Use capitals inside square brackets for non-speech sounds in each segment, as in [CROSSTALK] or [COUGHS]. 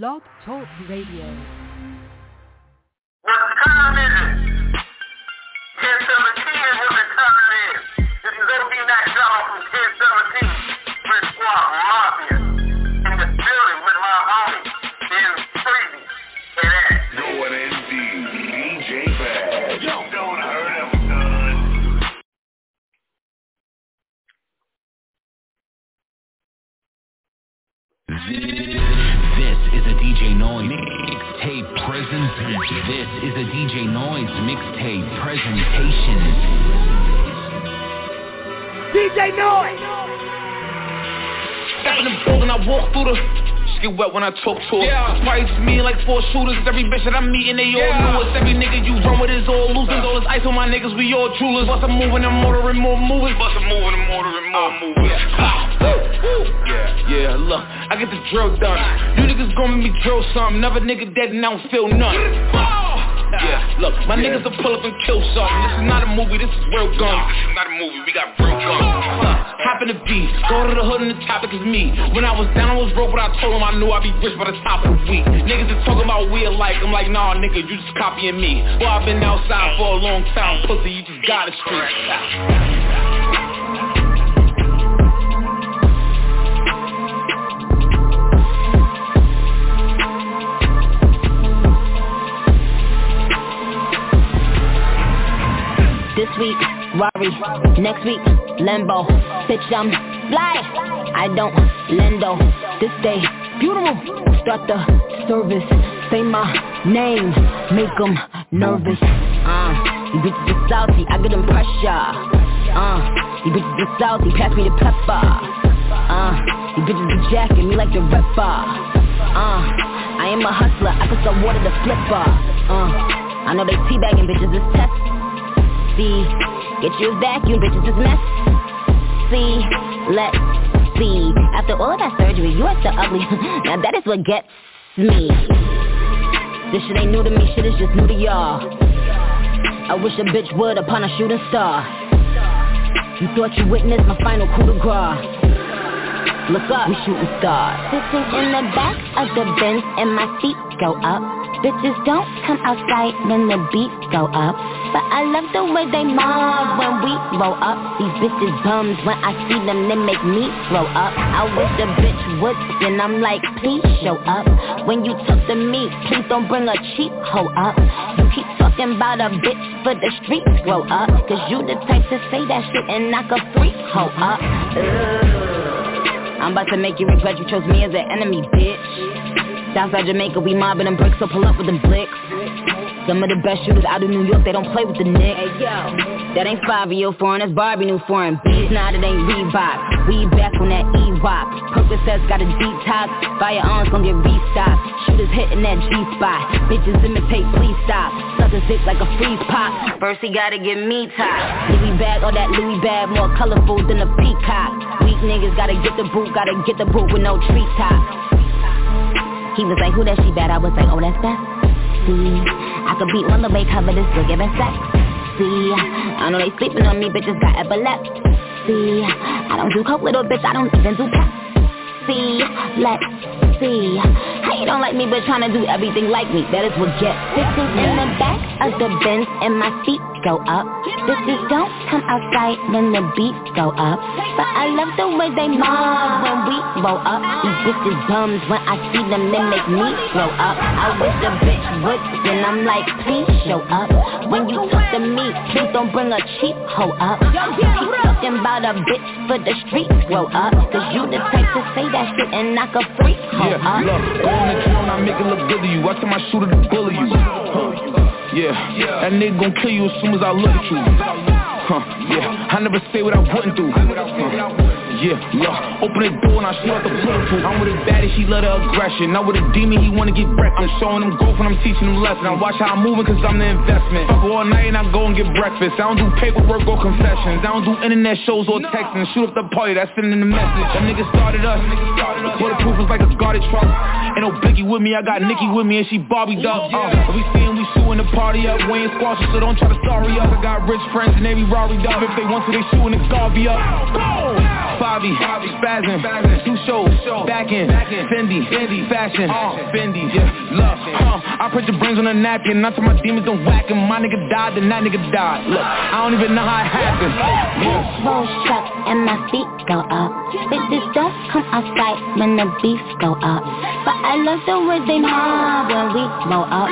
Blog Talk Radio. What time is it? 1017 is what the time is. This is OB Max Dollar from 1017. Chris walk through the. Get wet when I talk to her. Yeah. Price me like four shooters. Every bitch that I'm meeting, they all Yeah. know us. Every nigga you run with is all losers. All this ice on my niggas, we all jewelers. Bust a moving and motoring more movers. Bust a moving and motoring more uh, movers. Yeah, yeah, look, I get the drill done. You niggas gon' make me drill something. Never nigga dead and I don't feel none. Yeah, look, my niggas will pull up and kill something. This is not a movie, this is real guns. This is not a movie, we got real guns. Huh, Happen to be, go to the hood and the topic is me. When I was down, I was broke, but I told him I knew I'd be rich by the top of the week. Niggas is talking about we alike, I'm like, nah, nigga, you just copying me. Boy, I've been outside for a long time, pussy, you just got a street. Week, worry. Next week, limbo. Bitch, I'm fly. I don't lendo. This day, beautiful. Start the service. Say my name. Make 'em nervous. Uh, you bitches are salty. I get them pressure. Uh, you bitches are salty. Pass me the pepper. Uh, you bitches are jacking me like the ripper. Uh, I am a hustler. I put some water to flipper. Uh, I know they teabagging bitches. It's test see. Get you a vacuum, bitches, it's mess. See, let's see. After all that surgery, you are so ugly. [LAUGHS] now that is what gets me. This shit ain't new to me, shit is just new to y'all. I wish a bitch would upon a shooting star. You thought you witnessed my final coup de grace. Look up, we shooting stars. Sitting in the back of the bench and my feet go up. Bitches don't come outside when the beat go up. But I love the way they mob when we roll up. These bitches bums when I see them, they make me throw up. I wish a bitch would, then I'm like, please show up. When you talk to me, please don't bring a cheap hoe up. You keep talking about a bitch for the streets grow up. Cause you the type to say that shit and knock a freak hoe up. Ugh. I'm about to make you regret you chose me as an enemy, bitch. Southside Jamaica, we mobbing them bricks, so pull up with them blicks. Some of the best shooters out of New York, they don't play with the Knicks. Hey, yo. That ain't five year foreign, that's Barbie new foreign. Beats now that ain't Reebok. We back on that E-Wop. Percocets got a detox. Firearms gon' get restocked. Shooters hitting that G-spot. Bitches imitate, please stop. Suckers dick like a freeze pop. First he gotta get me top. Louis bag, all that Louis bag, more colorful than a peacock. Weak niggas gotta get the boot, gotta get the boot with no treetop. He was like, who that she bad? I was like, oh, that's that. See, I could beat one way cover this look giving sex. See, I know they sleeping on me, bitches got epilepsy. See, I don't do coke, little bitch, I don't even do pep. See, let's see. How you don't like me, but trying to do everything like me? That is what gets. Sitting in the back of the Benz and my feet go up. This is don't come outside when the beat go up. But I love the way they mob when we roll up. These bitches bums when I see them, they make me grow up. I wish a bitch would, then I'm like, please show up. When you talk to me, please don't bring a cheap hoe up. Keep talking about a bitch for the streets grow up. Cause you the type to say that shit and knock a freak hoe Yeah, up. look, go on the and I make it look good to you. I tell my shooter to bully you. Huh. Yeah, that nigga gon' kill you as soon as I look at you. Huh, yeah, I never say what I wouldn't do. Huh. Yeah, look, open the door and I out the bulletproof. I'm with a baddie, she love the aggression. Not with a demon, he wanna get wrecked. I'm showing him growth and I'm teaching him lessons. I watch how I'm moving cause I'm the investment. Fuck all night and I go and get breakfast. I don't do paperwork or confessions. I don't do internet shows or texting. Shoot up the party, that's sending the message. That nigga started us. Bulletproof is like a guarded truck. Ain't no Biggie with me, I got Nicki with me and she Barbie up. Uh, we seeing we shooting the party up. We ain't squashing, so don't try to sorry up. I got rich friends and they be Rari up. If they want to, they shooting the Garvey up. Go! Bobby, spazzing, two shows, back in, Fendi, fashion, Fendi, yeah, love. Uh, I put your brains on a napkin, not to my demons don't whack him. My nigga died, then that nigga died. Look, I don't even know how it happened. Yeah. Roll truck and my feet go up. Bitches just come outside when the beats go up. But I love the way they mob when we blow up.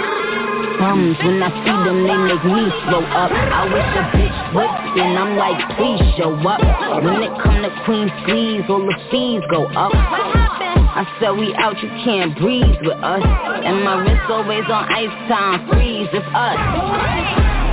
Bums, when I see them, they make me slow up. I wish a bitch would, and I'm like, please show up. When it come to Queen Squeeze, all the fees go up. I said we out, you can't breathe with us. And my wrist always on ice time, freeze, it's us.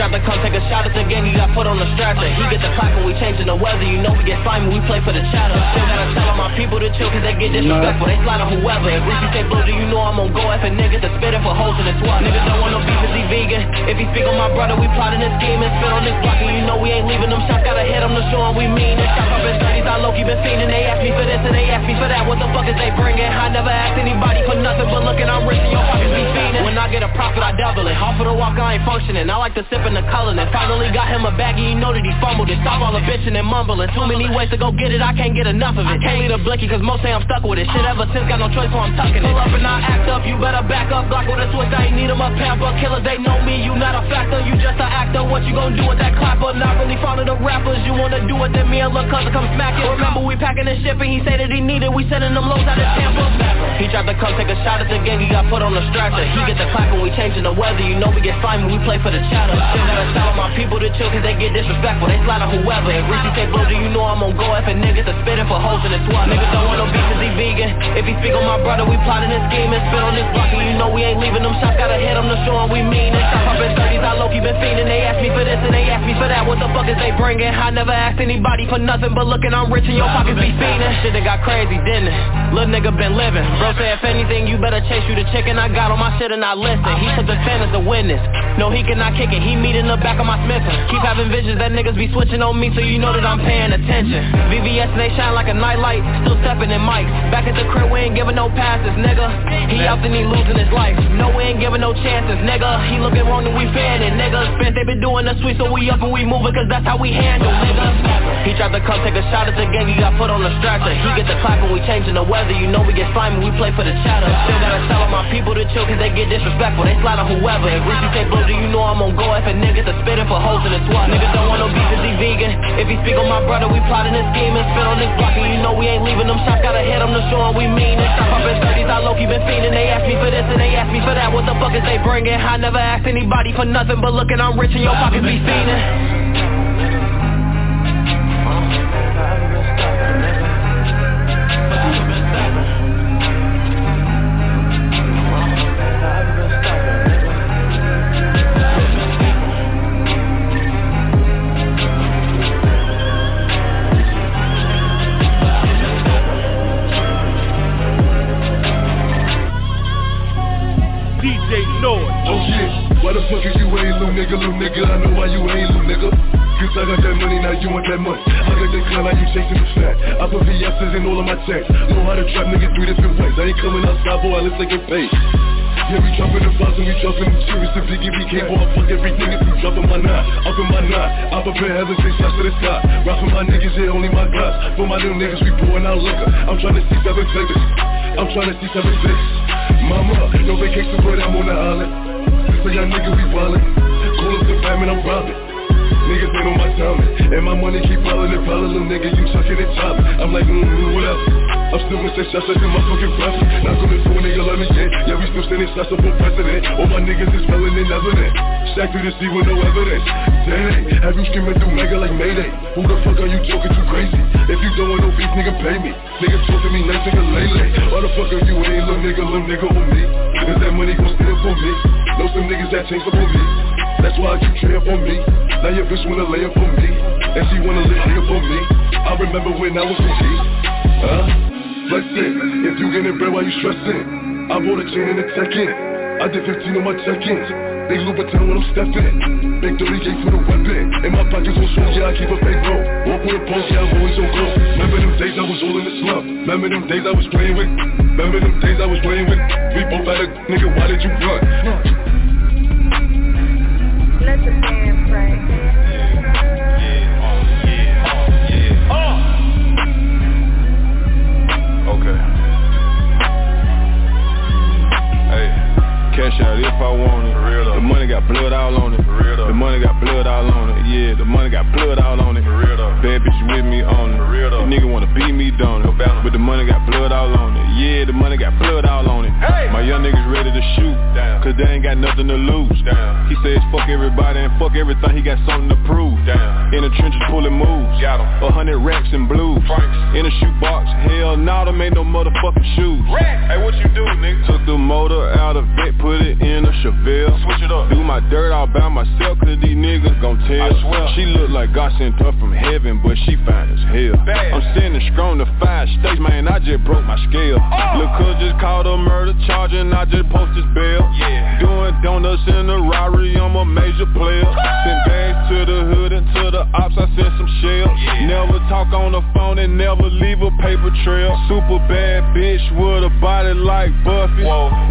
Tried to come take a shot at the game, you got put on the stretcher. He get the clap when we changing the weather, you know we get fine when we play for the chatter. Still gotta tell all my people to chill cause they get disrespectful, they slide on whoever. If Ricky say blue, do you know I'm on go if a nigga to spit it for holes in the swat. Niggas don't want no beef, is he vegan? If he speak on my brother, we plotting this scheme and spit on this block, and you know we ain't leaving them shots, gotta hit them to show them we mean it. Shot up in 30s, I low-key been fiending, they ask me for this and they ask me for that, what the fuck is they bringing? I never asked anybody for nothing but looking, I'm rich and your pockets be fiending. When I get a profit, I double it. Off of the walk, I ain't functioning. I like to sip in the color. And finally got him a baggie, you know that he fumbled it. Stop all the bitching and mumbling. Too many ways to go get it, I can't get enough of it. Can't leave a blicky cause most say I'm stuck with it. Shit ever since, got no choice so I'm tucking it. Pull up and I act up, you better back up. Block with a twist, I ain't need him a pamper Killers, they know me, you not a factor. You just an actor, what you gon' do with that clapper? Not really fond of the rappers, you wanna do it Then me and Lil' Cousin come smack it. Remember we packing the ship and he said that he needed We sending them loads out of Tampa. He tried to come take a shot at the gang, he got put on the stretcher. He get the clap when we changing the weather. You know we get fine when we play for the chatter Still gotta tell my people to chill cause they get disrespectful. They slide on whoever. If Reese say bro, do you know I'm on go If a niggas are spitting for hoes in the swat Niggas don't want no beef cause he vegan. If he speak on my brother, we plotting this scheme And spit on this block and you know we ain't leaving them shots. Gotta hit them to show them we mean it. Shop up in 30s, I low-key been fiending. They ask me for this and they ask me for that. What the fuck is they bringing? I never asked anybody for nothing But looking, I'm rich and your pockets be fiending. Shit that got crazy, didn't it? Little nigga been living. Bro say if anything, you better chase you the chicken. I got on my shit and I listen. He took the fan as a witness. No, he cannot kick it. He meet in the back of my Smith. Keep having visions that niggas be switching on me So you know that I'm paying attention. VVS and they shine like a nightlight Still stepping in mics. Back at the crib we ain't giving no passes, nigga. He out and he losing his life. No we ain't giving no chances, nigga. He looking wrong and we fanning, nigga Spent they been doing the sweet so we up and we moving Cause that's how we handle, nigga. He tried to come take a shot at the gang He got put on the stretcher. He get the clap when we changing the weather You know we get when we play for the chatter Still gotta tell my people to chill cause they get disrespectful They slide on whoever. If Reese say bro do you know I'm on go? If a niggas are spitting for hoes in the swat Niggas don't want no beef cause he vegan. If he speak on my brother, we plotting and spit on this block And you know we ain't leaving them shots, gotta hit them to show them we mean it. Stop up in 30s, I low-key been fiending They ask me for this and they ask me for that. What the fuck is they bringing? I never asked anybody for nothing But looking, I'm rich and your pockets be fiending Oh, why the fuck is you ain't little nigga, little nigga? I know why you ain't little nigga. Cause I got that money, now you want that money. I got that clown, now you chasing the fat. I put VS's in all of my checks. Know how to trap niggas three different ways. I ain't coming outside, boy, unless I get paid. Yeah, we dropping the box and we dropping the serious The biggie we came boy, fuck every nigga We dropping my nine, up in my nine I prepare heaven, say shots to the sky Rockin' my niggas, yeah, only my guys For my little niggas, we pouring out liquor I'm trying to see seven figures I'm trying to see seven figures Mama, no vacation, but I'm on the island. So y'all niggas, we ballin' Call up the fam and I'm robbing Niggas ain't on my timing And my money keep piling and piling Little nigga, you chucking and chopping I'm like, mmm, what else? I'm still gonna shots like in my fucking presence Not coming to a nigga, let me in Yeah, we still sending shots up on president. All my niggas is smelling and evident Stack through the sea with no evidence. Day, have you screaming through mega like Mayday? Who the fuck are you joking too crazy? If you don't want no beef, nigga, pay me. Nigga talking me nice, nigga, lay lay. Why the fuck are you ain't little nigga, little nigga on me? Is that money gon' steal for me? Know some niggas that change up on me That's why I keep for me Now your bitch wanna lay up for me And she wanna live here for me I remember when I was with you Huh? flexing. If you getting bread, why you stressing? I bought a chain and a tech in. I did 15 on my check-ins. Big Louboutin when I'm stepping. Big 30 gate for the weapon. In my pockets on shoes, yeah, I keep a fake bro. Walk with a pulse, yeah, I'm always so close. Remember them days I was all in the slump. Remember them days I was playing with. Remember them days I was playing with. We both had a nigga, why did you run? Let the cash out if I want it. The money got blood all on it. The money got blood all on it. Yeah, the money got blood all on it. Bad bitch with me on it. The nigga wanna beat me down it. But the money got blood all on it. Yeah, the money got blood all on it. My young niggas ready to shoot. Cause they ain't got nothing to lose. He says fuck everybody and fuck everything. He got something to prove. In the trenches pulling moves. A hundred racks and blues. In a shoe box. Hell nah, them ain't no motherfucking shoes. Hey, what you do, nigga? Took the motor out of it, put it in a Chevelle. Switch it up. Do my dirt all by myself, cause these niggas gon' tell. I swear. She look like God sent her from heaven, but she fine as hell. I'm sending strong to five states, man, I just broke my scale. Oh. Look, cuz just called a murder charge and I just post his bail. Yeah. Doing donuts in a Rari, I'm a major player. Send bags to the hood and to the ops, I sent some shells. Never talk on the phone and never leave a paper trail. Super bad bitch with a body like Buffy.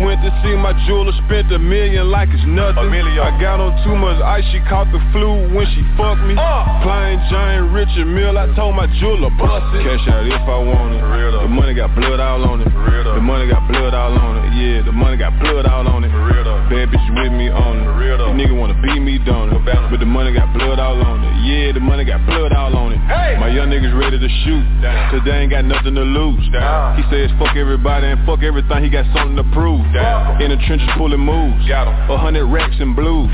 Went to see my jeweler, spent a million like it's nothing. I got on too much ice, she caught the flu when she fucked me. Uh. Plain Jane Richard Mille, I told my jeweler bust it. Cash out if I want it. Real The money got blood all on it. The money got blood all on it. Yeah, the money got blood all on it. Real Bad bitch with me on it. The nigga wanna beat me down it. But the money got blood all on it. Yeah, the money got blood all on it. My young niggas ready to shoot. Cause they ain't got nothing to lose. He says fuck everybody and fuck everything. He got something to prove. In the trenches pulling moves. got A hundred racks and blues.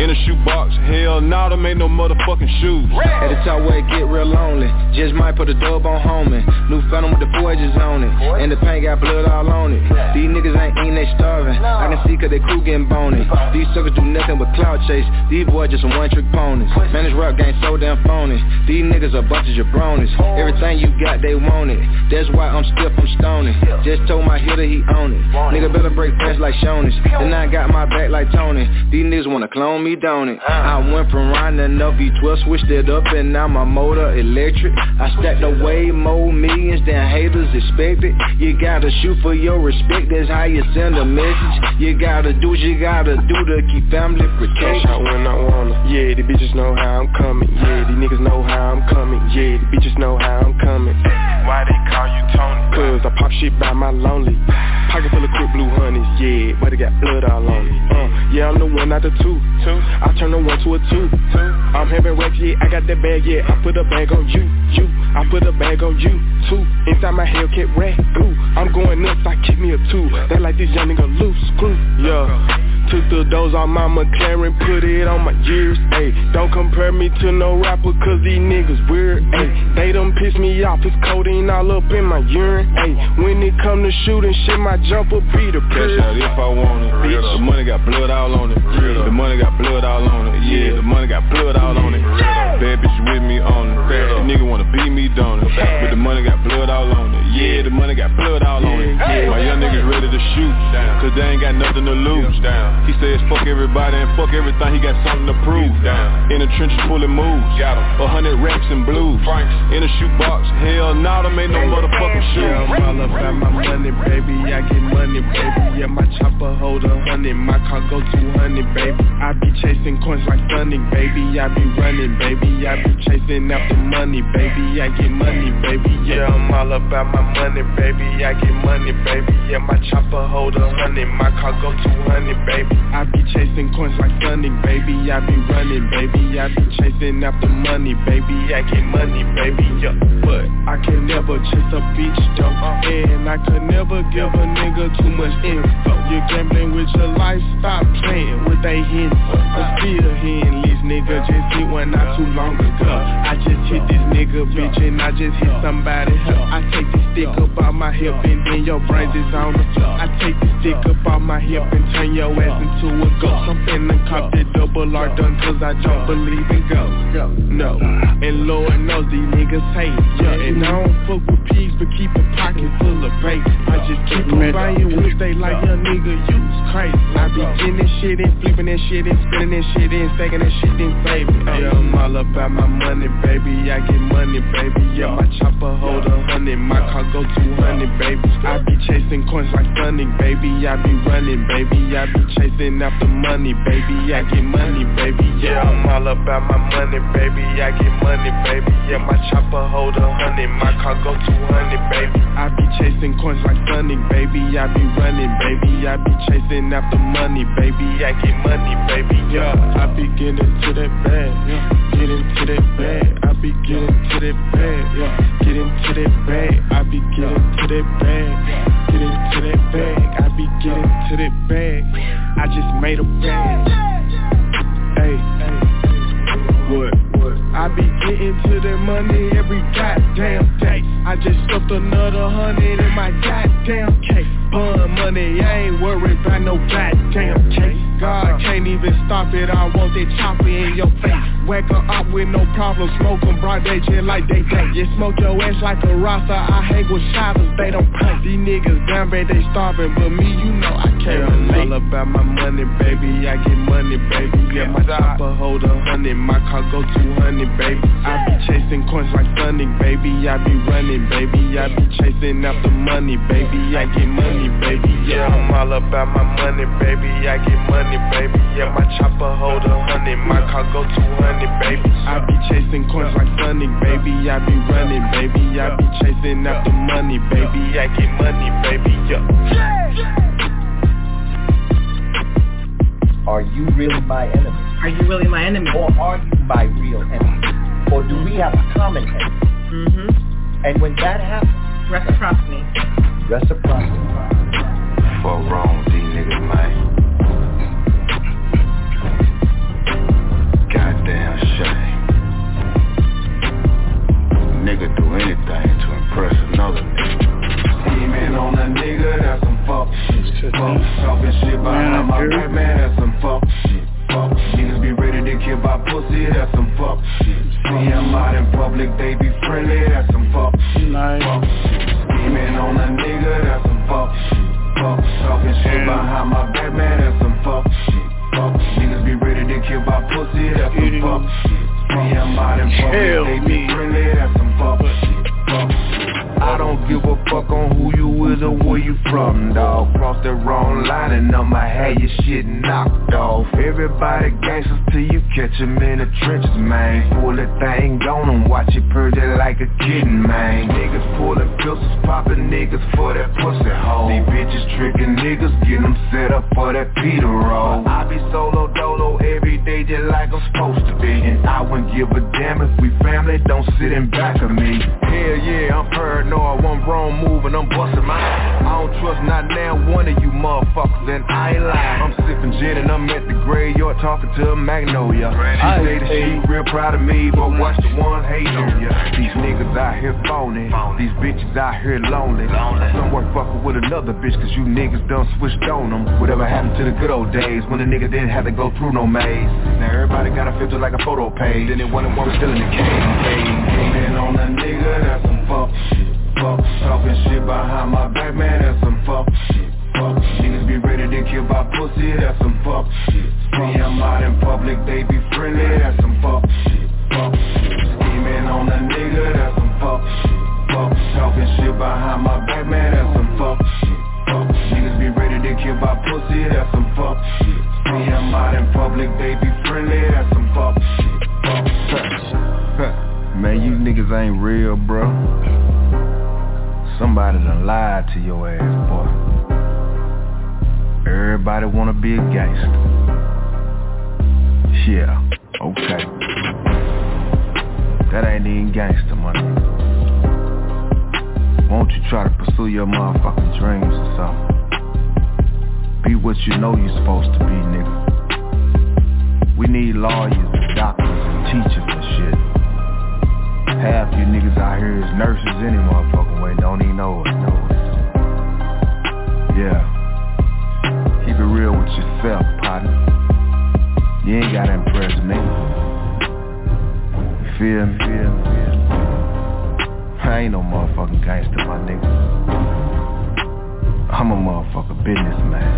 In a shoebox. Hell nah, them ain't no motherfucking shoes. At the top where it get real lonely. Just might put a dub on homie. New phantom with the Forgis on it. And the paint got blood all on it. These niggas ain't eating, they starving. I can see cause they crew getting bony. These suckers do nothing but cloud chase. These boys just some one trick ponies Man this rap game so damn phony. These niggas a bunch of jabronis Everything you got they want it. That's why I'm stiff, I'm stony. Just told my hitter he own it. Nigga better break fast like Shoney's Then I got my back like Tony. These niggas wanna clone me, don't it? I went from riding a V12, switched it up and now my motor electric. I stacked away more millions than haters expected. You gotta shoot for your respect, that's how you send a message. You gotta do what you gotta do to keep family protected. Cash out when I wanna, yeah, the bitches know how I'm coming. Yeah, these niggas know how I'm coming, yeah, the bitches know how I'm coming. Why they call you Tony? Cause I pop shit by my lonely. Pocket full of quick blue honeys, yeah, but it got blood all on it uh, Yeah, I'm the one out the two, two. I turn the one to a two, two. I'm having racks, yeah, I got that bag, yeah. I put a bag on you, you. I put a bag on you, too. Inside my Hellcat red, blue I'm going nuts, I keep me a two. That like this young nigga loose, screw, yeah. Took the dose on my McLaren, put it on my years, ayy. Don't compare me to no rapper, cause these niggas weird, ayy. They done piss me off, it's codeine all up in my urine, ayy. When it come to shooting shit, my jumper be the Cash out if I want it. Bitch. The money got blood all on it. The money got blood all on it. Yeah, the money got blood all on it. Bad bitch with me on it. The nigga wanna beat me down it. But the money got blood all on it. Yeah, the money got blood all on it. My young niggas ready to shoot. Cause they ain't got nothing to lose. He says fuck everybody and fuck everything. He got something to prove. In the trenches pulling moves. A hundred racks and blues. In a shoe box. Hell nah, them ain't no motherfucking shoes. Yeah, I'm all about my money, baby. I get money, baby. Yeah, my chopper hold a hundred, my car go 200, baby. I be chasing coins like Sunny, baby. I be running, baby. I be chasing after money, baby. I get money, baby. Yeah, I'm all about my money, baby. I get money, baby. Yeah, my chopper hold a hundred, my car go 200, baby. I be chasing coins like Sunny, baby. I be running, baby. I be chasing after money, baby. I get money, baby. Yeah, but I can never chase a bitch though, and I could never give a nigga too much info. You're gambling with your life, stop playing with they info. But still he ain't nigga just hit one not too long ago. I just hit this nigga, bitch, and I just hit somebody. I take this stick up out my hip and then your brains is on the floor. I take this stick up out my hip and turn your ass into a ghost. I'm finna cop that double R done cause I don't believe in ghosts. No, and Lord knows these niggas hate. Yeah, and I don't fuck with pigs but keep a pocket full of bait. I just keep on buying whips, they like young nigga, you's crazy. I be getting this shit and flipping this shit and spinning this shit and stacking this shit and saving. Yeah, I'm all about my money, baby. I get money, baby. Yeah, my chopper hold a hundred, my car go 200, baby. I be chasing coins like Sonic, baby. I be running, baby. I be chasing after money, baby. I get money, baby. Yeah, I'm all about my money, baby. I get money, baby. Yeah, my chopper hold a hundred, my car go 200, baby. I be chasing coins like Sonic, baby. I be running, baby. I be chasing after money, baby. I get money, baby. Yeah, I be getting to that bag. Yeah, get into that bag. I be getting to that bag. Yeah, get into that bag. I be getting to that bag. Get into that bag. I be getting to that bag. I just made a bag. Hey, what? I be getting to that money every goddamn day. I just stuffed another hundred in my goddamn case. Bun money, I ain't worried about no goddamn case. God can't even stop it, I want that chopper in your face. Whack her up with no problem, smoke 'em broad day just like they day. You smoke your ass like a rasta, I hang with shotters, they don't play. These niggas down bad, they starving, but me, you know I can't relate. all about my money, baby, I get money, baby. Yeah, my chopper hold a hundred, my car go 200, baby. I be chasing coins like Sonic, baby, I be running, baby. I be chasing after money, baby, I get money, baby. Yeah, I'm all about my money, baby, I get money, baby. Yeah, my chopper hold a hundred, my car go 200, baby. I be chasing coins like Sonic, baby, I be running, baby. I be chasing after money, baby, I get money, baby. Yeah. Are you really my enemy? Are you really my enemy? Or are you my real enemy? Or do we have a common enemy? Mm-hmm. And when that happens, Reciprocity. reciprocity. Fuck wrong with these niggas, man. Goddamn shame. Nigga do anything to impress another nigga. On a nigga, that's some fuck shit. Fuck talking shit behind my back, man, that's some fuck shit. Fuck niggas be ready to kill by pussy, that's some fuck shit. See them out in public, they be friendly, that's some fuck shit. Fuck shit. Scheming on a nigga, that's some fuck shit. Fuck talking shit behind my back, man, that's some fuck shit. Fuck niggas be ready to kill pussy, that's some fuck shit. See out in public, they be friendly, that's some fuck shit. I don't give a fuck on who you is or where you from, dawg. Cross the wrong line and I'ma have your shit knocked off. Everybody gangsters till you catch 'em in the trenches, man. Pull that thing on 'em, watch it purge it like a kitten, man. Niggas pulling pistols, popping niggas for that pussy hole These bitches tricking niggas, get 'em set up for that Peter roll. I be solo dolo every day just like I'm supposed to be. And I wouldn't give a damn if we family don't sit in back of me. Hell yeah, I'm paranoid, one wrong move and I'm busting mine I don't trust not now one of you motherfuckers and I ain't lying. I'm sipping gin and I'm at the graveyard talking to a magnolia. She say that she real proud of me, but watch the one hate on ya. These niggas out here phony, these bitches out here lonely. Some work fucking with another bitch cause you niggas done switched on them Whatever happened to the good old days when a nigga didn't have to go through no maze? Now everybody got a filter like a photo page Then wonder why we still in the cave Hating on a nigga, that's some fuck shit Fuck, talking shit behind my back, man, that's some fuck shit Fuck, niggas be ready to kill by pussy, that's some fuck shit. See them out in public, they be friendly, that's some fuck shit Fuck shit, scheming on a nigga, that's some fuck shit Fuck, talking shit behind my back, man, that's some fuck shit Fuck, niggas be ready to kill by pussy, that's some fuck shit. See them out in public, they be friendly, that's some fuck shit Fuck shit. [LAUGHS] Man, you niggas ain't real, bro Somebody done lied to your ass, boy. Everybody wanna be a gangster. Yeah, okay. That ain't even gangster money. Won't you try to pursue your motherfucking dreams or something? Be what you know you're supposed to be, nigga. We need lawyers and Half you niggas out here is nurses any motherfucking way, don't even know it. Yeah. Keep it real with yourself, partner. You ain't gotta impress me. You feel me? Feel me? I ain't no motherfucking gangster, my nigga. I'm a motherfucker businessman.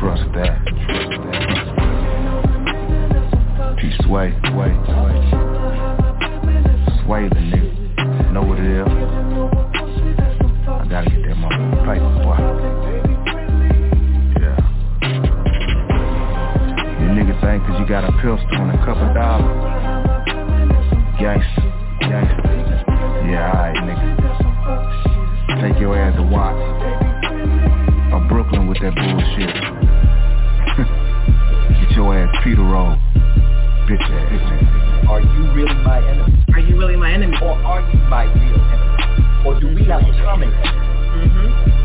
Trust that. Trust that. P sway, sway, sway. The nigga. Know what it is? I gotta get that motherfucking paper, boy. Yeah. You niggas think cause you got a pistol and a couple dollars. Gangsta, gangsta. Yeah, alright, nigga. Take your ass to Watts. Or Brooklyn with that bullshit. [LAUGHS] Get your ass Peter Roll. Bitch ass. Are you really my enemy? Are you really my enemy? Or are you my real enemy? Or do we have a common enemy? Mm-hmm.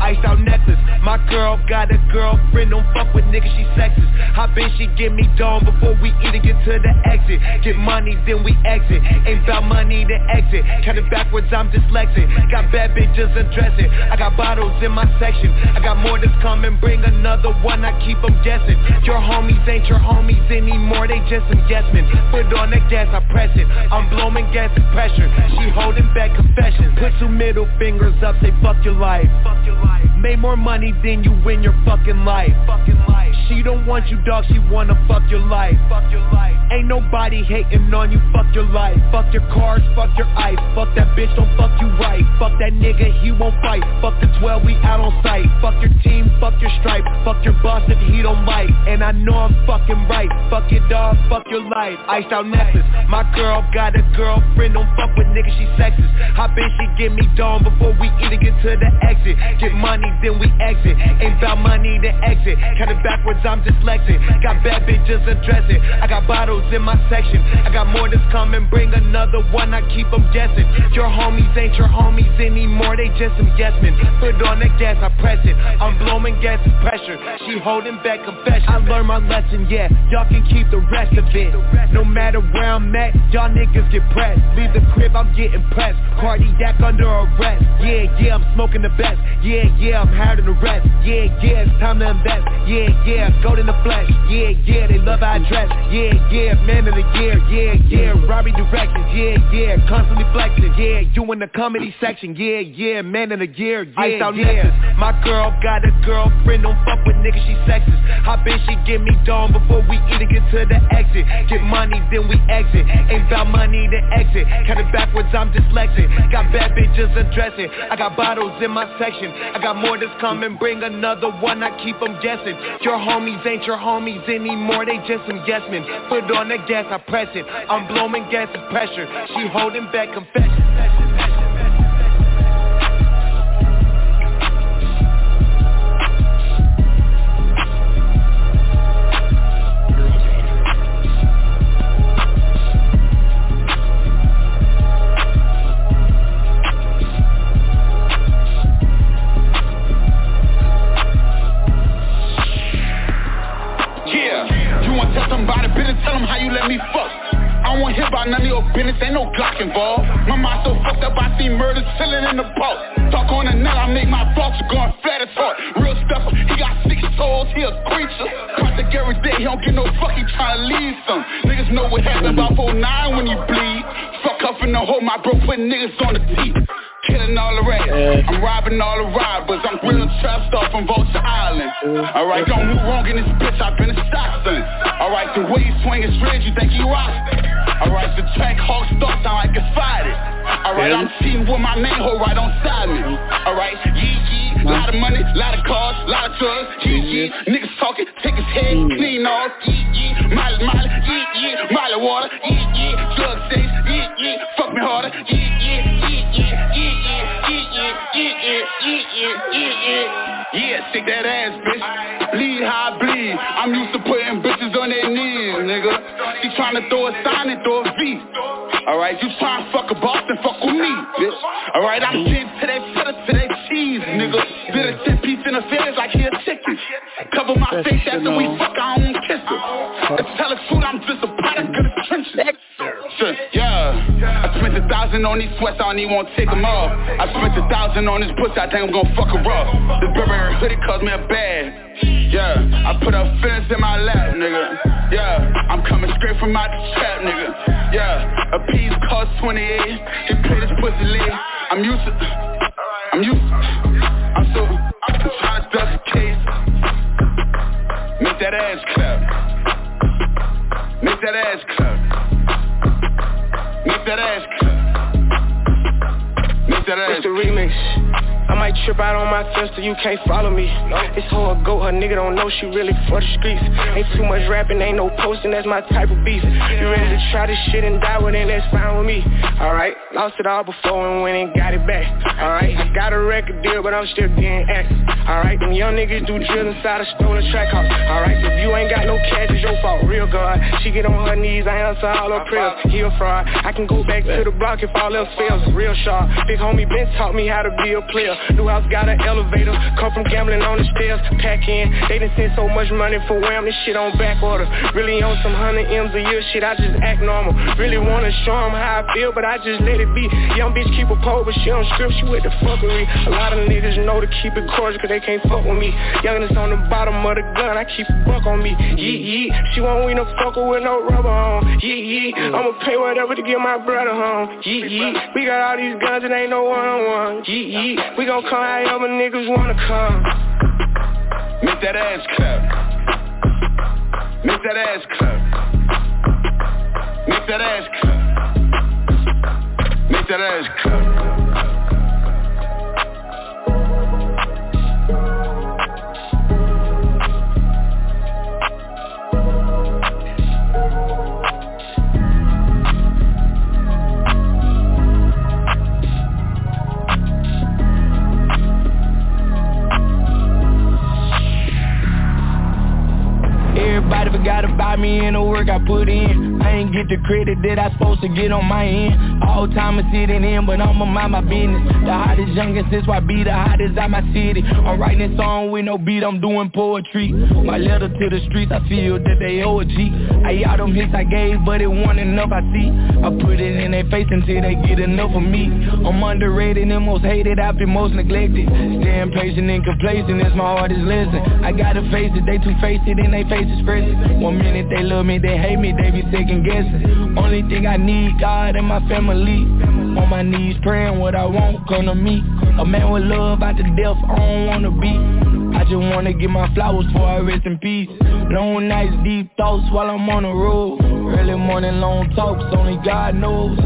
Iced out necklace. My girl got a girlfriend, don't fuck with niggas, she sexist. I bet she give me dome before we even get to the exit. Get money, then we exit. Ain't about money to exit. Count it backwards, I'm dyslexic. Got bad bitches addressing. I got bottles in my section. I got more that's coming, bring another one, I keep them guessing. Your homies ain't your homies anymore, they just some guessmen. Put on the gas, I press it. I'm blowing gas and pressure. She holding back confessions. Put two middle fingers up, say fuck your life. Fuck your life. Made more money than you in your fucking life. Fucking life. She don't want you, dog. She wanna fuck your life. Fuck your life. Ain't nobody hating on you. Fuck your life. Fuck your cars. Fuck your ice. Fuck that bitch. Don't fuck you right. Fuck that nigga. He won't fight. Fuck the 12. We out on sight. Fuck your team. Fuck your stripe. Fuck your boss if he don't bite. And I know I'm fucking right. Fuck your dog. Fuck your life. Iced out necklace. My girl got a girlfriend. Don't fuck with niggas. She sexist. I bet she give me dome before we even get to the exit. Get money, then we exit. Ain't about money to exit. Count it backwards, I'm dyslexic. Got bad bitches addressing. I got bottles in my section. I got more that's coming, bring another one, I keep them guessing. Your homies ain't your homies anymore, they just some yes men. Put on the gas, I press it. I'm blowing gas pressure. She holding back confession. I learned my lesson, yeah. Y'all can keep the rest of it. No matter where I'm at, y'all niggas get pressed. Leave the crib, I'm getting pressed. Cardiac under arrest. Yeah, yeah, I'm smoking the best. Yeah, yeah, I'm higher than the rest. Yeah, yeah, it's time to invest. Yeah, yeah, gold in the flesh. Yeah, yeah, they love I dress. Yeah, yeah, man of the year. Yeah, yeah, Robbie directions. Yeah, yeah, constantly flexing. Yeah, you in the comedy section. Yeah, yeah, man of the year. Yeah, out yeah. My girl got a girlfriend. Don't fuck with niggas, she sexist. I bet she give me dome before we even get to the exit. Get money, then we exit. Ain't about money to exit. Count it backwards, I'm dyslexic. Got bad bitches addressing. I got bottles in my section. I got more that's coming, bring another one, I keep them guessing. Your homies ain't your homies anymore, they just some yes men. Put on the gas, I press it. I'm blowing gas pressure. She holding back confession. The boat. Talk on the net, I make my thoughts going flat as heart. Real stuff, he got six souls, he a creature. Every day, he don't get no fuck, he tryna leave some. Niggas know what happened about 4-9 when he bleed. Fuck up in the hole, my bro put niggas on the teeth. Killing all the rats, I'm robbing all the robbers. I'm real trap star from Vulture Island. Alright, don't move wrong in this bitch, I've been a stock son. Alright, the way he swing is red, you think he rocks Alright, the track hawk start sound like it's fighted. Alright, I'm cheating with my main hoe right on side me. Alright, yee yee, lot of money, lot of cars, lot of drugs, yee yee. Niggas talking, take his head mm. clean off, yee yee. Molly, molly, yee yee. Molly water, yee yee. Drug states, yee yee. Fuck me harder, yee yee, yee yee, yee yee, Yeah, shake that ass, bitch. Bleed how I bleed. I'm used to putting bitches on their knees, nigga. She tryna throw a sign and throw a V. Alright, you tryna fuck a boss and fuck with me, bitch. Alright, I'm mm. getting to that cheddar, to that cheese, nigga. Bit a 10 piece in the feds like he a chicken. Cover my face after we fuck, I don't kiss her. To tell the truth, I'm just a product of the trenches. Yeah, I spent a thousand on these sweats, I don't even wanna take them off. I spent a thousand on this pussy, I think I'm gonna fuck her up. The Burberry hoodie cost me a bag. Yeah, I put a fence in my lap, nigga. Yeah, I'm coming straight from out the trap, nigga. Yeah, a piece cost 28. They play this pussy lit. I'm used to, I'm used to, I'm so, I'm so to dust case. Make that ass clap. Make that ass clap. Make that ass clap. Make that ass It's the remix. I might trip out on my sister, you can't follow me. It's hoe a goat, her nigga don't know she really for the streets. Ain't too much rapping, ain't no posting, that's my type of beef. You ready to try this shit and die with it, that's fine with me. Alright, lost it all before and went and got it back. Alright, I got a record deal, but I'm still getting X. Alright, them young niggas do drill inside a stolen track house. Alright, if you ain't got no cash, it's your fault, real God. She get on her knees, I answer all her prayers. He a fraud, I can go back to the block if all else fails. Real sharp, big homie Ben taught me how to be a player. New house got an elevator, come from gambling on the stairs. Pack in, they done sent so much money for wham, this shit on back order. Really on some hundred M's a year shit, I just act normal. Really wanna show 'em how I feel, but I just let it be. Young bitch keep a pole, but she don't she with the fuckery. A lot of niggas know to keep it cordial, cause they can't fuck with me. Youngest on the bottom of the gun, I keep a buck on me. Yee yee, she won't win a fucker with no rubber on. Yee yee, I'ma pay whatever to get my brother home. Yee yee, we got all these guns and ain't no one on one. Yee yee, we gon' come however niggas wanna come. Make that ass clap. Make that ass clap. Make that ass clap. Make that ass clap. Forgot about me and the work I put in. I ain't get the credit that I supposed to get on my end. All time I'm sitting in, but I'ma mind my business. The hottest youngest since why be the hottest out my city. I'm writing a song with no beat, I'm doing poetry. My letter to the streets, I feel that they owe a G. I all them hits I gave, but it wasn't enough I see. I put it in their face until they get enough of me. I'm underrated and most hated, I've been most neglected. Staying patient and complacent is my hardest lesson. I gotta face it, they two-faced it and they face it expressive. One minute they love me, they hate me, they be second guessing. Only thing I need, God and my family. On my knees praying what I want come to me. A man with love out the depth, I don't wanna be. I just wanna get my flowers before I rest in peace. Long nights, deep thoughts while I'm on the road. Early morning, long talks, only God knows.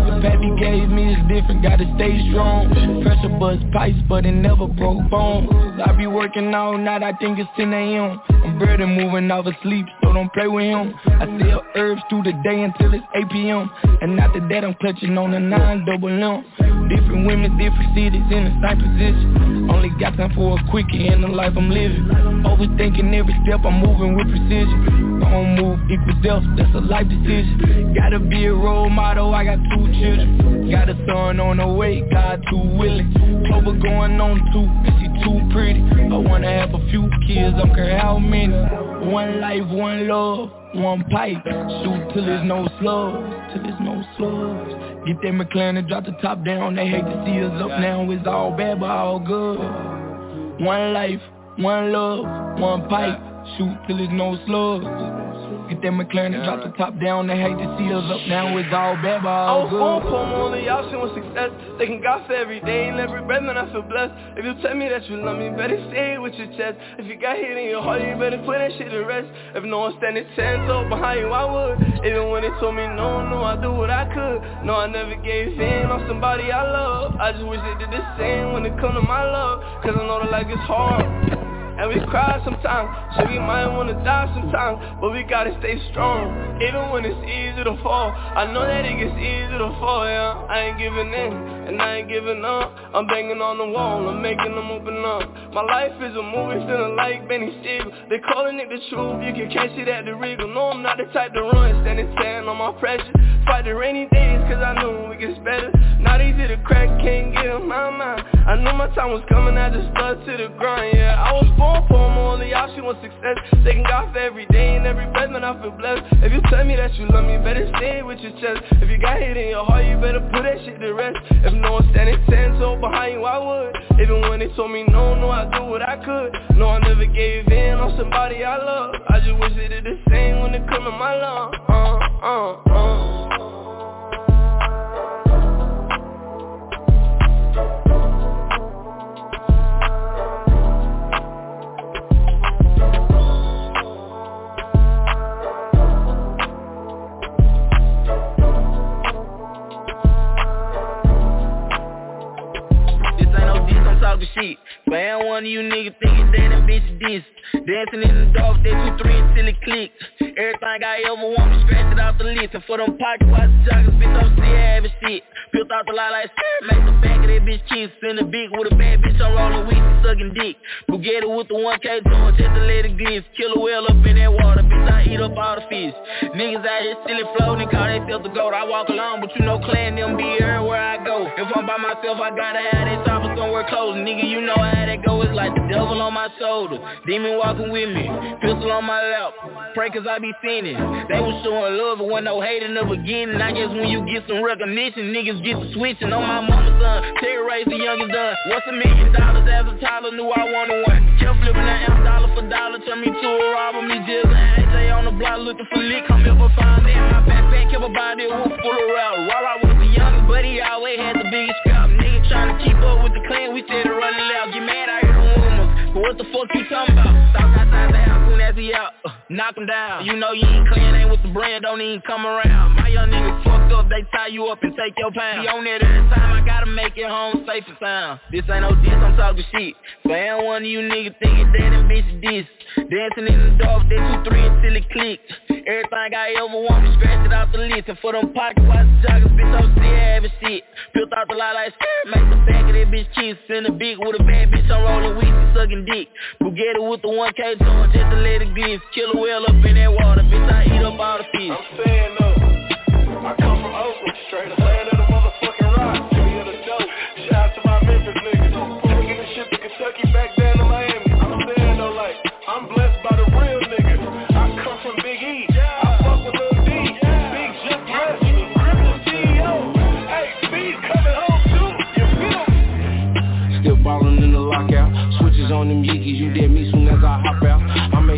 He gave me is different, gotta stay strong. Pressure bust pipes, but it never broke bones. I be working all night, I think it's 10 a.m. I'm barely moving off of sleep, so don't play with him. I sell herbs through the day until it's 8 p.m. And after that, I'm clutching on a 9 double M. Different women, different cities in the same position. Only got time for a quickie in the life I'm living. Overthinking every step, I'm moving with precision. Don't move equal death, that's a life decision. Gotta be a role model, I got two children. Got a son on the way, God too willing. Clover going on and she too pretty. I wanna have a few kids, I don't care how many. One life, one love, one pipe. Shoot till there's no slugs, till there's no slugs. Get that McLaren and drop the top down. They hate to see us up now. It's all bad, but all good. One life, one love, one pipe. Shoot till there's no slugs. Get that McLaren and drop the top down. They hate to see us up now. It's all bad, but I all was good. born for more than y'all shit with success. Thanking God for every day and every breath, man, I feel blessed. If you tell me that you love me, better say it with your chest. If you got hate in your heart, you better put that shit to rest. If no one standing ten toes behind you, I would. Even when they told me no, no, I do what I could. No, I never gave in on somebody I love. I just wish they did the same when it come to my love. Cause I know that life is hard and we cry sometimes, so we might wanna die sometimes But we gotta stay strong, even when it's easy to fall I know that it gets easy to fall, yeah. I ain't giving in, and I ain't giving up. I'm banging on the wall, I'm making them open up. My life is a movie, feeling like Benny Siegel. They calling it the truth, you can catch it at the Regal. No, I'm not the type to run, standing ten on my pressure Fight the rainy days, cause I knew it gets better. Not easy to crack, can't get in my mind. I knew my time was coming, I just stuck to the grind, yeah I was born for more y'all, she want success. Thanking God for every day and every breath, man, I feel blessed. If you tell me that you love me, better it with your chest. If you got hate in your heart, you better put that shit to rest. If no one standing ten toes behind you, I would Even when they told me no, no, I do what I could. No, I never gave in on somebody I love. I just wish they did the same when it come to my love. Uh, uh, uh shit. But ain't one of you niggas thinking that them bitches this. Dancing in the dark, they two, three until it click. Everything I ever want, me scratch it off the list. And for them pocket watch joggers, bitch, I'm still having shit. Built out the lie like skirt, make the back of that bitch kiss. In the big with a bad bitch, I'm rolling weed, sucking dick. Bugatti with the 1K joint, just to let it. Kill a whale up in that water, bitch, I eat up all the fish. Niggas out here silly floating, call they filter goat. I walk alone, but you know clan them be everywhere I go. If I'm by myself, I gotta have that top somewhere close. Nigga, you know how that go, it's like the devil on my shoulder. Demon walking with me, pistol on my lap. Pray cause I be sinning. They was showing love, but when no hate in the beginning. I guess when you get some recognition, niggas get to switching. On my mama's son, terrorize the youngest done. What's a million dollars as a toddler, knew I wanted one. Kept flipping that amp dollar for dollar, turn me to a robber. Me just an AJ on the block looking for lick. Come here for in my backpack, kept a body full of rap. While I was the youngest, but he always had the biggest scrap. Nigga trying to keep up with the clan, we said to run it out. Get mad, I hear the rumors. What the fuck you talking about? He out. Knock him down. You know you ain't clean, ain't with the brand, don't even come around. My young niggas fucked up, they tie you up and take your pound. Be on it every time, I gotta make it home safe and sound. This ain't no diss, I'm talking shit. Ain't one of you niggas thinking that them bitches diss. Dancing in the dark, they two, three until it click. Everything I ever want, me scratch it off the list. And for them pocket watch joggers, bitch, I'm still having shit. Built out the lot like make the back of that bitch kiss. In the big with a bad bitch, I'm rolling weed and sucking dick. Bugatti with the 1K joint, just to let it glitz. Kill a whale up in that water, bitch, I eat up all the fish. I'm saying no. I come from Oakland, straight up land of the motherfucking rock. City of the dope. Shout out to my Memphis niggas. Taking the shit to Kentucky back down to Miami. I'm saying though, like, I'm blessed by the real niggas. I come from Big E. I fuck with Lil D. Big just blessed. Criminal CEO. Hey, Speed coming home too. You feel me? Still ballin' in the lockout. Switches on them Yeekys, you dead me soon as I hop out.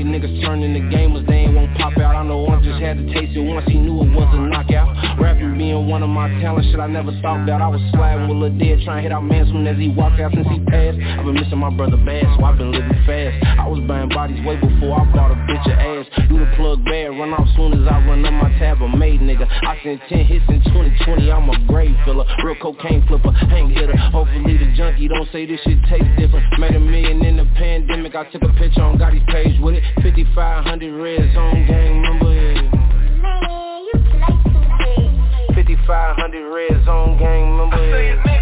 Made niggas turn into gamers, they ain't won't pop out. I know one just had to taste it once, he knew it was a knockout. Rapping being one of my talents, shit I never thought that. I was sliding with Lil Dead, trying to hit out man soon as he walked out since he passed. I've been missing my brother bad, so I've been living fast. I was buying bodies way before I bought a bitch of ass. Do the plug bad, run off soon as I run up my tab, a made nigga. I sent 10 hits in 2020, I'm a grave filler. Real cocaine flipper, hang hitter. Hopefully the junkie don't say this shit tastes different. Made a million in the pandemic, I took a picture on Gotti's page with it. 5500 red zone gang number. Yeah. 5500 red zone gang member. I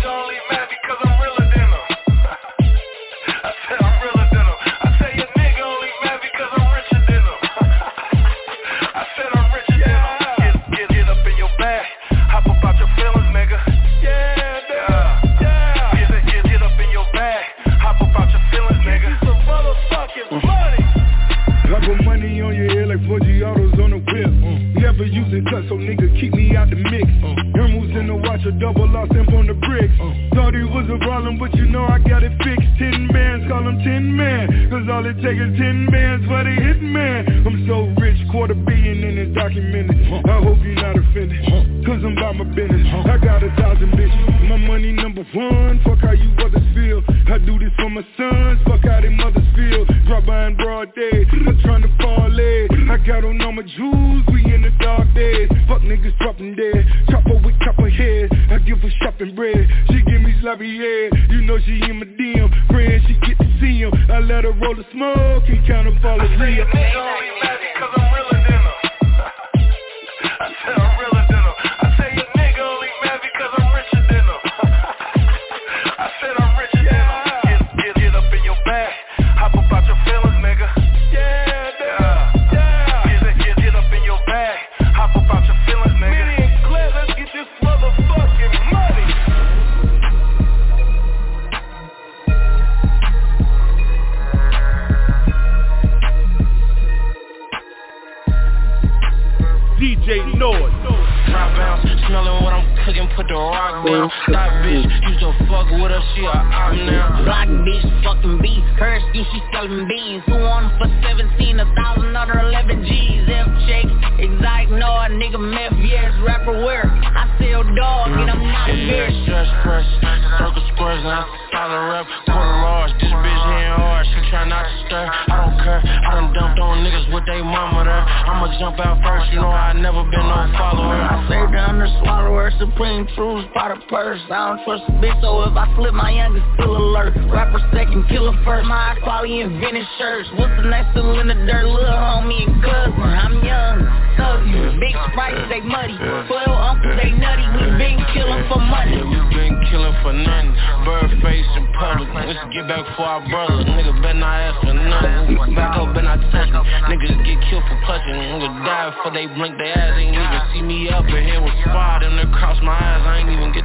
bitch, so if I slip, my youngest still alert. Rapper second, killer first, my quality vintage shirts. What's the next still in the dirt, little homie and cousin? I'm young, thuggy, big sprites, they muddy. Twelve uncles, they nutty, we been killing for money. We been killing for nothing. Bird face in public. Let's get back for our brother. Nigga better not ask for nothing. Back up and I touch. Niggas get killed for clutching. Nigga die before they blink their ass. Ain't even see me up in here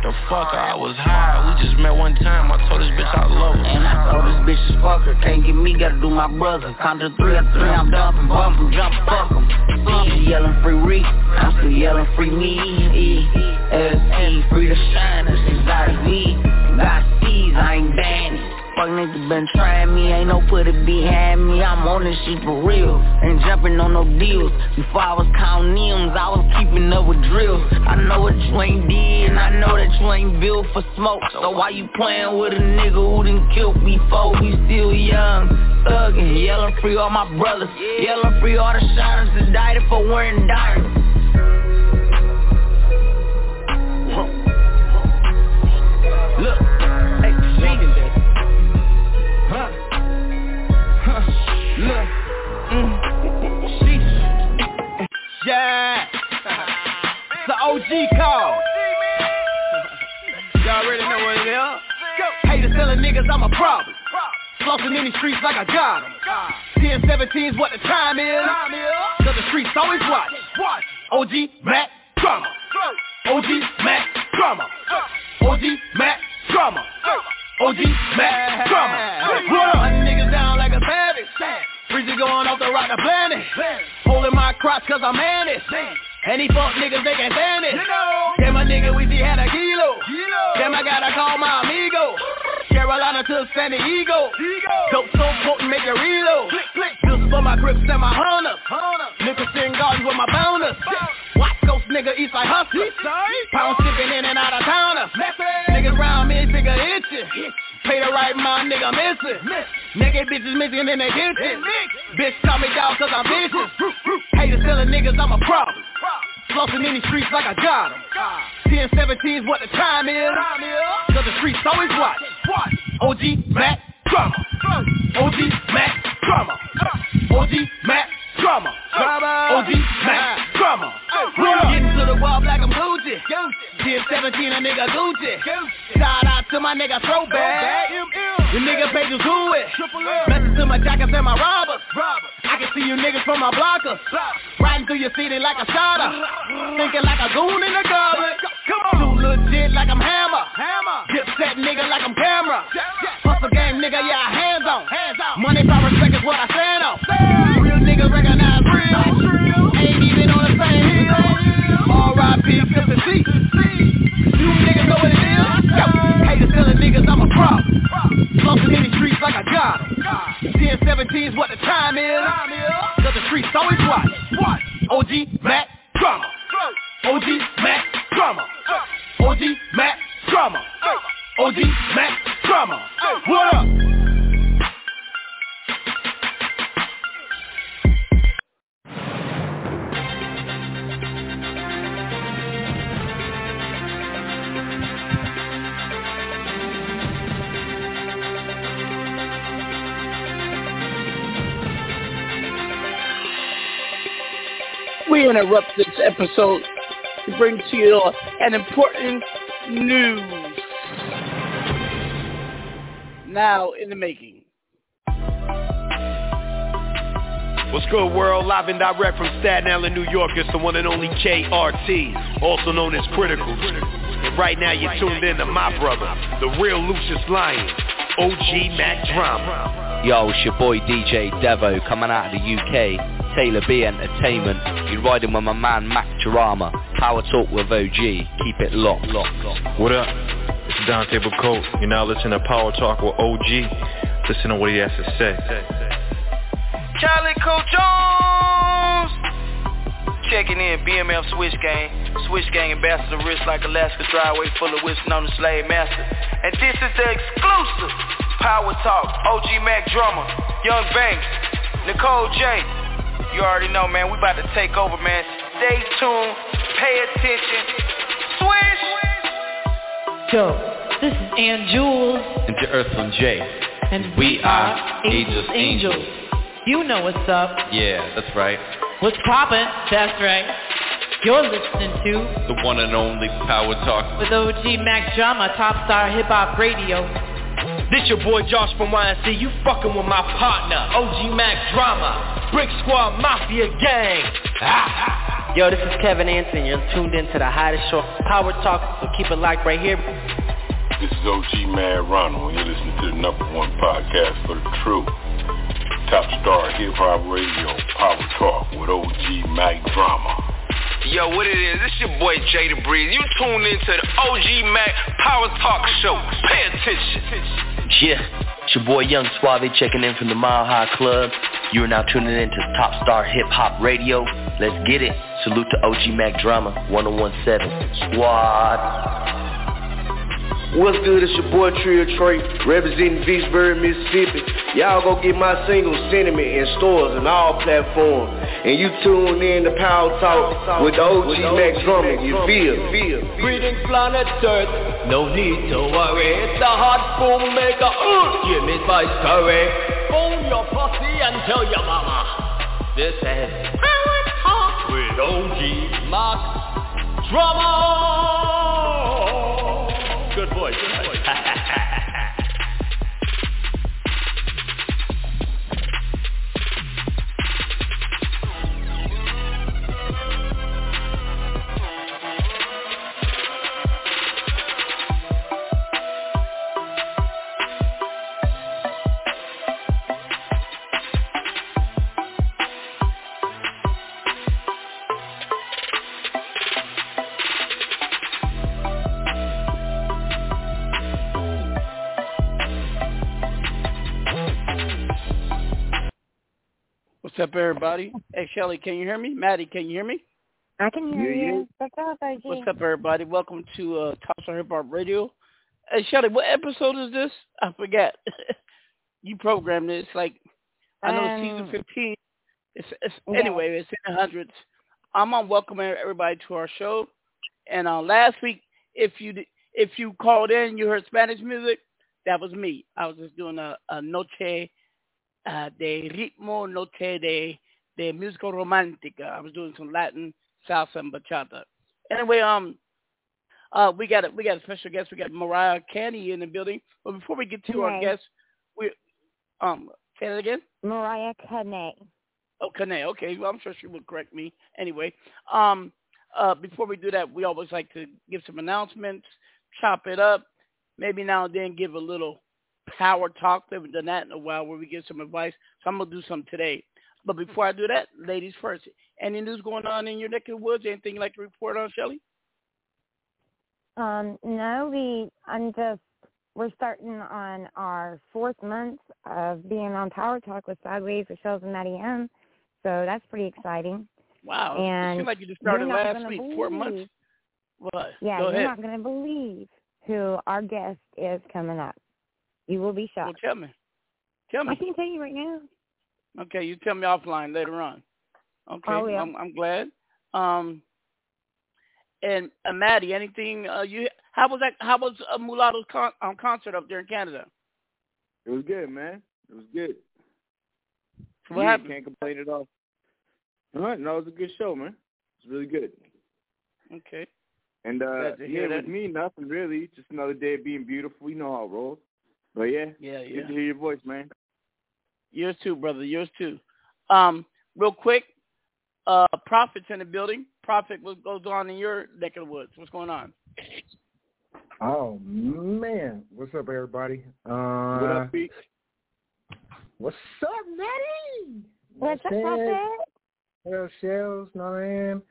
I the was high. We just met one time. I told this bitch I love her. And I told this bitch is fuck her, can't get me, gotta do my brother. Count to three or three, I'm dumping, bumping, jump, fuck 'em. Yelling free re, I'm still yelling free me. E, S, E, free to shine, Fuck niggas been trying me, ain't no put it behind me. I'm on this shit for real, ain't jumping on no deals. Before I was counting M's, I was keeping up with drills. I know what you ain't did, and I know that you ain't built for smoke. So why you playing with a nigga who done killed before? We still young, thuggin', yelling free all my brothers, yelling free all the shiners that died for wearing diamonds. OG call. [LAUGHS] Y'all already know what it is. Haters telling niggas I'm a problem. Flossing in these streets like I got 'em. 10, 17's what the time is. Cause the streets always watch. OG Mack Drama. OG Mack Drama. OG Mack Drama. OG Mack Drama. Hunting niggas down like a savage. Breezy going off the rock the planet. Holding my crotch cause I'm managed. And these fuck niggas, they can't stand it. Damn, my nigga, we see had a kilo. Damn, I gotta call my amigo. Carolina to San Diego. Dope so potent, make it reload. Click, click. Just for my grips and my hunters. Nickerson Gardens with my bounders. West Coast nigga, East Side hustler. Pound shipping in and out of towners. Niggas round me, figure itching. Pay the right mind, nigga missing. Naked bitches missing in their kitchen. Bitch call me dog cause I'm vicious. Haters telling niggas I'm a problem. Flossing in these streets like I got 'em. 10, 17's what the time is. Cause the streets always watch. OG Mack Drama. OG Mack Drama. OG Mack Drama. OG Mack Drama. Getting to the wall like I'm Gucci. 10, 17 a nigga Gucci. Shout out to my nigga Throwback. The nigga pages who it. Message to my jackets and my robbers. I can see you niggas from my blockers. Riding through your city like a shotter. Thinking like a goon in the garbage. Too legit like I'm hammer. Dip set nigga like I'm Cam'ron. Hustle game nigga, yeah, I hands on. Money, power, respect is what I stand on. Real niggas recognize real. Ain't even on the same hill. R.I.P. Fifth C. You niggas know what it is? Yo, haters telling niggas I'm a problem. Flossing in these streets like I got got 'em. 10, 17's what the time is. Cause the streets always watch. OG Mack Drama. OG Mack Drama. OG Mack Drama. OG Mack Drama. What up? We interrupt this episode to bring to you an important news. Now in the making. What's good, world? Live and direct from Staten Island, New York. It's the one and only KRT, also known as Critical. And right now you're tuned in to my brother, the real Lucious Lyon, OG Mack Drama. Yo, it's your boy DJ Devo coming out of the UK, Taylor B Entertainment. You're riding with my man Mack Drama. Power Talk with OG. Keep it locked, locked, locked. What up? It's Dante Bacote. You're now listening to Power Talk with OG. Listen to what he has to say. Calico Jones! Checking in, BMF Switch Gang. Switch Gang ambassador, wrist like Alaska driveway full of whips known the slave master. And this is the exclusive Power Talk, OG Mac Drummer, Young Banks, Nicole J. You already know, man, we about to take over, man. Stay tuned, pay attention. Swish! Yo, this is Ann Jules. And to Earthling J. And we are Angels Angels. You know what's up. Yeah, that's right. What's poppin'? That's right. You're listening to The one and only Power Talk. with OG Mack Drama, Top Star Hip Hop Radio. This your boy Josh from YNC. You fucking with my partner, OG Mack Drama, Brick Squad Mafia Gang. Ah. Yo, this is Kevin Anson. You're tuned in to the hottest show, Power Talk. So keep it locked right here. This is OG Mad Ronald, and you're listening to the number one podcast for the true. Top Star Hip Hop Radio, Power Talk with OG Mack Drama. Yo, what it is? This your boy Jay Breeze. You tuned into the OG Mack Power Talk Show. Pay attention. Yeah, it's your boy Young Suave checking in from the Mile High Club. You are now tuning in to Top Star Hip Hop Radio. Let's get it. Salute to OG Mack Drama 1017 Squad. What's good? It's your boy Trio Trey, representing Vicksburg, Mississippi. Y'all go get my single Sentiment in stores and all platforms. And you tune in to Power Talk with the OG Mac Drummond. You feel? Feel? Greetings, planet Earth. No need to worry. It's the hot boom maker. Give me spice curry. Phone your posse and tell your mama. This is Power Talk with OG Mack Drama. What's up, everybody? Hey, Shelly, can you hear me? Matty, can you hear me? I can hear Yeah, you. What's up, OG? What's up, everybody? Welcome to uh, Top Star Hip Hop Radio. Hey, Shelly, what episode is this? I forget. [LAUGHS] you programmed this. Like, I know it's Um, season 15. It's, it's yeah. Anyway, it's in the hundreds. I'm on welcoming everybody to our show. And uh, last week, if you if you called in, you heard Spanish music. That was me. I was just doing a, a noche uh, de ritmo, noche de de musical romántica. I was doing some Latin salsa and bachata. Anyway, um, uh, we got a, we got a special guest. We got Mariah Candy in the building. But before we get to our guest, we um say that again. Mariah Carey. Oh, Kane. Okay, well, I'm sure she will correct me. Anyway, um, uh, before we do that, we always like to give some announcements, chop it up, maybe now and then give a little power talk. We haven't done that in a while where we give some advice. So I'm gonna do some today. But before I do that, ladies first. Any news going on in your neck of the woods? Anything you'd like to report on, Shelly? Um, no, we. I'm just. We're starting on our fourth month of being on Power Talk with Sideways Shells and Matty M. So that's pretty exciting. Wow. And it seemed like you just started last week, four months. believe- What? Yeah, Go you're ahead. not going to believe who our guest is coming up. You will be shocked. Well, tell me. Tell me. I can't tell you right now. Okay, you tell me offline later on. Okay, I will. I'm, I'm glad. Um, and uh, Matty, anything? Uh, you how was that? How was uh, Mulatto's con- um, concert up there in Canada? It was good, man. It was good. What Yeah, happened? Can't complain at all. All right, no, it was a good show, man. It was really good. Okay. And uh Glad to hear yeah, with me, nothing really. Just another day of being beautiful. You know how it rolls. But yeah, Yeah, good yeah. to hear your voice, man. Yours too, brother. Yours too. Um, real quick, uh, Prophet's in the building. Prophet, what goes on in your neck of the woods? What's going on? Oh man, what's up, everybody? Uh, what up, Pete? What's up, Matty? What's up, man? Prophet? Shells, Shells, know what I mean?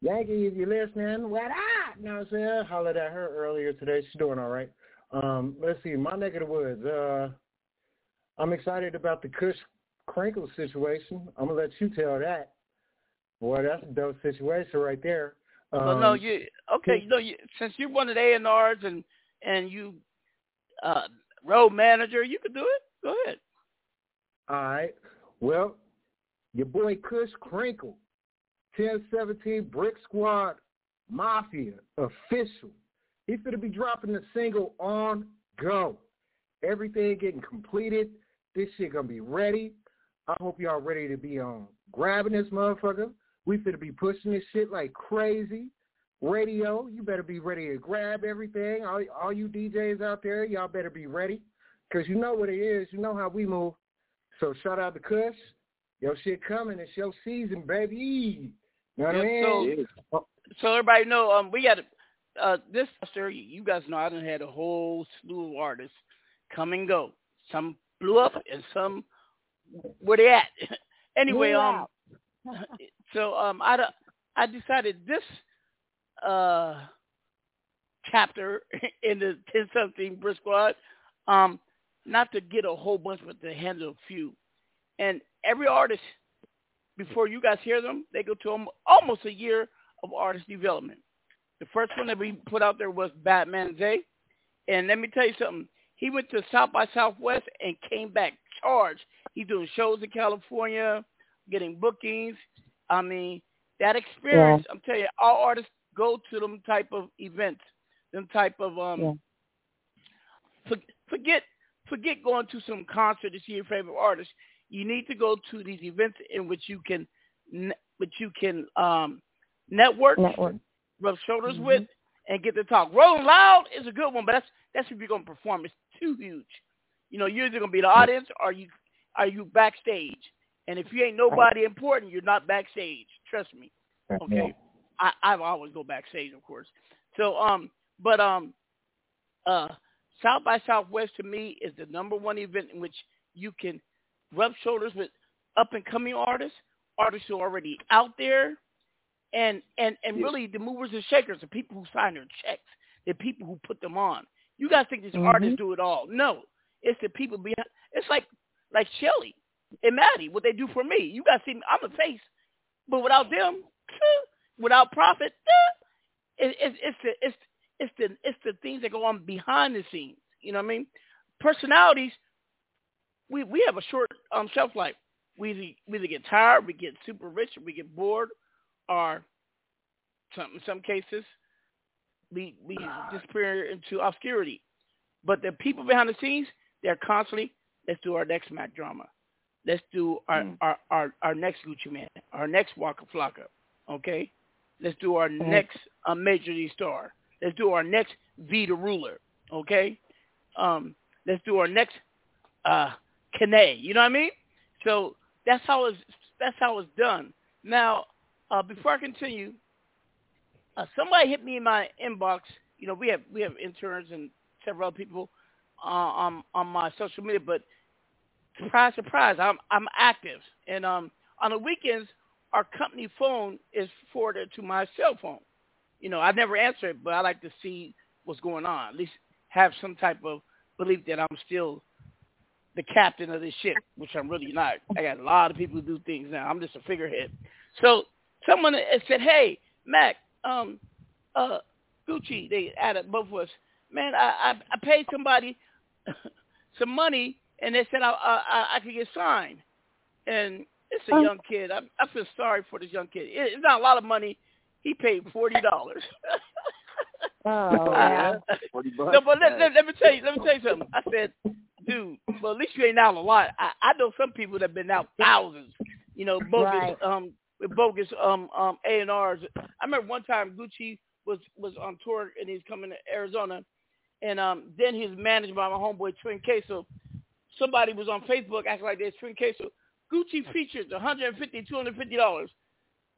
Yankee, if you're listening, what up? You know what I'm saying? Hollered at her earlier today. She's doing all right. Um, let's see, my neck of the woods. Uh, I'm excited about the Kush Crinkle situation. I'm gonna let you tell that. Boy, that's a dope situation right there. Um, well, no, you okay? You know, you, since you're one of the A and R's and and you uh, road manager, you could do it. Go ahead. All right. Well, your boy Kush Crinkle, 1017 Brick Squad Mafia official. He's going to be dropping the single on go. Everything getting completed. This shit going to be ready. I hope y'all ready to be on grabbing this motherfucker. We finna be pushing this shit like crazy. Radio, you better be ready to grab everything. All, all you DJs out there, y'all better be ready. Because you know what it is. You know how we move. So shout out to Kush. Your shit coming. It's your season, baby. You know what I mean? So, so everybody know, um, we got uh, this year. You guys know I done had a whole slew of artists come and go. Some blew up and some where they at. [LAUGHS] anyway, um, [LAUGHS] [LAUGHS] so um, I I decided this uh chapter in the ten something Brick Squad, um, not to get a whole bunch, but to handle a few. And every artist, before you guys hear them, they go to almost a year of artist development. The first one that we put out there was Batman Zay. And let me tell you something. He went to South by Southwest and came back charged. He's doing shows in California, getting bookings. I mean, that experience, yeah. I'm telling you, all artists go to them type of events, them type of um yeah. for, forget forget going to some concert to see your favorite artist. You need to go to these events in which you can which you can um network, network. Rub shoulders mm-hmm. with, and get to talk. Rolling Loud is a good one, but that's that's if you're gonna perform. It's too huge. You know, you're either gonna be the audience or you are you backstage. And if you ain't nobody important, you're not backstage. Trust me. Okay. I I always go backstage, of course. So um, but um, uh, South by Southwest to me is the number one event in which you can rub shoulders with up and coming artists, artists who are already out there, and and and really the movers and shakers, the people who sign their checks, the people who put them on. You guys think these mm-hmm. artists do it all? No, it's the people behind. It's like like Shelly and Matty, what they do for me. You guys see, me, I'm a face, but without them, without Prophet, it, it, it's the it's it's the it's the things that go on behind the scenes. You know what I mean? Personalities, we we have a short um shelf life. We either, we either get tired, we get super rich, we get bored, or some in some cases we we disappear into obscurity. But the people behind the scenes, they're constantly let's do our next Mack drama. Let's do our, mm. our, our, our next Gucci Mane, our next Waka Flocka, okay? Let's do our mm. next uh, Major League Star. Let's do our next V the Ruler, okay? Um, let's do our next uh, Kane. You know what I mean? So that's how it's that's how it's done. Now, uh, before I continue, uh, somebody hit me in my inbox. You know, we have we have interns and several other people uh, on on my social media, but surprise, surprise, I'm I'm active, and um on the weekends our company phone is forwarded to my cell phone. You know, I never answer it, but I like to see what's going on. At least have some type of belief that I'm still the captain of this ship, which I'm really not. I got a lot of people who do things now. I'm just a figurehead. So someone said, "Hey, Mack, um, uh, Gucci, they added both of us. Man, I I, I paid somebody [LAUGHS] some money and they said I I, I could get signed, and it's a young kid. I, I feel sorry for this young kid. It, it's not a lot of money. He paid forty dollars. [LAUGHS] oh, [LAUGHS] yeah. no, but let, let, let me tell you. Let me tell you something. I said, dude, well at least you ain't out a lot. I, I know some people that have been out thousands. You know, both right. um with bogus um um A and R's. I remember one time Gucci was was on tour and he's coming to Arizona, and um then he was managed by my homeboy Twin Queso somebody was on Facebook acting like they're Twin Queso. Gucci features 150 250 dollars.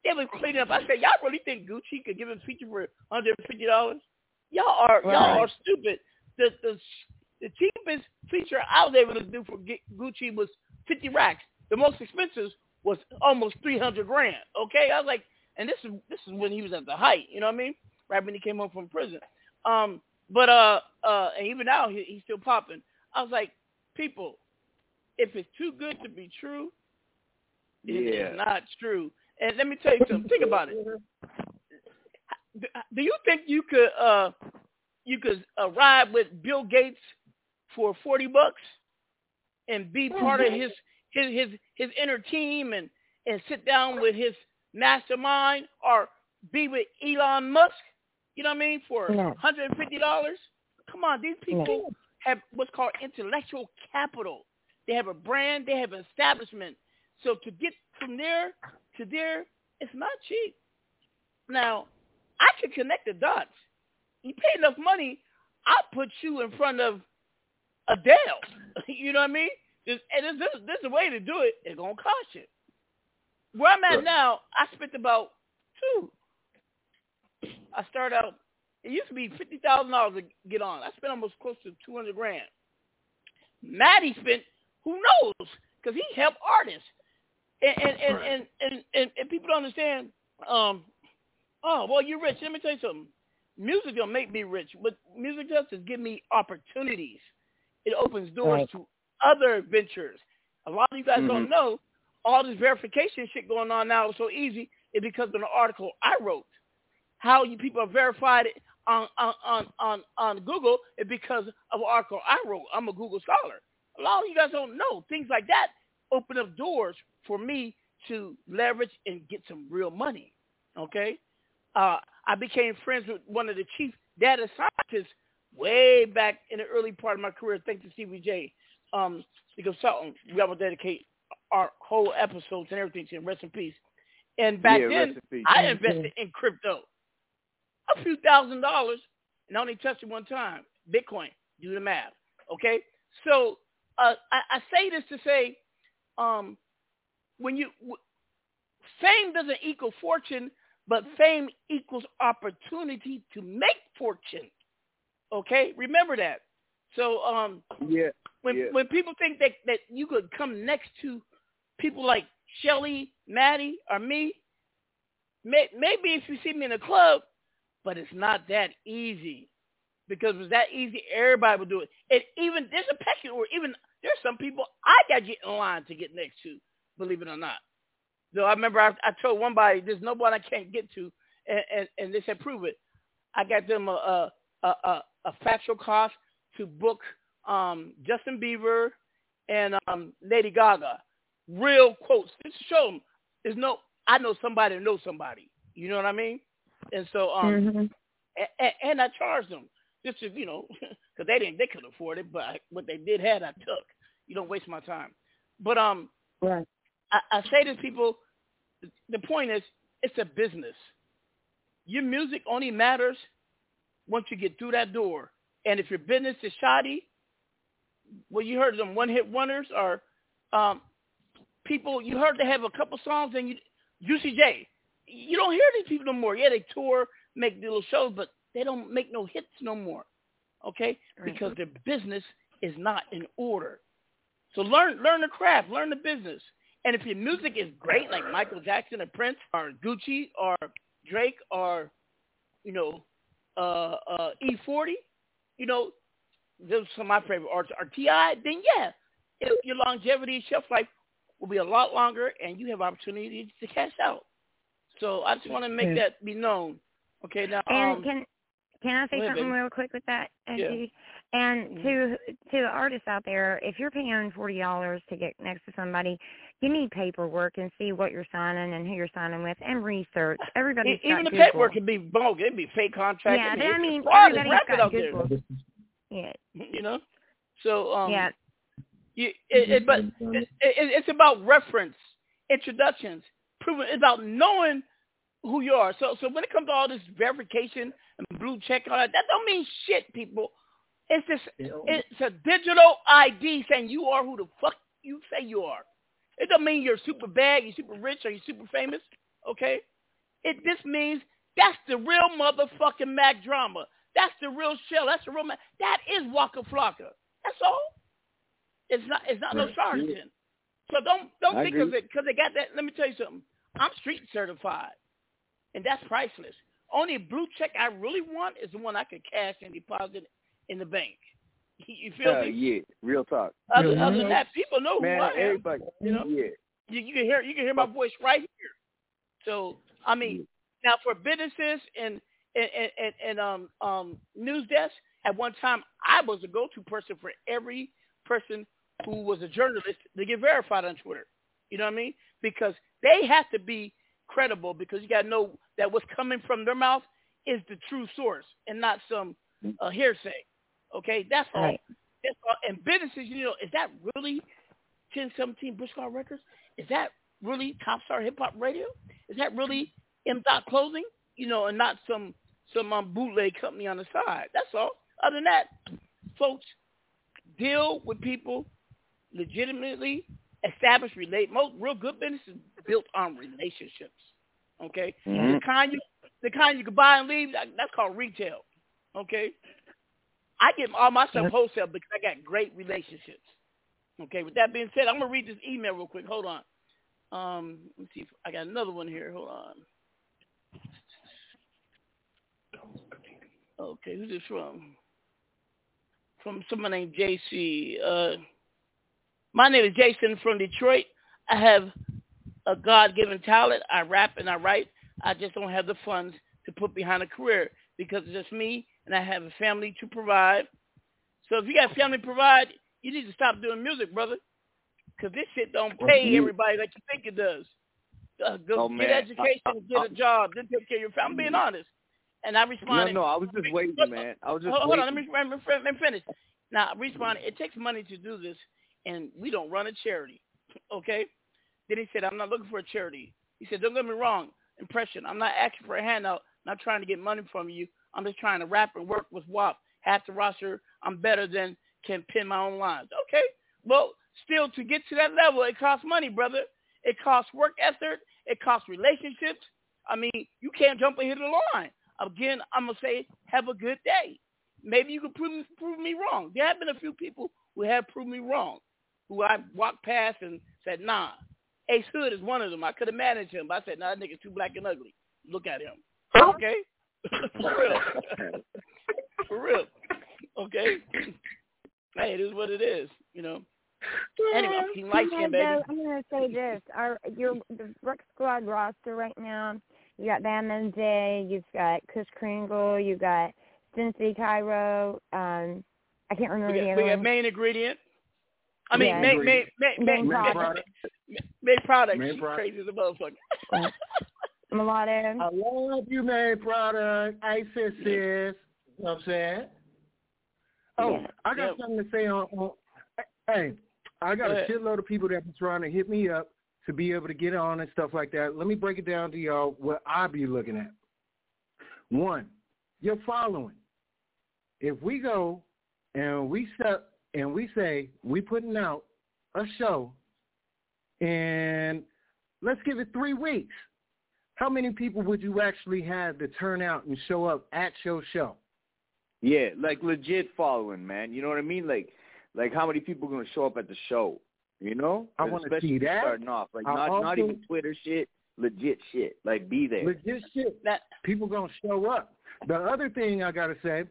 They was cleaning up. I said, y'all really think Gucci could give a feature for 150 dollars? Y'all are right. y'all are stupid. The the the cheapest feature I was able to do for Gucci was 50 racks. The most expensive was almost three hundred grand. Okay, I was like, and this is this is when he was at the height. You know what I mean? Right when he came home from prison. Um, but uh, uh, and even now he, he's still popping. I was like, people, if it's too good to be true, it Yeah. is not true. And let me tell you something. Think about it. Do you think you could uh you could uh, ride with Bill Gates for forty bucks and be part of his his his his inner team and and sit down with his mastermind or be with Elon Musk? You know what I mean for No. hundred and fifty dollars? Come on, these people No. have what's called intellectual capital. They have a brand, they have an establishment. So to get from there to there, it's not cheap. Now, I can connect the dots. You pay enough money, I'll put you in front of Adele. [LAUGHS] you know what I mean? There's, and there's, there's a way to do it. It's gonna cost you. Where I'm at Right. now, I spent about two. I started out. It used to be fifty thousand dollars to get on. I spent almost close to two hundred grand. Matty spent who knows because he helped artists, and and and, Right. and, and, and and people don't understand. Um, oh well, you're rich. Let me tell you something. Music don't make me rich, but music does is give me opportunities. It opens doors Right. to other ventures. A lot of you guys Mhm. don't know all this verification shit going on now is so easy is because of an article I wrote. How you people are verified on on on on, on Google is because of an article I wrote. I'm a Google scholar. A lot of you guys don't know things like that open up doors for me to leverage and get some real money. Okay, uh, I became friends with one of the chief data scientists way back in the early part of my career. Thanks to Stevie J, um, the consultant. We will dedicate our whole episodes and everything to him. Rest in peace. And back Yeah, then, rest in peace. I invested in crypto, a few thousand dollars, and I only touched it one time. Bitcoin. Do the math. Okay. So uh, I, I say this to say, um, when you w- fame doesn't equal fortune, but fame equals opportunity to make fortune. Okay, remember that. So um, Yeah. When yeah. when people think that that you could come next to people like Shelly, Matty, or me, may, maybe if you see me in a club, but it's not that easy. Because if it was that easy, everybody would do it. And even there's a pecking order. Even there's some people I got to get in line to get next to, believe it or not. So I remember I, I told one body, there's nobody I can't get to, and, and, and they said, prove it. I got them a a, a, a, a factual cost to book um, Justin Bieber and um, Lady Gaga. Real quotes. Just show them, there's no, I know somebody knows somebody. You know what I mean? And so, um, Mhm. and, and I charged them just to, you know, [LAUGHS] because they didn't, they couldn't afford it, but I, what they did had, I took. You don't waste my time. But um, Right. I, I say to people, the point is, it's a business. Your music only matters once you get through that door. And if your business is shoddy, well, you heard them one-hit wonders or um, people, you heard they have a couple songs and you, Juicy J, you don't hear these people no more. Yeah, they tour, make little shows, but they don't make no hits no more. Okay? Because their business is not in order. So learn learn the craft, learn the business. And if your music is great, like Michael Jackson or Prince or Gucci or Drake or, you know, uh, uh, E40, you know, those are some of my favorite artists are T.I., then yeah, it, your longevity, shelf life will be a lot longer and you have opportunities to cash out. So I just want to make that be known. Okay, now, And um, can can I say ahead, something baby. real quick with that? Yeah. And to to the artists out there, if you're paying forty dollars to get next to somebody, you need paperwork and see what you're signing and who you're signing with, and research. Everybody's E- even the Google. paperwork can be bogus. It'd be fake contract. Yeah, I mean, I it's mean, fraud is everybody's got. Google. Yeah. You know, so um, Yeah. You, it, it, but it, it, it's about reference, introductions, proving. It's about knowing who you are. So, so when it comes to all this verification and blue check, all that, that don't mean shit, people. It's just it's a digital ID saying you are who the fuck you say you are. It don't mean you're super bad, you're super rich, or you're super famous. Okay? It just means that's the real motherfucking Mack drama. That's the real shell. That's the real Mack. That is Waka Flocka. That's all. It's not. It's not no Right. charlatan. So don't don't I think agree. of it because they got that. Let me tell you something. I'm street certified, and that's priceless. Only blue check I really want is the one I could cash and deposit in the bank. [LAUGHS] You feel Uh, me? yeah, real talk. Other, other than that, people know Man, who I am. everybody, you know, yeah. you, you can hear you can hear my voice right here. So I mean, now for businesses and and, and, and um um news desk, at one time I was a go-to person for every person who was a journalist to get verified on Twitter. You know what I mean? Because they have to be credible because you got to know that what's coming from their mouth is the true source and not some uh, hearsay. Okay, that's all. Right. That's all. And businesses, you know, is that really 1017 Bush Car Records? Is that really Top Star Hip Hop Radio? Is that really M Dot Clothing? You know, and not some some um, bootleg company on the side. That's all. Other than that, folks, deal with people legitimately, establish relate. Most real good business is built on relationships. Okay, Mhm. the kind you the kind you can buy and leave. That's called retail. Okay, I get all my stuff wholesale because I got great relationships. Okay, with that being said, I'm gonna read this email real quick. Hold on. Um, let me see if I got another one here. Hold on. Okay, who's this from? From someone named JC. Uh, my name is Jason from Detroit. I have a God-given talent. I rap and I write. I just don't have the funds to put behind a career because it's just me and I have a family to provide. So if you got family to provide, you need to stop doing music, brother. Because this shit don't pay everybody like you think it does. Uh, go Oh, get man. education, I- I- get a job, then take care of your family. I'm being honest. And I responded. no, no, I was just waiting, man. I was just hold, hold on, let me, let, me, let me finish. Now, I responded, it takes money to do this, and we don't run a charity, [LAUGHS] okay? Then he said, I'm not looking for a charity. He said, don't get me wrong, impression. I'm not asking for a handout, I'm not trying to get money from you. I'm just trying to rap and work with WAP. Half the roster, I'm better than can pin my own lines. Okay, well, still to get to that level, it costs money, brother. It costs work effort. It costs relationships. I mean, you can't jump and hit the line. Again, I'm gonna say, have a good day. Maybe you can prove prove me wrong. There have been a few people who have proved me wrong, who I walked past and said, nah. Ace Hood is one of them. I could have managed him, but I said, nah, that nigga's too black and ugly. Look at him. Okay? [LAUGHS] For real. [LAUGHS] For real. Okay? [CLEARS THROAT] Hey, it is what it is, you know. Anyway, he likes him, baby. I'm gonna say this: our your the Rick Squad roster right now. You got Batman Day. You've got Kush Kringle. You got Cincy Cairo. Um, I can't remember We the other we got main ingredient. I mean, Yeah. main, main, main, main, Main main, product. main product. Main product. crazy as a motherfucker. Mulatto. I love you, man, product. I said sis. You know what I'm saying? Oh, Yeah. I got Yeah. something to say on, on hey, I got Go a ahead. shitload of people that been trying to hit me up to be able to get on and stuff like that. Let me break it down to y'all what I be looking at. One, your following. If we go and we set and we say we putting out a show and let's give it three weeks. How many people would you actually have to turn out and show up at your show? Yeah, like legit following, man. You know what I mean? Like, like how many people are gonna show up at the show? You know? I wanna Especially see that. Starting off, like I not not even Twitter shit, legit shit. Like be there. Legit shit. That people gonna show up. The other thing I gotta say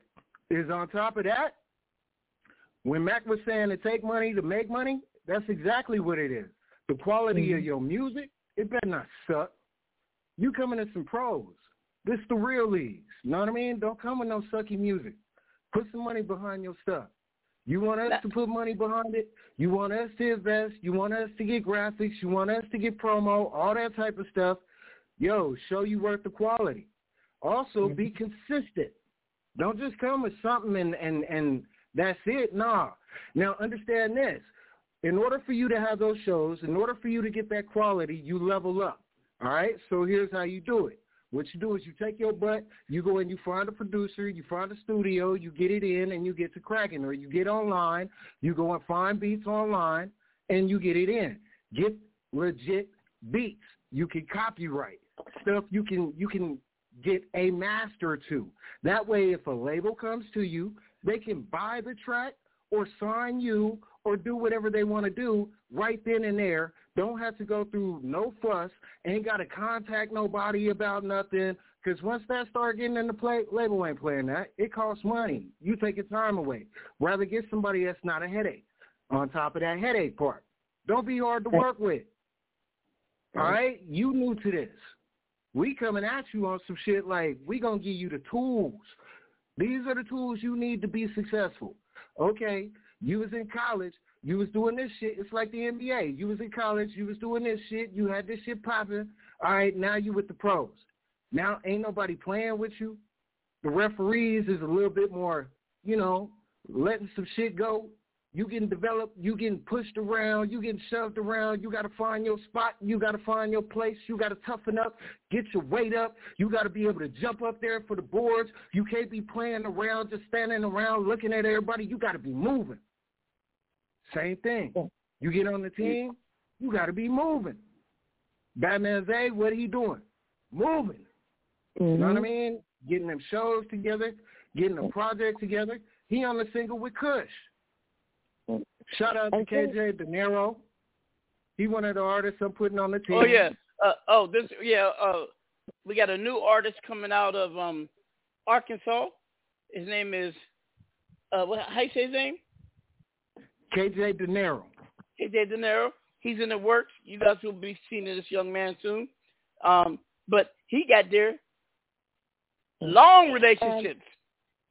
is on top of that, when Mack was saying to take money to make money, that's exactly what it is. The quality of mm-hmm. your music, it better not suck. You coming in some pros. This the real leagues. You know what I mean? Don't come with no sucky music. Put some money behind your stuff. You want us to put money behind it. You want us to invest. You want us to get graphics. You want us to get promo, all that type of stuff. Yo, show you worth the quality. Also, mm-hmm. be consistent. Don't just come with something and, and, and that's it. Nah. Now, understand this. In order for you to have those shows, in order for you to get that quality, you level up. All right? So here's how you do it. What you do is you take your butt, you go and you find a producer, you find a studio, you get it in, and you get to cracking. Or you get online, you go and find beats online, and you get it in. Get legit beats. You can copyright stuff. You can you can get a master to. That way, if a label comes to you, they can buy the track or sign you or do whatever they want to do right then and there. Don't have to go through no fuss. Ain't got to contact nobody about nothing. Because once that start getting in the play, label ain't playing that. It costs money. You take your time away. Rather get somebody that's not a headache. On top of that headache part, don't be hard to work with. All right, you new to this. We coming at you on some shit like we gonna give you the tools. These are the tools you need to be successful. Okay, you was in college, you was doing this shit. It's like the NBA. You was in college, you was doing this shit, you had this shit popping. All right, now you with the pros. Now ain't nobody playing with you. The referees is a little bit more, you know, letting some shit go. You getting developed, you getting pushed around, you getting shoved around, you gotta find your spot, you gotta find your place, you gotta toughen up, get your weight up, you gotta be able to jump up there for the boards. You can't be playing around, just standing around looking at everybody, you gotta be moving. Same thing. You get on the team, you gotta be moving. Batman Zay, what are he doing? Moving. Mm-hmm. You know what I mean? Getting them shows together, getting the project together. He on the single with Kush. Shout out to KJ De Niro. He one of the artists I'm putting on the team. Oh yeah. Uh, oh, this yeah. Uh, we got a new artist coming out of um, Arkansas. His name is uh, what? How you say his name? KJ De Niro. KJ De Niro. He's in the works. You guys will be seeing this young man soon. Um, but he got there. Long relationships.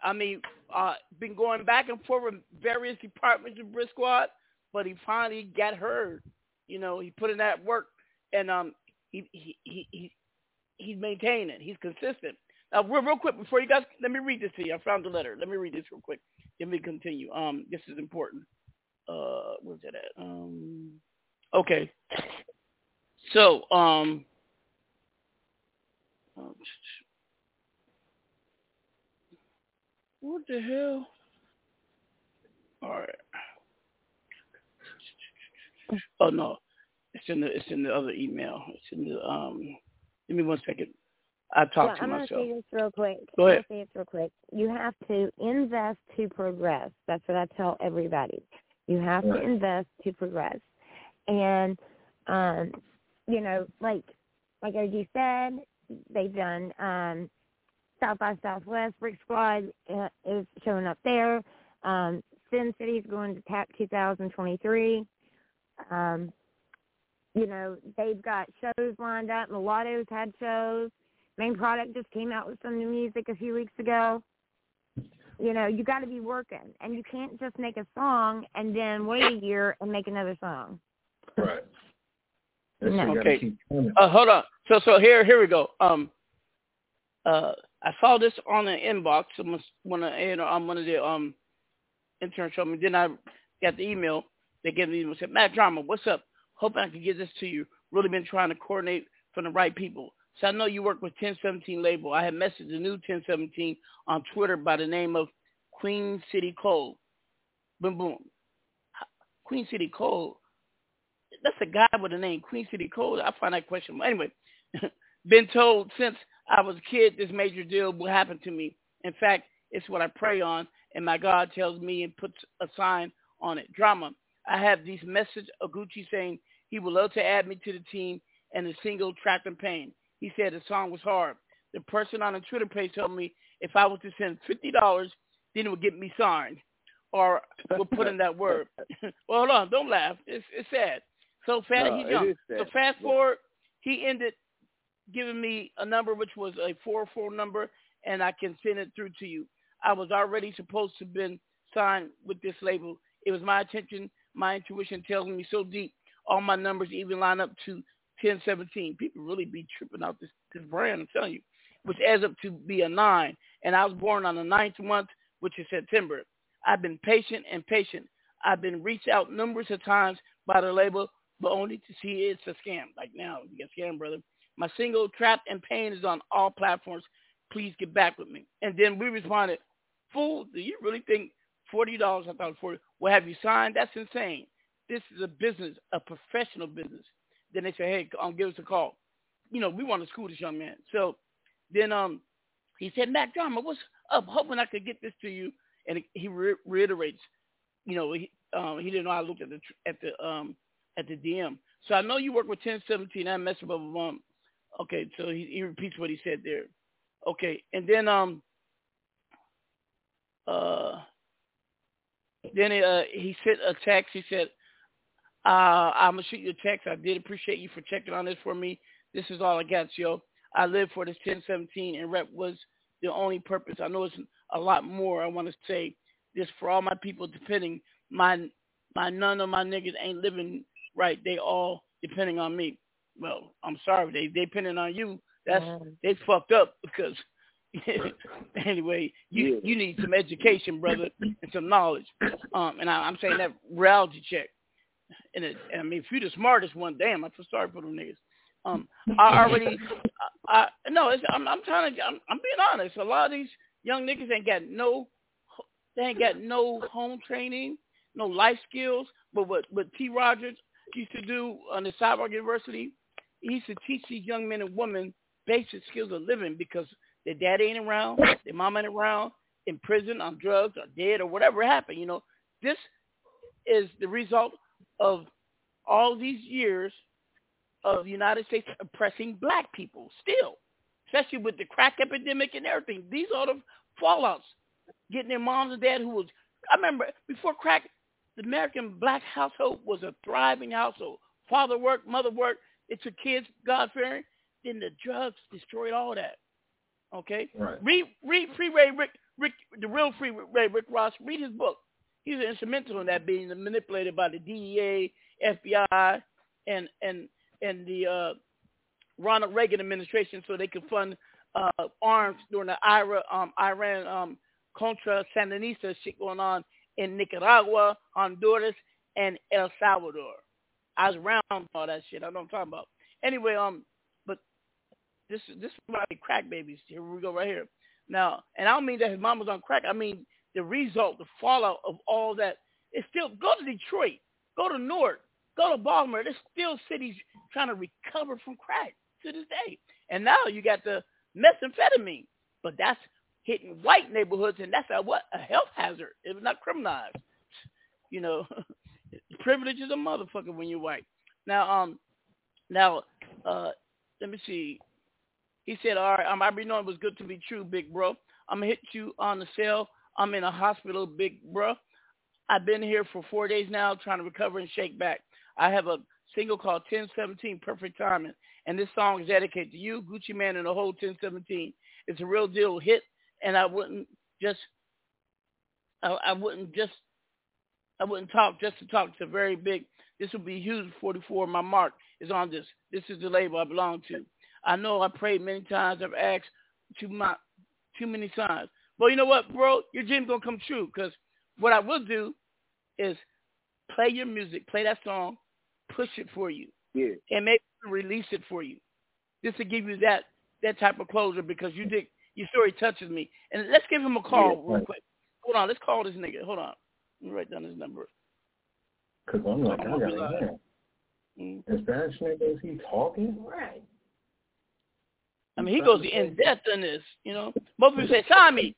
I mean, uh, been going back and forth with various departments of Squad, but he finally got heard. You know, he put in that work, and um, he he he, he he's maintaining it. He's consistent. Now, real, real quick before you guys, let me read this to you. I found the letter. Let me read this real quick. Let me continue. Um, this is important. Uh, where's it at? Um, okay. So, um, um, what the hell? All right. Oh no, it's in the it's in the other email. It's in the um. Give me one second. I talked yeah, to I'm myself. gonna say this real quick. Go ahead. I'm say this real quick. You have to invest to progress. That's what I tell everybody. You have Right. to invest to progress. And um, you know, like like as you said, they've done um South by Southwest. Brick Squad uh, is showing up there. Um, Sin City's going to TAP 2023. Um, you know, they've got shows lined up. Mulatto's had shows. Main Product just came out with some new music a few weeks ago. You know, you got to be working, and you can't just make a song and then wait a year and make another song. Right. No. Okay. Uh, hold on. So so here here we go. Um, uh, I saw this on the inbox. Someone one of um, one of the um interns showed me. Then I got the email. They gave me email said Mack Drama, what's up? Hoping I can get this to you. Really been trying to coordinate from the right people. So I know you work with 1017 label. I had messaged the new 1017 on Twitter by the name of Queen City Cole. Boom boom. Queen City Cole. That's a guy with a name, Queen City Cole. I find that questionable. Anyway, [LAUGHS] been told since I was a kid this major deal will happen to me. In fact, it's what I pray on, and my God tells me and puts a sign on it. Drama. I have these message of Gucci saying he would love to add me to the team and the single Trapped in Pain. He said the song was hard. The person on the Twitter page told me if I was to send fifty dollars, then it would get me signed, or we'll put in that word. [LAUGHS] [LAUGHS] well, hold on, don't laugh. It's it's sad. So fast, No, it sad. So fast forward, he ended giving me a number which was a four four number, and I can send it through to you. I was already supposed to have been signed with this label. It was my intention. My intuition tells me so deep. All my numbers even line up to 1017. People really be tripping out this, this brand, I'm telling you, which adds up to be a nine. And I was born on the ninth month, which is September. I've been patient and patient. I've been reached out numerous of times by the label, but only to see it's a scam. Like now, you get scammed, brother. My single Trapped in Pain is on all platforms. Please get back with me. And then we responded, fool, do you really think $40, I thought 40 will have you signed? That's insane. This is a business, a professional business. Then they said, hey, um, give us a call. You know, we want to school this young man. So then um, he said, Mack Drama, what's up? Hoping I could get this to you. And he re- reiterates, you know, he, um, he didn't know I looked at the at the um at the DM. So I know you work with 1017. I messed up um. Okay, so he, he repeats what he said there. Okay, and then um uh then uh, he sent a text. He said, uh, "I'm gonna shoot you a text. I did appreciate you for checking on this for me. This is all I got, yo. I live for this 1017, and rep was the only purpose. I know it's a lot more. I want to say this for all my people depending. My my none of my niggas ain't living right. They all depending on me. Well, I'm sorry. They they depending on you. That's they fucked up because [LAUGHS] anyway, you you need some education, brother, and some knowledge. Um, and I, I'm saying that reality check. And it, I mean, if you're the smartest one, damn, I feel sorry for them niggas. Um, I already, I, I no, it's, I'm, I'm trying to, I'm, I'm being honest. A lot of these young niggas ain't got no, they ain't got no home training, no life skills. But what what T. Rogers used to do on the Cyborg University, he used to teach these young men and women basic skills of living because their dad ain't around, their mom ain't around, in prison, on drugs, or dead, or whatever happened. You know, this is the result of all these years of the United States oppressing black people still, especially with the crack epidemic and everything. These are the fallouts. Getting their moms and dad who was, I remember before crack, the American black household was a thriving household. Father worked, mother worked, it took kids God-fearing. Then the drugs destroyed all that. Okay? Right. Read, read Freeway Rick, Rick, the real Freeway Rick Ross. Read his book. He's instrumental in that being manipulated by the DEA, FBI, and and and the uh, Ronald Reagan administration so they could fund uh, arms during the IRA, um, Iran um, Contra Sandinista shit going on in Nicaragua, Honduras, and El Salvador. I was around all that shit. I know what I'm talking about. Anyway, um, but this this is why crack babies. Here we go right here. Now, and I don't mean that his mom was on crack. I mean the result, the fallout of all that. It's still go to Detroit, go to Newark, go to Baltimore. There's still cities trying to recover from crack to this day. And now you got the methamphetamine, but that's hitting white neighborhoods, and that's a what a health hazard. It was not criminalized. You know, [LAUGHS] privilege is a motherfucker when you're white. Now, um, now, uh, let me see. He said, all right, um, I already know it was good to be true, big bro. I'm going to hit you on the cell. I'm in a hospital, big bro. I've been here for four days now trying to recover and shake back. I have a single called 1017, Perfect Timing. And this song is dedicated to you, Gucci Mane, and the whole 1017. It's a real deal hit, and I wouldn't just, I, I wouldn't just, I wouldn't talk just to talk. It's a very big, this will be huge 44. My mark is on this. This is the label I belong to. I know I prayed many times. I've asked too much, too many times. But you know what, bro? Your dream's gonna come true. Cause what I will do is play your music, play that song, push it for you, yeah. and maybe release it for you, just to give you that that type of closure. Because you did your story touches me. And let's give him a call Yeah, real right. quick. Hold on, let's call this nigga. Hold on, let me write down his number. Cause I'm like, I I'm got gonna be it. Mm. The Spanish nigga, is he talking? Right. I mean, he goes in depth in this. You know, most people say, Tommy.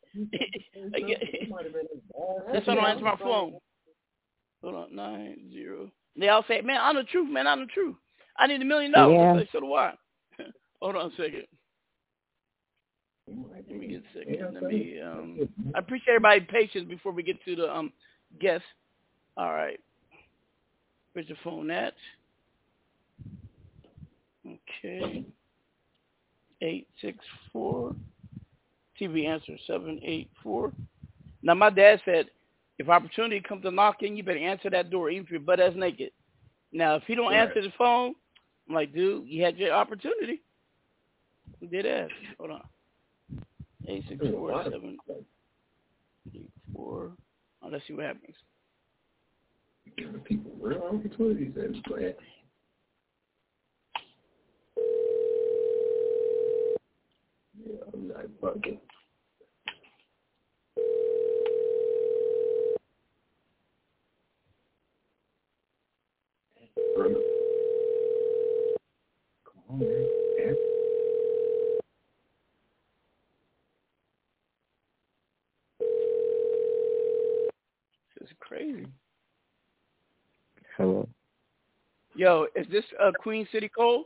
That's why I don't answer my phone. Hold on, nine zero. They all say, "Man, I'm the truth, man. I'm the truth. I need a million dollars." Yeah. I say, So do I. [LAUGHS] Hold on a second. Let me get a second. Let me. Um, I appreciate everybody's patience before we get to the um guest. All right. Where's the phone at? Okay. Eight six four. TV answer seven eight four. Now my dad said, if opportunity comes to knock knocking, you better answer that door, even if you're butt ass naked. Now if he don't answer the phone, I'm like, dude, you had your opportunity. You did ask. Hold on. Eight six four seven eight four. Let's see what happens. People real opportunities. Yeah, I'm not fucking. Come on, man. Answer. This is crazy. Hello. Yo, is this uh, Queen City Cole?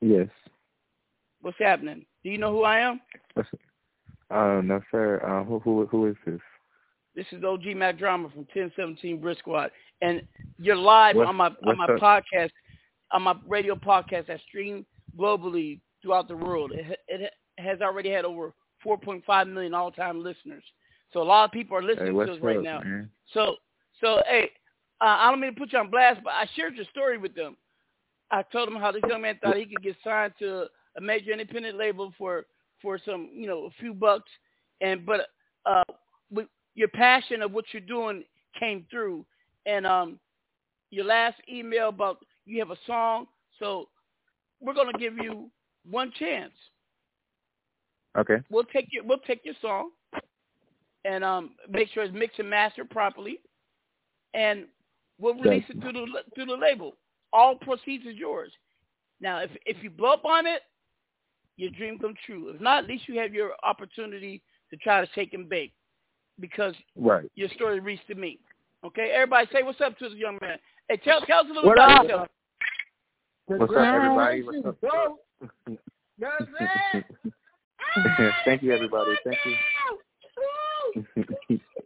Yes. What's happening? Do you know who I am? Uh, no, sir. Uh, who who who is this? This is OG Mack Drama from 1017 Brick Squad, and you're live What's- on my on my up? podcast, on my radio podcast that stream globally throughout the world. It, it has already had over 4.5 million all-time listeners. So a lot of people are listening Hey, to us right up, now. man? So so hey, uh, I don't mean to put you on blast, but I shared your story with them. I told them how this young man thought he could get signed to a major independent label for for some you know a few bucks, and but uh, with your passion of what you're doing came through, and um, your last email about you have a song, so we're gonna give you one chance. Okay. We'll take your we'll take your song and um make sure it's mixed and mastered properly, and we'll release it through the through the label. All proceeds is yours. Now, if if you blow up on it, your dream come true. If not, at least you have your opportunity to try to shake and bake, because Right. your story reached to me. Okay, everybody, say what's up to this young man. Hey, tell tell us a little What about up? yourself. What's up, everybody? What's up? [LAUGHS] Thank you, everybody. Thank you.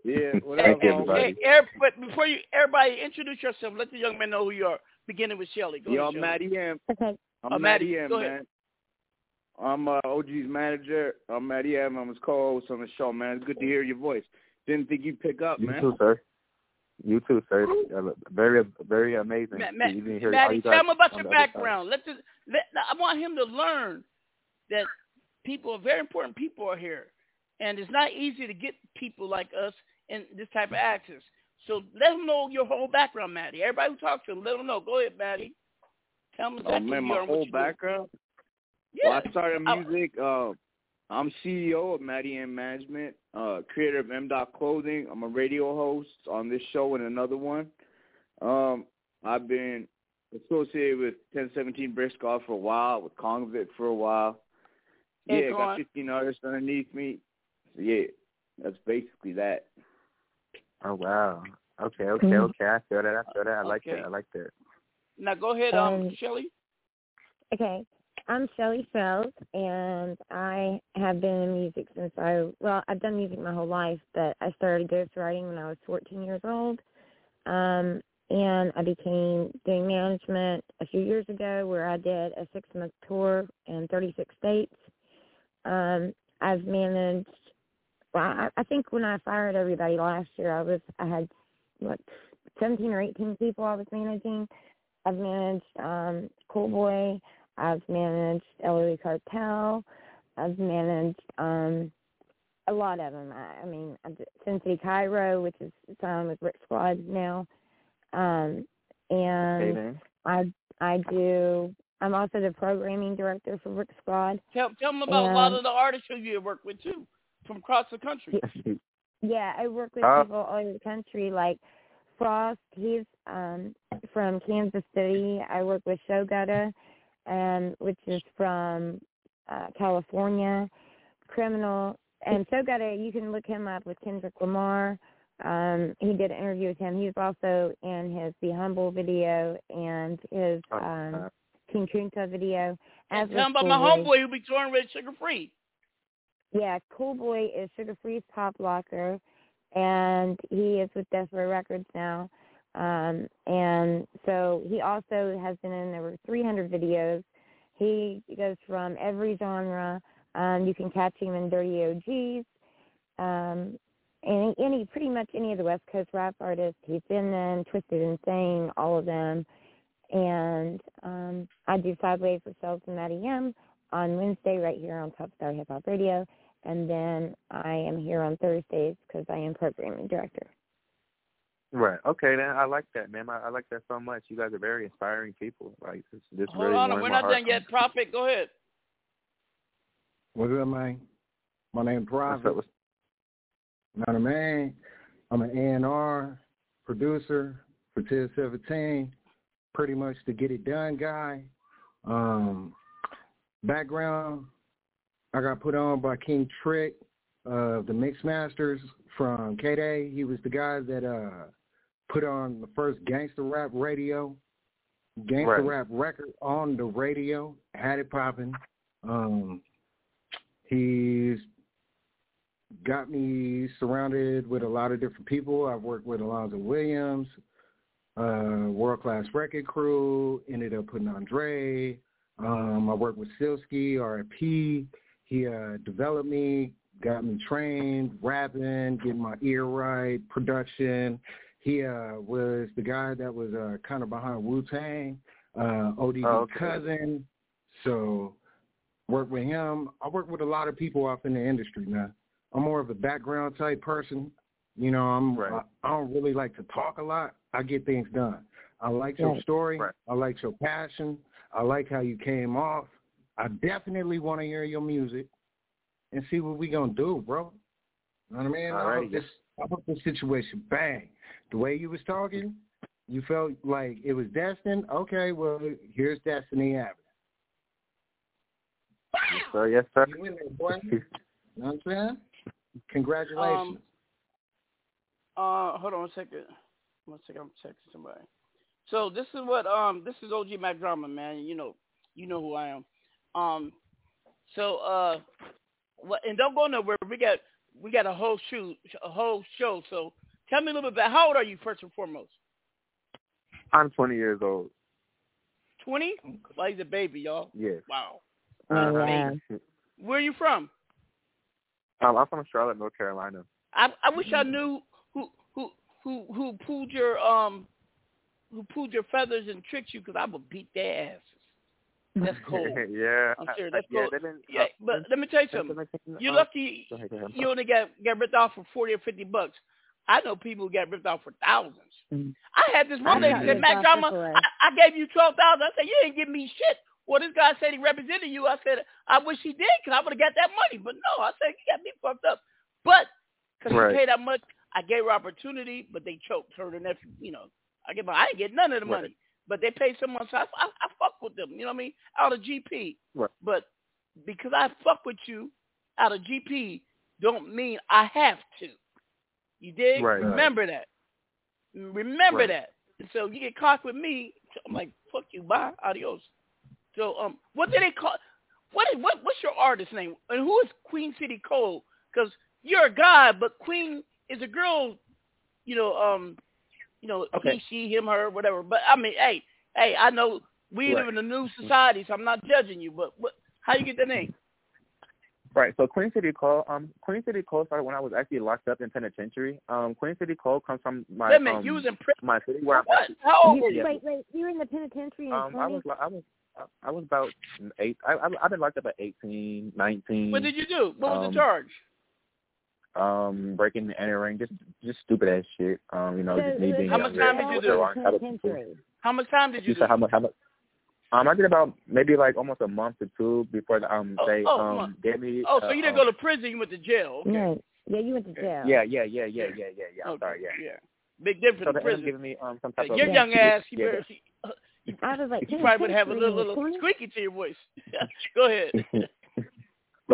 Yeah. Thank you, everybody. Hey, er, but before you, everybody, introduce yourself. Let the young man know who you are. Beginning with Shelly. Go Yo, ahead, I'm Shelly. Matty M. Okay. I'm Oh, Matty Matty, M, go ahead. man. I'm uh, OG's manager. I'm Matty M. I'm his co-host on the show, man. It's good to hear your voice. Didn't think you'd pick up, You man. You too, sir. You too, sir. Very, very amazing. Ma- to Ma- even hear Maddie, you tell him about your the other side. background. Let the, let, I want him to learn that people, very important people are here. And it's not easy to get people like us in this type of access. So let them know your whole background, Maddie. Everybody who talks to them, let them know. Go ahead, Maddie. Tell him Oh man, my whole background. Yeah. Well, I started music. Uh, I'm CEO of Matty M Management, uh, creator of M Dot Clothing. I'm a radio host on this show and another one. Um, I've been associated with 1017 Brick Squad for a while, with Kongvik for a while. Yeah, go got 15 artists underneath me. So yeah, that's basically that. Oh wow. Okay, okay, Mhm. okay. I feel that. I feel that. I like Okay. that. I like that. Now go ahead, um, Um, Shelly. Okay. I'm Shelly Fells, and I have been in music since I, well, I've done music my whole life, but I started ghostwriting when I was 14 years old. Um, and I became doing management a few years ago where I did a six-month tour in 36 states. Um, I've managed, well, I, I think when I fired everybody last year, I was, I had, what, 17 or 18 people I was managing. I've managed um, Cool Boy. I've managed LOE Cartel. I've managed um, a lot of them. I, I mean, I'm d- Sin City Cairo, which is signed with Brick Squad now, um, and Okay. I I do. I'm also the programming director for Brick Squad. Tell, tell them about a lot of the artists who you work with, too, from across the country. [LAUGHS] Yeah, I work with Uh, people all over the country, like Frost. He's um from Kansas City. I work with Showgutta, um, which is from uh, California. Criminal and Showgutta, you can look him up with Kendrick Lamar. Um, he did an interview with him. He was also in his Be Humble video and his Oh, um King Kunta video. As And tell them was about my homeboy who be touring with Suga Free. Yeah, Cool Boy is Suga Free's pop locker, and he is with Death Row Records now. Um, and so he also has been in over 300 videos. He goes from every genre. Um, you can catch him in Dirty OGs, um, any, any pretty much any of the West Coast rap artists. He's been in Twisted Insane, all of them. And um, I do Sideways with Shells and Matty M on Wednesday right here on Top Star Hip Hop Radio and then I am here on Thursdays because I am programming director. Right. Okay, then I like that, man. I, I like that so much. You guys are very inspiring people. Like this, this Hold really on, we're not heart. done yet. Prophet, go ahead. What's up, man? My name What's Prophet. up? What's, Not a man. I'm an A&R producer for 1017. Pretty much the get it done guy. Um, background, I got put on by King Trick of the Mix Masters from KDAY. He was the guy that uh put on the first gangster rap radio, gangster Right. rap record on the radio, had it popping. Um, he's got me surrounded with a lot of different people. I've worked with Alonzo Williams, uh, World Class Wreckin' Cru, ended up putting on Dre. Um, I worked with Silski, RIP. He uh, developed me, got me trained, rapping, getting my ear right, production. He uh, was the guy that was uh, kind of behind Wu Tang, uh, ODB Oh, okay. cousin. So worked with him. I work with a lot of people off in the industry now. I'm more of a background type person. You know, I'm I, I don't really like to talk a lot. I get things done. I like your Right. story. I like your passion. I like how you came off. I definitely want to hear your music and see what we gonna do, bro. You know what I mean? I Alrighty. hope this I hope this situation bang. The way you was talking, you felt like it was destined. Okay, well here's destiny happening. So yes, sir. You in there, boy. You know what I'm saying? Congratulations. Um, uh, hold on a second. One second, I'm texting somebody. So this is what um this is OG Mack Drama, man. You know, you know who I am. Um, so uh, what? And don't go nowhere. We got we got a whole shoot, a whole show. So tell me a little bit about how old are you first and foremost? I'm 20 years old. Twenty? Well, he's a baby, y'all. Yes. Wow. Uh, Amazing. Where are you from? Um, I'm from Charlotte, North Carolina. I I wish I knew who who who who pulled your um who pulled your feathers and tricked you because I would beat their asses. That's [LAUGHS] cold. yeah. I'm serious. I- That's yeah, cold. they've been- Yeah, uh, but let me tell you something. You're uh, lucky go ahead, go ahead. you only got got ripped off for forty or fifty bucks. I know people who got ripped off for thousands. I had this one I lady got said, ripped Mack Drama. I, I gave you twelve thousand. I said, you didn't give me shit. Well, this guy said he represented you. I said, I wish he did because I would have got that money. But no, I said, you got me fucked up. But because Right. he paid that much, I gave her opportunity, but they choked her. And nephew, you know, I get my, I didn't get none of the Right. But they paid someone, so I, I, I fuck with them. You know what I mean? Out of GP. Right. But because I fuck with you out of GP, don't mean I have to. You did. Right. Remember that. Remember Right. that. So you get caught with me, so I'm like, fuck you, bye, adios. So um, what do they call? What is what? What's your artist name? And who is Queen City Cole? Because you're a guy, but Queen is a girl. You know, um, you know, Okay. he, she, him, her, whatever. But I mean, hey, hey, I know we live in a new society, so I'm not judging you. But what? How you get the name? Right. So Queen City Cole, um, Queen City Cole started when I was actually locked up in penitentiary. Um, Queen City Cole comes from my Wait a minute, um, you was in prison. my city where I'm What? actually- How old You, were you? Wait, wait. You were in the penitentiary in Um, I was I was I was about eight. I, I I've been locked up at eighteen, nineteen. What did you do? What was um, the charge? Um, breaking and entering, just just stupid ass shit. Um, you know, just me being How much younger. time did you with do? the wrong attitude. How much time did you, You do? said how much? How much? Um, I did about maybe like almost a month or two before the, um Oh, they oh, um month. gave me. Oh, so uh, you didn't um, go to prison? You went to jail? Okay. Right. Yeah, you went to jail. Yeah, yeah, yeah, yeah, yeah, yeah, yeah. I'm Okay, sorry, yeah. yeah. Big difference So in they ended prison. giving me um some type of Your young ass, you, yeah, better, you, [LAUGHS] I was like, you probably would have a little, little squeaky to your voice. [LAUGHS] go ahead. [LAUGHS]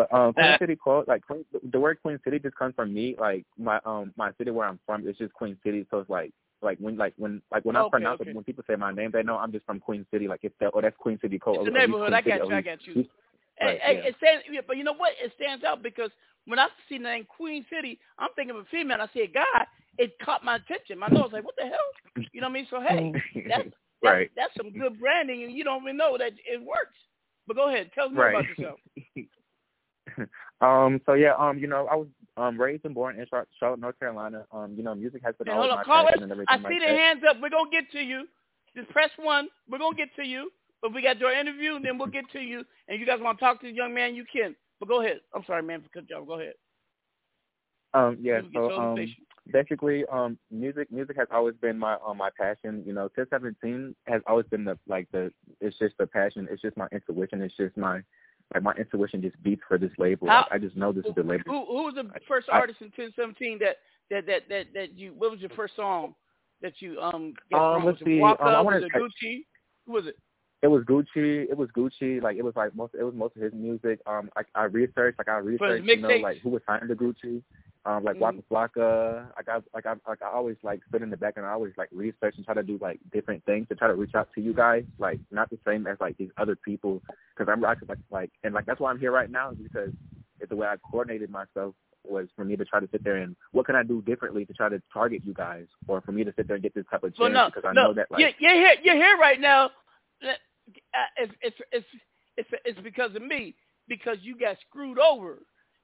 But um, [LAUGHS] Queen City, quote, like Queen, the word Queen City just comes from me. Like my um my city where I'm from, it's just Queen City. So it's like like when like when like when I pronounce okay. it, when people say my name, they know I'm just from Queen City. Like it's that oh that's Queen City quote. It's the neighborhood. I got you. Oh, I got you. Right, hey, yeah. it stands, but you know what? It stands out because when I see the name Queen City, I'm thinking of a female. I see a guy. It caught my attention. My nose like, what the hell? You know what I mean? So hey, [LAUGHS] that's [LAUGHS] that's, Right. that's some good branding, and you don't even know that it works. But go ahead, tell me Right. about yourself. [LAUGHS] um. So yeah. Um. You know, I was um raised and born in Char- Charlotte, North Carolina. Um. You know, music has been Hey, always hold my passion and everything I like see the that. hands up. We're gonna get to you. Just press one. We're gonna get to you. But we got your interview, and then we'll get to you. And you guys want to talk to the young man, you can. But go ahead. I'm sorry, man, for cut you off. Go ahead. Um, yeah. So um, basically, um, music music has always been my um, my passion. You know, till seventeen has always been the like the it's just the passion. It's just my intuition. It's just my like my intuition just beats for this label. How- Like, I just know this is the label. Who who was the first I- artist in 1017 that that that that that you? What was your first song that you um? Um, let's see, Walk um, I Up? wanna Was it say- Gucci? Who was it? It was Gucci. It was Gucci. Like it was like most. It was most of his music. Um, I, I researched. Like I researched. You know, like who was signed to Gucci. Um, like Mm-hmm. Waka Flocka. Like I like I like I always like sit in the back and I always like research and try to do like different things to try to reach out to you guys. Like not the same as like these other people because I'm like like and like that's why I'm here right now is because it's the way I coordinated myself was for me to try to sit there and what can I do differently to try to target you guys or for me to sit there and get this type of Well, chance no, because I no, know that like you're, you're here. You're here right now. It's it's it's it's it's because of me because you got screwed over.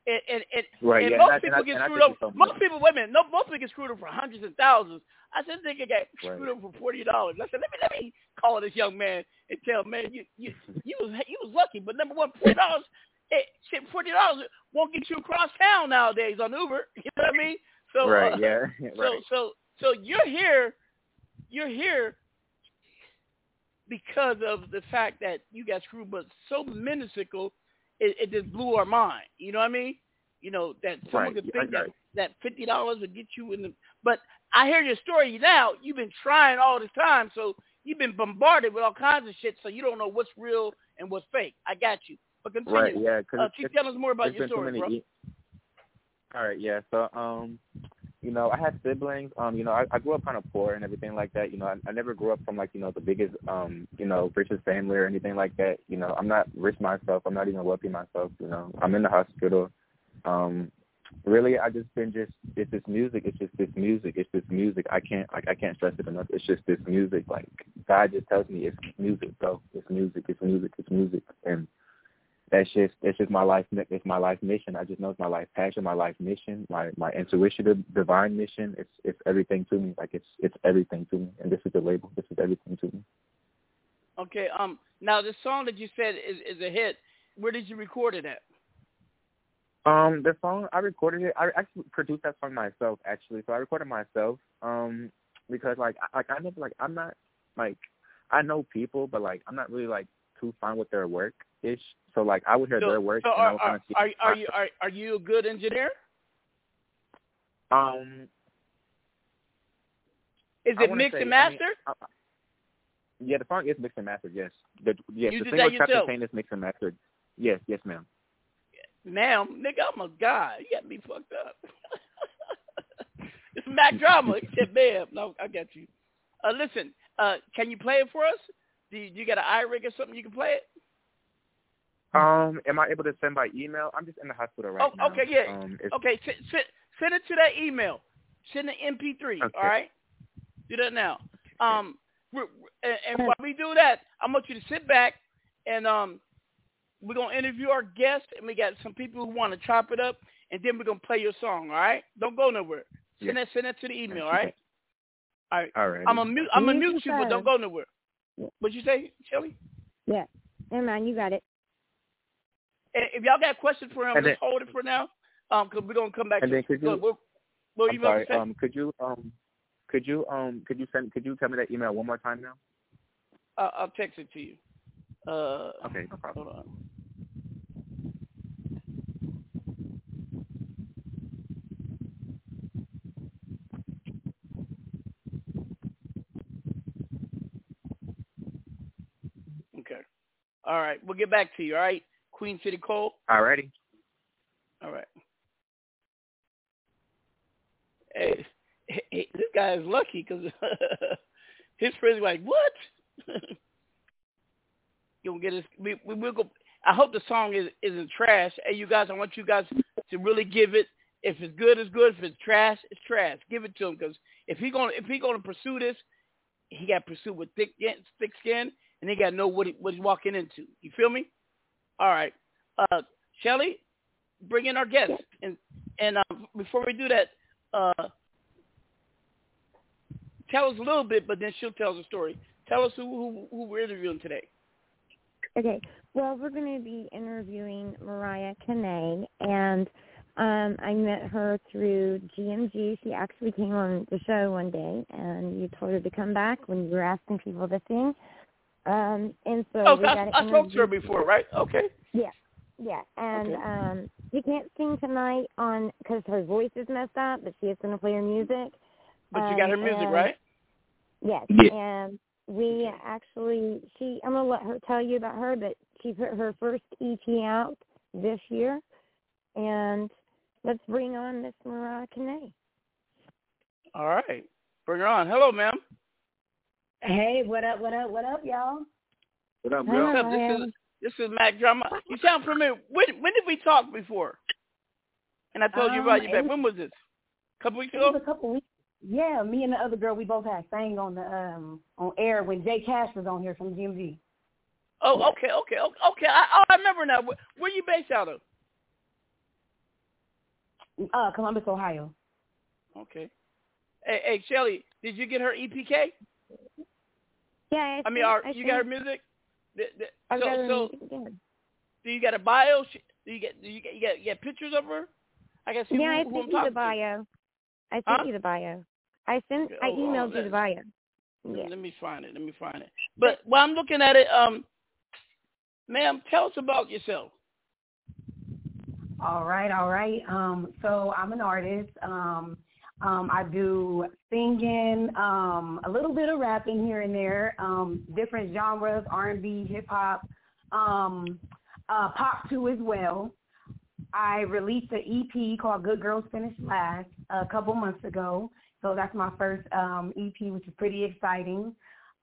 And, and, and, Right, and yeah, most and people I- get screwed over. most people, women, no, most people get screwed over for hundreds and thousands. I said, nigga got Right. screwed over for forty dollars. I said, let me let me call this young man and tell him, man, you you [LAUGHS] you was you was lucky, but number one, forty dollars, eh, shit, forty dollars won't get you across town nowadays on Uber. [LAUGHS] You know what I mean? So right, uh, yeah, [LAUGHS] so right. so so you're here, you're here because of the fact that you got screwed, but so minuscule, it, it just blew our mind. You know what I mean? You know that someone Right, could think that that fifty dollars would get you in the. But I hear your story now. You've been trying all this time, so you've been bombarded with all kinds of shit, so you don't know what's real and what's fake. I got you. But continue. Right, yeah, 'cause uh, keep telling us more about your story, bro. e- All right, yeah. So, um, you know, I had siblings. Um, you know, I, I grew up kind of poor and everything like that. You know, I, I never grew up from like you know the biggest, um, you know, richest family or anything like that. You know, I'm not rich myself. I'm not even wealthy myself. You know, I'm in the hospital. Um, really, I just been just it's this music. It's just this music. It's this music. I can't like I can't stress it enough. It's just this music. Like God just tells me it's music. So it's music. It's music. It's music. And that's just it's just my life it's my life mission. I just know it's my life passion, my life mission, my my intuition, divine mission. It's it's everything to me. Like it's it's everything to me. And this is the label. This is everything to me. Okay. Um. Now the song that you said is is a hit. Where did you record it at? Um, the song I recorded it. I actually produced that song myself, actually. So I recorded myself. Um, because like I, like I never like I'm not like I know people, but like I'm not really like too fine with their work ish. So like I would hear So, their work. so are, are, see are, are you are, are you a good engineer? Um, Is it mixed say- and I mean, mastered? I- yeah, the song is mixed and mastered. Yes, the yes, You the single yourself? Chain is mixed and mastered. Yes, yes, ma'am. Ma'am, nigga, I'm a god. You got me fucked up. [LAUGHS] it's Mack Drama. [LAUGHS] He said, ma'am. No, I got you. Uh, listen, uh, can you play it for us? Do you, do you got an iRig or something you can play it? Um, am I able to send by email? I'm just in the hospital right oh, now. okay, yeah. Um, okay, send, send, send it to that email. Send the MP3, Okay. all right? Do that now. Um, we're, we're- and, and while we do that, I want you to sit back and um, we're going to interview our guests, and we got some people who want to chop it up, and then we're going to play your song, all right? Don't go nowhere. Send that, send that to the email, all right? All right. All right. I'm a mute. I'm a You mute you, but don't go nowhere. What'd you say, Shelly? Yeah. Never mind, you got it. If y'all got questions for him, And just then- hold it for now, um, because we're gonna come back. And to then could you- what, what I'm you about sorry. Um, could you um, could you um, could you send could you tell me that email one more time now? I'll, I'll text it to you. Uh, Okay, no problem. Hold on. Okay. All right. We'll get back to you. All right. Queen City Cole. Alrighty. All right. Hey, hey, this guy is lucky because [LAUGHS] his friends are like, "What?" [LAUGHS] you gonna get his? We we will go. I hope the song is isn't trash. Hey, you guys, I want you guys to really give it. If it's good, it's good. If it's trash, it's trash. Give it to him because if he gonna if he gonna pursue this, he got to pursue with thick thick skin, and he got to know what he, what he's walking into. You feel me? All right, uh, Shelly, bring in our guests, and and uh, before we do that, uh, tell us a little bit, but then she'll tell us a story. Tell us who who, who we're interviewing today. Okay. Well, we're going to be interviewing Mariyah Kine, and um, I met her through GMG. She actually came on the show one day, and you told her to come back when you were asking people to sing. Um, and so oh, we I, got I spoke to her before, right? Okay. Yeah, yeah, and Okay. um, she can't sing tonight on because her voice is messed up, but she is going to play her music. But you got her Um, music, and- right? Yes, Yeah. and we actually she I'm gonna let her tell you about her, but she put her first EP out this year, and let's bring on Miss Mariyah Kine. All right, bring her on. Hello, ma'am. Hey, what up? What up? What up, y'all? What up, What's up? This is this is Mack Drama. You sound familiar. When when did we talk before? And I told you Um, about you back. When was this? A couple weeks It ago. was a couple weeks. Yeah, me and the other girl, we both had sang on the um on air when Jay Cash was on here from GMG. Oh, okay, okay, okay. okay. I, oh, I remember now. Where, where you based out of? Uh, Columbus, Ohio. Okay. Hey, hey, Shelly, did you get her EPK? Yeah, I mean, are, you got her music? The- the- I so, got her so, music, do you got a bio? Sh- Do you get? Do you get? You get, you get pictures of her? I guess. Yeah, I who, who sent you talking the to. bio. I sent Huh? you the bio. I sent. I Oh, oh, emailed you the bio. Let, Yeah. let me find it. Let me find it. But while I'm looking at it, um, ma'am, tell us about yourself. All right, all right. Um, so I'm an artist. Um, um, I do singing, um, a little bit of rapping here and there, um, different genres, R&B, hip hop, um, uh, pop too as well. I released an EP called Good Girls Finish Last a couple months ago. So that's my first um, EP, which is pretty exciting.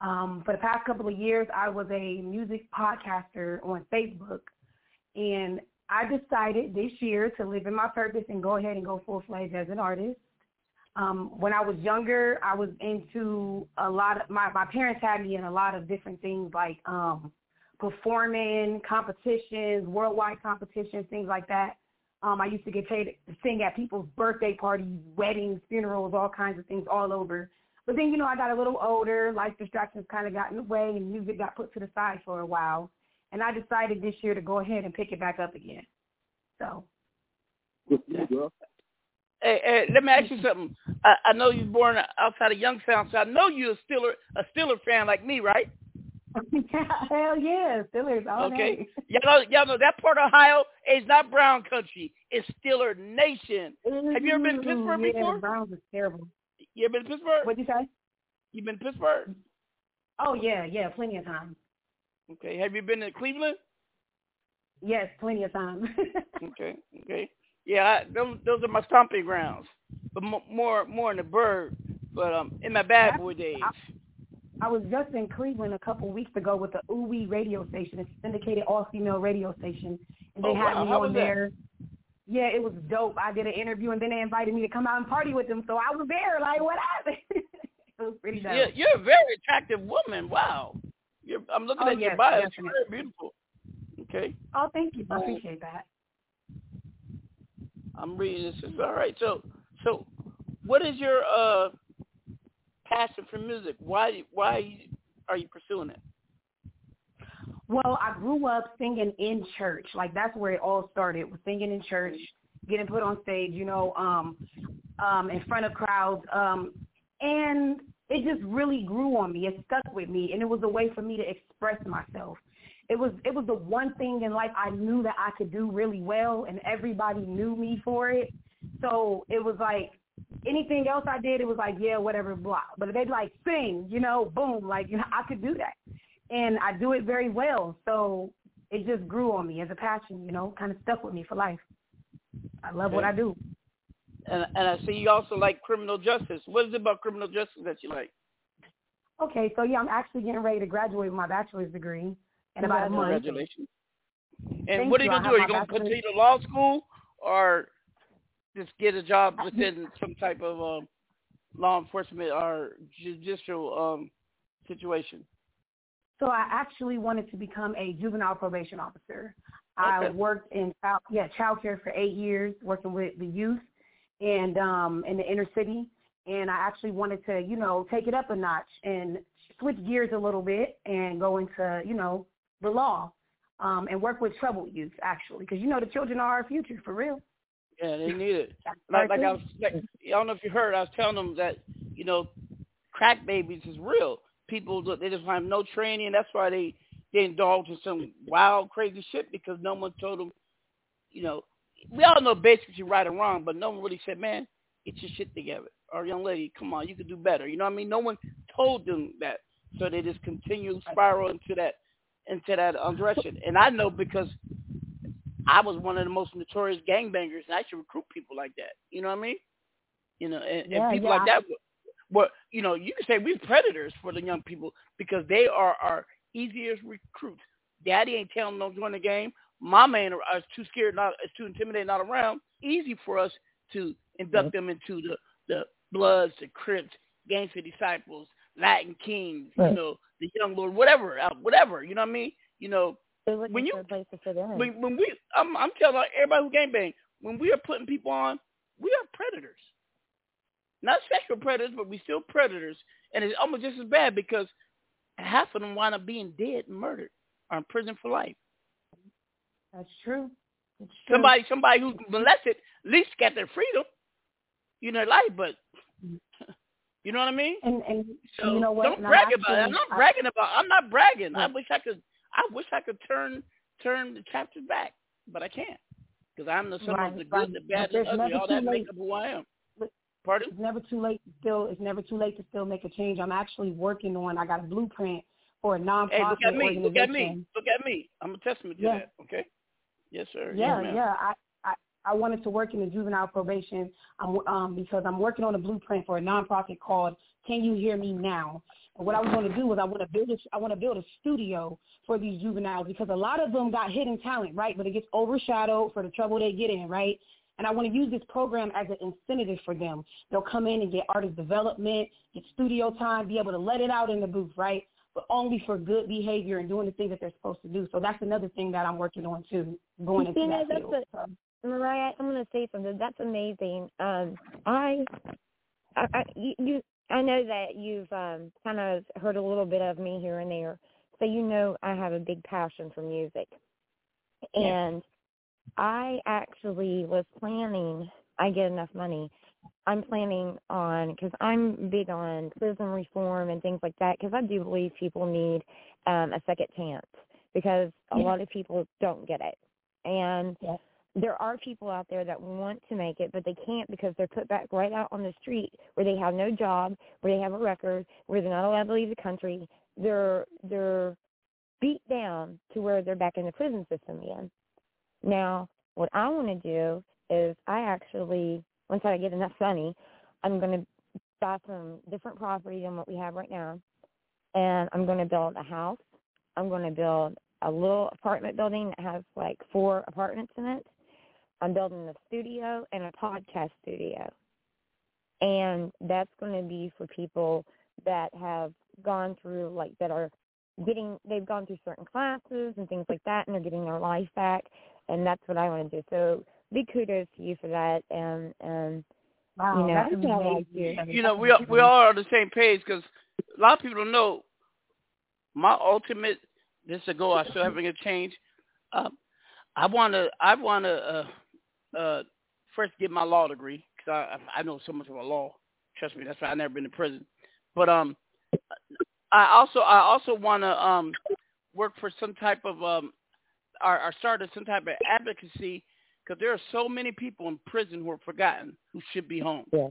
Um, for the past couple of years, I was a music podcaster on Facebook. And I decided this year to live in my purpose and go ahead and go full fledged as an artist. Um, when I was younger, I was into a lot of my my parents had me in a lot of different things like um, performing competitions, worldwide competitions, things like that. Um, I used to get paid to sing at people's birthday parties, weddings, funerals, all kinds of things all over. But then, you know, I got a little older, life distractions kind of got in the way, and music got put to the side for a while. And I decided this year to go ahead and pick it back up again. So, Hey, hey, let me ask you something. I, I know you're born outside of Youngstown, so I know you're a Steeler, a Steeler fan like me, right? [LAUGHS] hell yeah, Steelers all Okay. day. Y'all know, y'all know that part of Ohio is not Brown country. It's Steeler Nation. Have you ever been to mm-hmm. Pittsburgh yeah, before? Browns is terrible. You ever been to Pittsburgh? What'd you say? You been to Pittsburgh? Oh yeah, yeah, plenty of times. Okay. Have you been to Cleveland? Yes, plenty of times. [LAUGHS] Okay. Okay. Yeah, I, those, those are my stomping grounds, but mo- more more in the bird. But um, in my bad boy days. I was just in Cleveland a couple weeks ago with the UWI radio station. It's a syndicated all female radio station, and they Oh, had wow. me How on was that? there. Yeah, it was dope. I did an interview, and then they invited me to come out and party with them. So I was there. Like, what happened? [LAUGHS] it was pretty dope. Yeah, you're a very attractive woman. Wow. You're, I'm looking Oh, at your yes, bio. It's very beautiful. Okay. Oh, thank you. I appreciate that. I'm reading this. All right. So, so, what is your uh passion for music? Why why are you pursuing it? Well, I grew up singing in church. Like that's where it all started. Was singing in church, getting put on stage, you know, um, um, in front of crowds, um, and it just really grew on me. It stuck with me, and it was a way for me to express myself. It was it was the one thing in life I knew that I could do really well, and everybody knew me for it. So it was like anything else I did, it was like yeah, whatever, blah. But they'd like sing, you know, boom, like you know, I could do that and I do it very well. So it just grew on me as a passion, you know, kind of stuck with me for life. I love what I do. And and I see you also like criminal justice. What is it about criminal justice that you like? Okay, so yeah, I'm actually getting ready to graduate with my bachelor's degree in about a month. Congratulations. And Thank what are you. you gonna do? Are you gonna continue to law school or just get a job within some type of um, law enforcement or judicial um, situation? So I actually wanted to become a juvenile probation officer. I worked in child, yeah child care for eight years, working with the youth and um in the inner city. And I actually wanted to, you know, take it up a notch and switch gears a little bit and go into, you know, the law um, and work with troubled youth actually, because you know the children are our future for real. Yeah, they need it. Like like I was like I don't know if you heard, I was telling them that you know crack babies is real. People they just have no training. That's why they they indulge in some wild crazy shit because no one told them. You know, we all know basically right or wrong, but no one really said, man, get your shit together. Or young lady, come on, you could do better. You know what I mean? No one told them that. So they just continue spiraling to spiral into that into that um, direction. And I know because I was one of the most notorious gangbangers, and I should recruit people like that. You know what I mean? You know, and, Yeah, and people yeah. like that. Well, you know, you can say we're predators for the young people because they are our easiest recruits. Daddy ain't telling them to join the game. Mama ain't uh, is too scared, not is too intimidated, not around. Easy for us to induct them into the the Bloods, the Crips, Gangster Disciples, Latin Kings, you know, the Young Lord, whatever, uh, whatever. You know what I mean? You know, when you for a place to fit in. when when we, I'm I'm telling everybody who game bang, when we are putting people on, we are predators. Not sexual predators, but we still predators, and it's almost just as bad because half of them wind up being dead and murdered or in prison for life. That's true. It's true. Somebody somebody who molested at least got their freedom, you know, life, but you know what I mean? And and So you know what? don't brag about it. I'm actually- not I- bragging about. I'm not bragging. I wish I could. I wish I could turn turn the chapters back, but I can't because I'm the sum Right, of the good, right. the bad, the ugly. All that late. make up who I am. Pardon? It's never too late to still. It's never too late to still make a change. I'm actually working on. I got a blueprint for a nonprofit Hey, look at me. Look at me. Look at me. I'm a testament to Yeah. that. Okay. Yes, sir. Yeah, yes, yeah. I, I wanted to work in the juvenile probation. I'm um because I'm working on a blueprint for a nonprofit called Can You Hear Me Now? And what I was going to do was I want to build a, I want to build a studio for these juveniles because a lot of them got hidden talent, right? But it gets overshadowed for the trouble they get in, right? And I want to use this program as an incentive for them. They'll come in and get artist development, get studio time, be able to let it out in the booth, right? But only for good behavior and doing the things that they're supposed to do. So that's another thing that I'm working on too, going into that field. Mariyah, I'm going to say something. That's amazing. Um, I, I, I, you, you, I know that you've um, kind of heard a little bit of me here and there, so you know I have a big passion for music, and I actually was planning. I get enough money. I'm planning on because I'm big on prison reform and things like that because I do believe people need um, a second chance because a Yeah. lot of people don't get it, and Yeah. There are people out there that want to make it, but they can't because they're put back right out on the street where they have no job, where they have a record, where they're not allowed to leave the country. They're they're beat down to where they're back in the prison system again. Now, what I want to do is I actually once I get enough money, I'm going to buy some different property than what we have right now, and I'm going to build a house. I'm going to build a little apartment building that has like four apartments in it. I'm building a studio and a podcast studio. And that's going to be for people that have gone through, like, that are getting, they've gone through certain classes and things like that, and they're getting their life back. And that's what I want to do. So big kudos to you for that. And, and Wow, you know, that's that's what I like amazing. You know, we are, we all are on the same page because a lot of people don't know. My ultimate, this is a goal I still haven't get change. Um, I want to, I want to uh, uh, first get my law degree because I, I know so much about law. Trust me, that's why I've never been to prison. But um, I also, I also want to um, work for some type of um, or, or started some type of advocacy because there are so many people in prison who are forgotten who should be home. Yeah.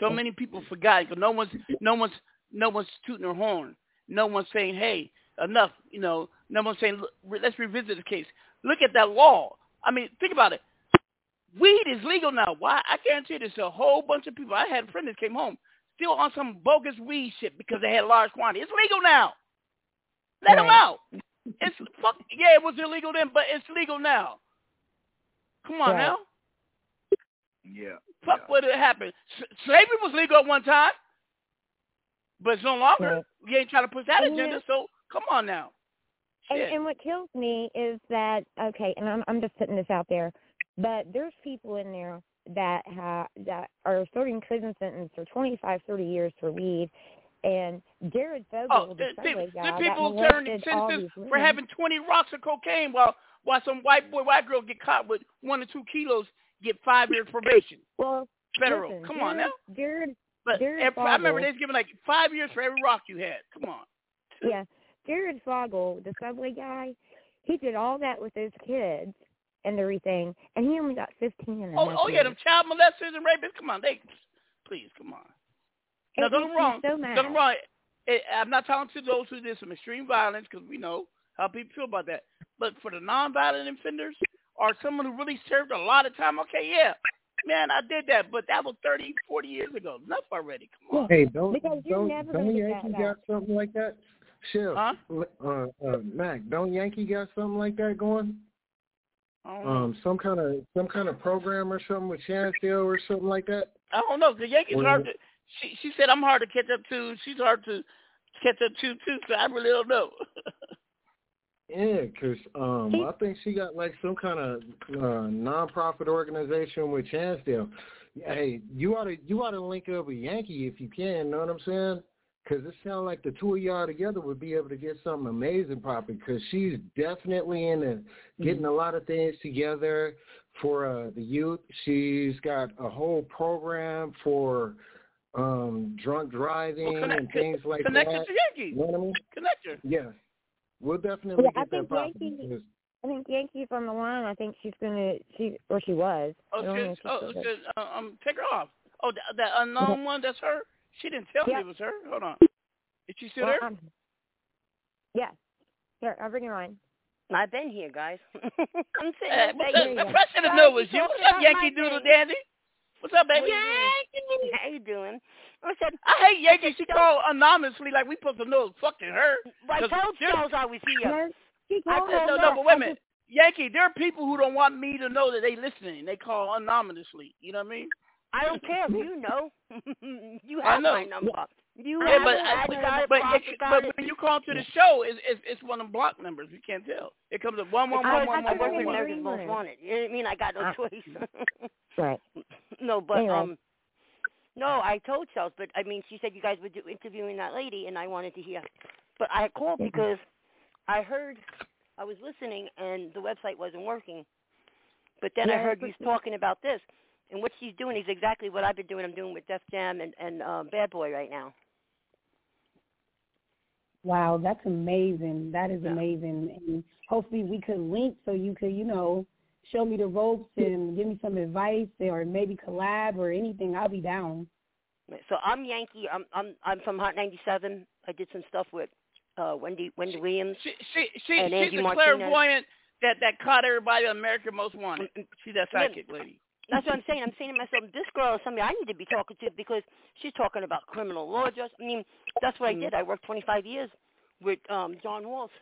So many people forgotten because no one's no one's no one's tooting their horn. No one's saying, "Hey, enough." You know, no one's saying, "Let's revisit the case." Look at that law. I mean, think about it. Weed is legal now. Why? I guarantee there's a whole bunch of people. I had a friend that came home still on some bogus weed shit because they had a large quantity. It's legal now. Let them out. It's fuck. Yeah, it was illegal then, but it's legal now. Come on Right. now. Yeah. Fuck what it happened. Slavery was legal at one time, but it's no longer. Right. We ain't trying to push that agenda. yeah. So come on now. And, and what kills me is that okay, and I'm I'm just putting this out there, but there's people in there that have that are serving prison sentence for 25, 30 years for weed, and Jared Fogle, Oh, the the, the, people turning sentences for having 20 rocks of cocaine while while some white boy, white girl get caught with one or two kilos get five years probation. well, Federal. listen, Come Jared, on now. Jared, But Jared every, I remember they was giving like five years for every rock you had. Come on. yeah, Jared Fogle, the subway guy, he did all that with those kids and everything, and he only got 15 and a Oh, half oh yeah, years. them child molesters and rapists. Come on, they please come on. It No, don't makes get me me wrong. so Don't mad. get wrong. it, I'm not talking to those who did some extreme violence because we know how people feel about that. But for the non-violent offenders or someone who really served a lot of time, okay, yeah, man, I did that, but that was 30, 40 years ago. Enough already. Come on. Hey, don't Because you're don't never don't gonna get Yankee got something like that? Chef, Huh? uh, uh, Mack, don't Yankee got something like that going? I don't know. Um, some kind of some kind of program or something with Shansdale or something like that. I don't know. The Yankees Well, hard to. She she said I'm hard to catch up to. She's hard to catch up to too. So I really don't know. [LAUGHS] Yeah, 'cause um, I think she got like some kind of uh, non-profit organization with Chansdale. Hey, you ought to you ought to link up with Yankee if you can. Know what I'm saying? 'Cause it sounds like the two of y'all together would be able to get something amazing popping. 'Cause she's definitely in into getting a lot of things together for uh, the youth. She's got a whole program for um drunk driving Well, connect- and things like connect that. her to Yankees. You know what I mean? Connect her. Yes. We'll definitely Yeah, I get that think popping. Yankee- I think Yankee's on the line. I think she's gonna she or she was. I Oh, don't she, she's oh, still she, uh, um, take her off. Oh, that, that unknown one. That's her. She didn't tell me it was her. Hold on. Is she still Well, there? um, yeah. Here, I'll bring her on. I've been here, guys. [LAUGHS] I'm sitting Hey, there what's begging. up? I should have was you. What's up, Yankee Doodle Dandy? What's up, baby? Yankee, how you doing? I said, I hate Yankee. She called anonymously like we supposed to know it's fucking her. I 'Cause told there- Charles I was here. I said, no, no, but wait a minute. [LAUGHS] Yankee, there are people who don't want me to know that they listening. They call anonymously. You know what I mean? I don't care. You know. [LAUGHS] you I have know. my number. You yeah, have but, it. I but, got but, Prophet it- got but it. when you call to the show, it's, it's, it's one of them block numbers. You can't tell. It comes at one one one I, one I one work one with one. America's Most Wanted. You know what I mean? I got no Ah. choice. [LAUGHS] Right. no, but Anyway. um, no, I told Charles, but I mean, she said you guys were do, interviewing that lady, and I wanted to hear. But I called because I heard I was listening, and the website wasn't working. But then I heard you talking about this, and what she's doing is exactly what I've been doing. I'm doing with Def Jam and and uh, Bad Boy right now. Wow, that's amazing. That is Yeah. amazing. And hopefully we could link so you could, you know, show me the ropes and give me some advice or maybe collab or anything. I'll be down. So I'm Yankee. I'm I'm I'm from Hot 97. I did some stuff with uh Wendy Wendy Williams. She she she and she's Angie the Martinez. clairvoyant that that caught everybody on America Most Wanted. She's that psychic lady. That's what I'm saying. I'm saying to myself, this girl is somebody I need to be talking to because she's talking about criminal law Just, I mean, that's what I did. I worked 25 years with um John Walsh,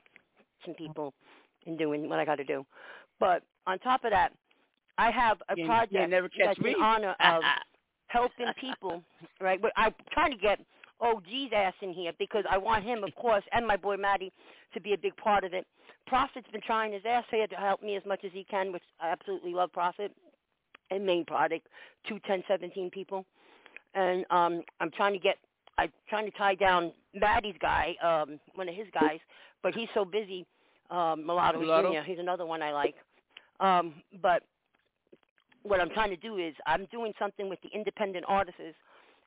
some people, and doing what I got to do. But on top of that, I have a You project you never catch that's me. in honor [LAUGHS] of helping people. Right? But I'm trying to get OG's ass in here because I want him, of course, and my boy Matty to be a big part of it. Prophet's been trying his ass here to help me as much as he can, which I absolutely love Prophet and main product, two ten seventeen people. And um I'm trying to get I'm trying to tie down Matty's guy, um, one of his guys, but he's so busy, um, Mulatto, Mulatto? Jr. He's another one I like. Um, but what I'm trying to do is I'm doing something with the independent artists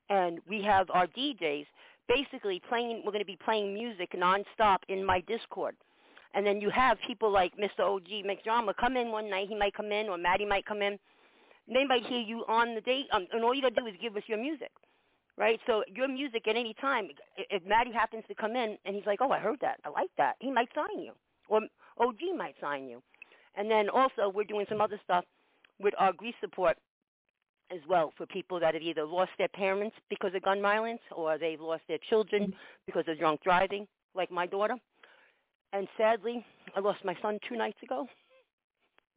and we have our DJs basically playing we're gonna be playing music nonstop in my Discord. And then you have people like Mr. OG Mack Drama come in one night, he might come in or Matty might come in they might hear you on the date, um, and all you gotta do is give us your music, right? So your music at any time. If Matty happens to come in and he's like, "Oh, I heard that, I like that," he might sign you, or OG might sign you. And then also we're doing some other stuff with our grief support as well for people that have either lost their parents because of gun violence or they've lost their children because of drunk driving, like my daughter. And sadly, I lost my son two nights ago.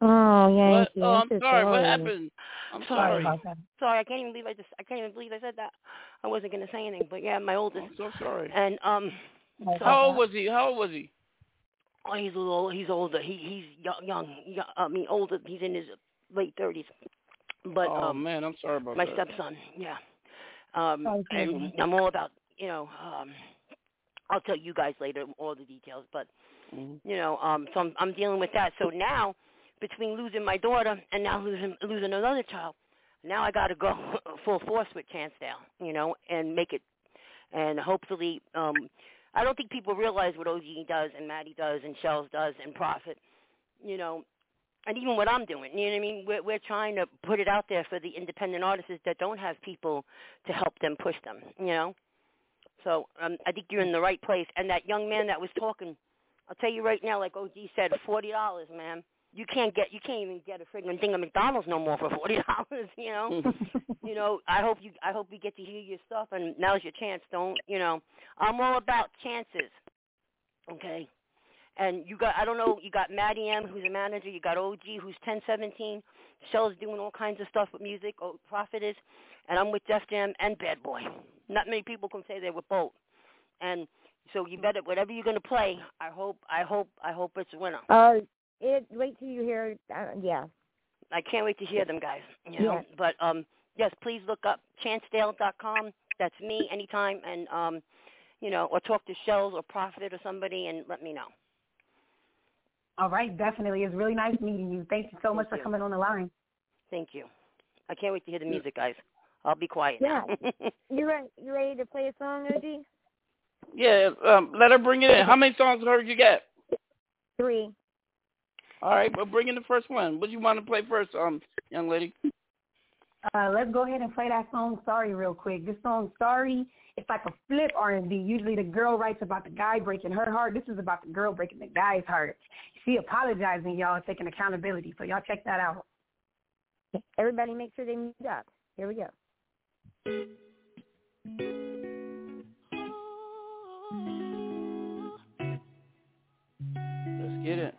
Oh, What? Oh, I'm so sorry. What happened? I'm sorry. Sorry, I can't even believe I just I can't even believe I said that. I wasn't gonna say anything, but yeah, my oldest. I'm so sorry. And um, so, How old was he? How old was he? Oh, he's a little. He's older. He he's young. young, young I mean, older. He's in his late thirties. But oh um, man, I'm sorry about my that. stepson. Yeah. Um, Oh, and. I'm all about you know. Um, I'll tell you guys later all the details, but Mm-hmm. you know, um, so I'm I'm dealing with that. So now, between losing my daughter and now losing losing another child, now I got to go [LAUGHS] full force with Chancedale, you know, and make it, and hopefully, um, I don't think people realize what OG does and Matty does and Shells does and Prophet, you know, and even what I'm doing. You know what I mean? We're we're trying to put it out there for the independent artists that don't have people to help them push them, you know. So um, I think you're in the right place. And that young man that was talking, I'll tell you right now, like OG said, forty dollars, man. You can't get, you can't even get a friggin' thing at McDonald's no more for [LAUGHS] forty dollars. You know, [LAUGHS] you know. I hope you, I hope we get to hear your stuff, and now's your chance. Don't, you know, I'm all about chances. Okay. And you got, I don't know, you got Matty M, who's a manager. You got OG, who's 1017. Shell's doing all kinds of stuff with music. Oh, Prophet is, and I'm with Def Jam and Bad Boy. Not many people can say they were both. And so you better, whatever you're gonna play, I hope, I hope, I hope it's a winner. Uh, it. Wait till you hear. Uh, yeah. I can't wait to hear them guys. You know, Yeah. but um, yes, please look up chancedale.com. That's me anytime, and um, you know, or talk to Shells or Prophet or somebody, and let me know. All right, definitely. It's really nice meeting you. Thank you so much for coming on the line. Thank you. I can't wait to hear the music, guys. I'll be quiet. Yeah. now. [LAUGHS] You ready? You ready to play a song, OG? Yeah, um, let her bring it in. How many songs heard you get? Three. All right, well, bring in the first one. What do you want to play first, um, young lady? Uh, let's go ahead and play that song "Sorry" real quick. This song "Sorry" it's like a flip R&B. Usually the girl writes about the guy breaking her heart. This is about the girl breaking the guy's heart. She apologizing, y'all, taking accountability. So y'all check that out. Everybody, make sure they mute up. Here we go. Let's get it.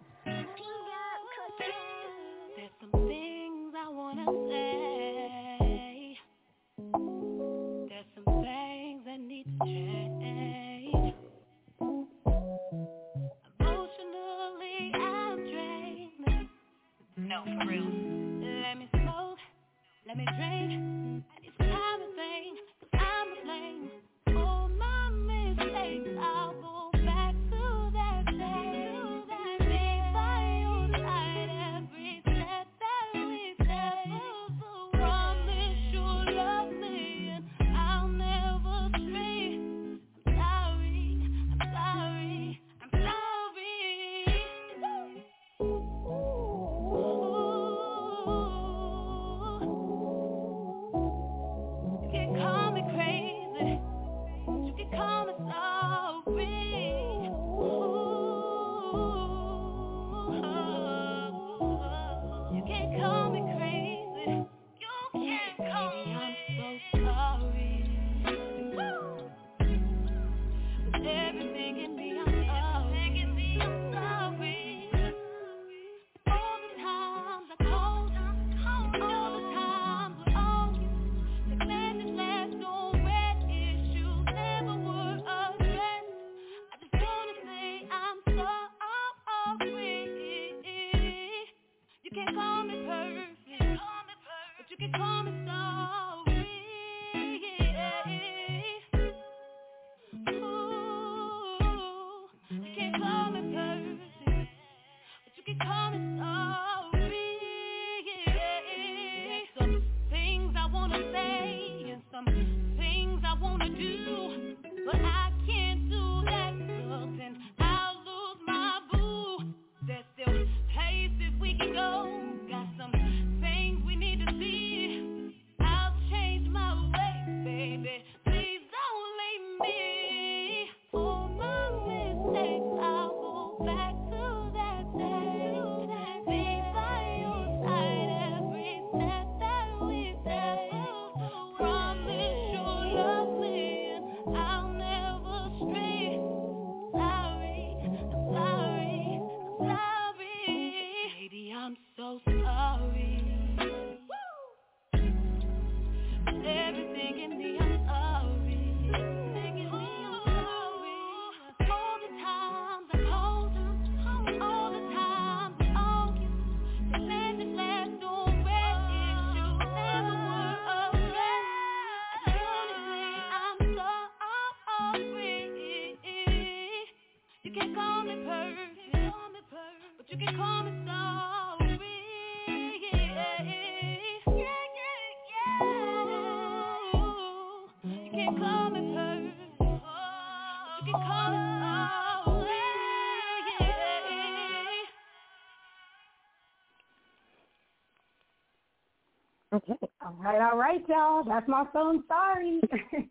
Right, all right, y'all. That's my phone. Sorry. [LAUGHS]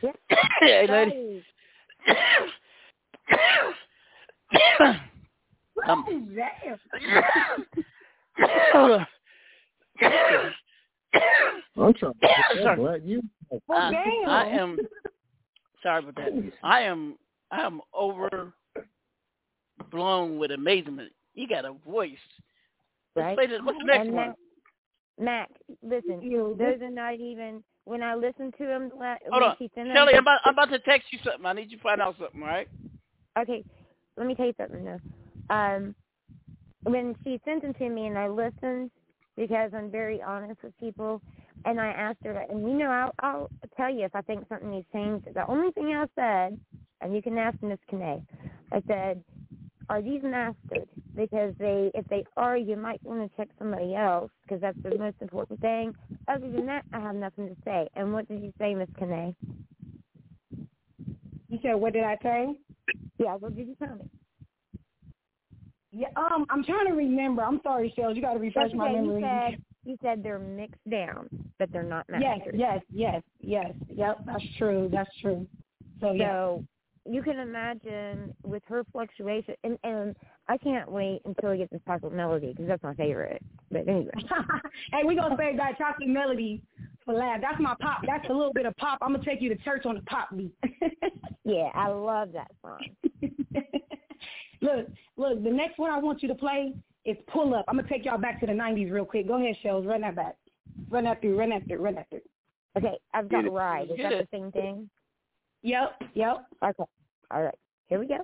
[LAUGHS] hey, lady. [COUGHS] um, [COUGHS] Damn. I'm trying to Sorry. glad you. Uh, I am sorry about that. I am I am over blown with amazement. You got a voice. Let's Right? play this. What's the next and one? Mack, Mack, listen, those are not even when I listened to them. La- Hold when on, she sent them, Shelly. I'm about I'm about to text you something. I need you to find out something, all right? Okay, let me tell you something though. Um, when she sent them to me and I listened because I'm very honest with people, and I asked her, and you know, I'll, I'll tell you if I think something needs changed. The only thing I said, and you can ask Miss Kane, I said, are these mastered? Because they, if they are, you might want to check somebody else because that's the most important thing. Other than that, I have nothing to say. And what did you say, Miss Kane? You said, what did I say? Yeah, what did you tell me? Yeah, um, I'm trying to remember. I'm sorry, Shells. You got to refresh That's my memory. You said you said they're mixed down, but they're not yes, mastered. yes, yes, yes. Yep, that's true. That's true. So yeah. So you can imagine with her fluctuation, and and I can't wait until we get this chocolate melody because that's my favorite. But anyway, [LAUGHS] hey, we gonna save that chocolate melody for last. That's my pop. That's a little bit of pop. I'm gonna take you to church on the pop beat. [LAUGHS] yeah, I love that song. [LAUGHS] look, look. The next one I want you to play is "Pull Up." I'm gonna take y'all back to the '90s real quick. Go ahead, Shells. Run that back. Run that through. Run that through. Run that through. Okay, I've got Get it. ride. Is that the same thing? Yep. Yep. Okay. All right. Here we go.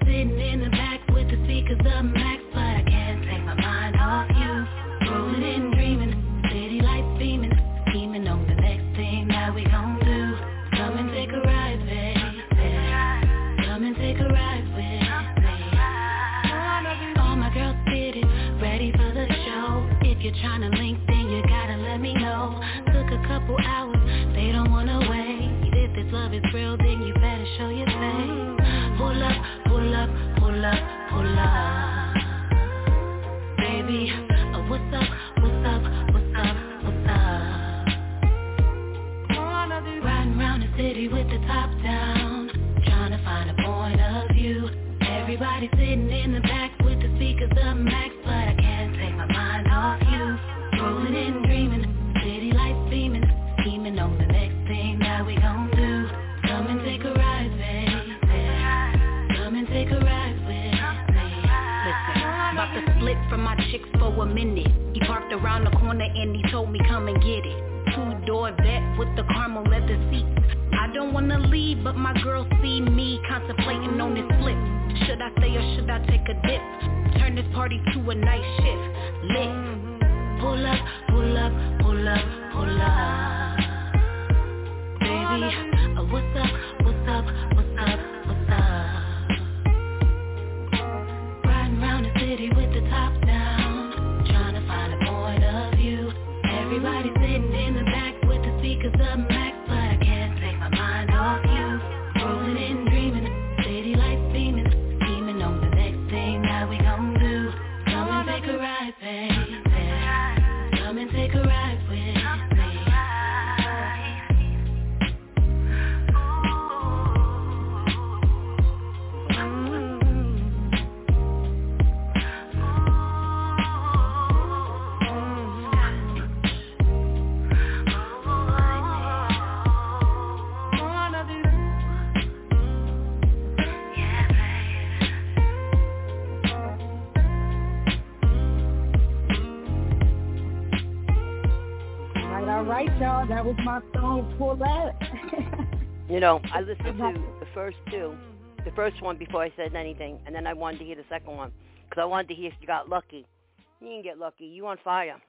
Sitting in the back with the speakers up max, minute. He parked around the corner and he told me come and get it. Two door vet with the caramel leather seats. I don't wanna leave, but my girl see me contemplating on this flip. Should I stay or should I take a dip? Turn this party to a night shift. Lit. Pull up, pull up, pull up, pull up. Baby, what's up, what's up, know, I uh-huh. listened to the first two, the first one before I said anything, and then I wanted to hear the second one because I wanted to hear if you got lucky. You didn't get lucky. You on fire.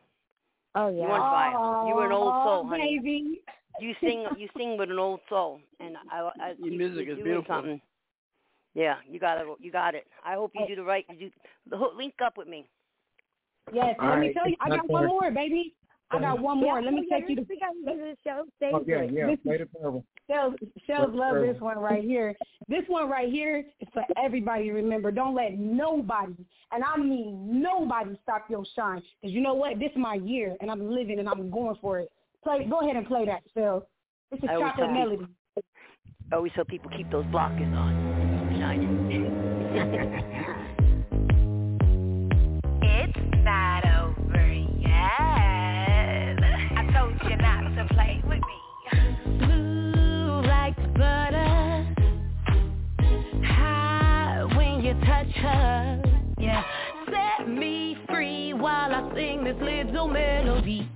Oh yeah. You on fire. You were an old soul, honey. baby. You sing. You sing with an old soul, and I I, Your you, music you're is doing beautiful. Something. Yeah, you got it. You got it. I hope you do the right. You do link up with me. Yes, All let me tell you, I got one more, baby. I got one more. Let me take you to We got to the show. Stay Oh, yeah, put. yeah. This- Play the terrible. Shells, Shells What's love terrible? this one right here. This one right here is for everybody to remember. Don't let nobody, and I mean nobody, stop your shine. Because you know what? This is my year, and I'm living, and I'm going for it. Play. Go ahead and play that, Shells. This is I always chocolate people- melody. I always tell people keep those blockers on, shining. [LAUGHS] It's not over yet. Touch her. Yeah, set me free while I sing this little melody.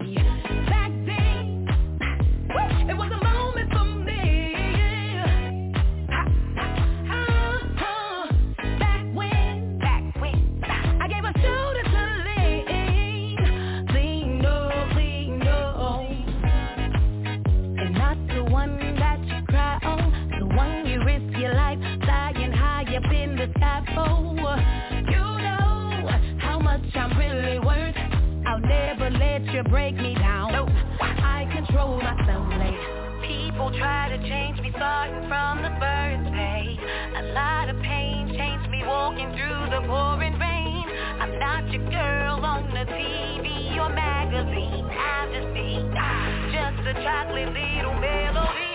You break me down. Nope. I control myself late. People try to change me starting from the first day. A lot of pain changed me walking through the pouring rain. I'm not your girl on the TV or magazine. I'm just me, just a chocolate little melody.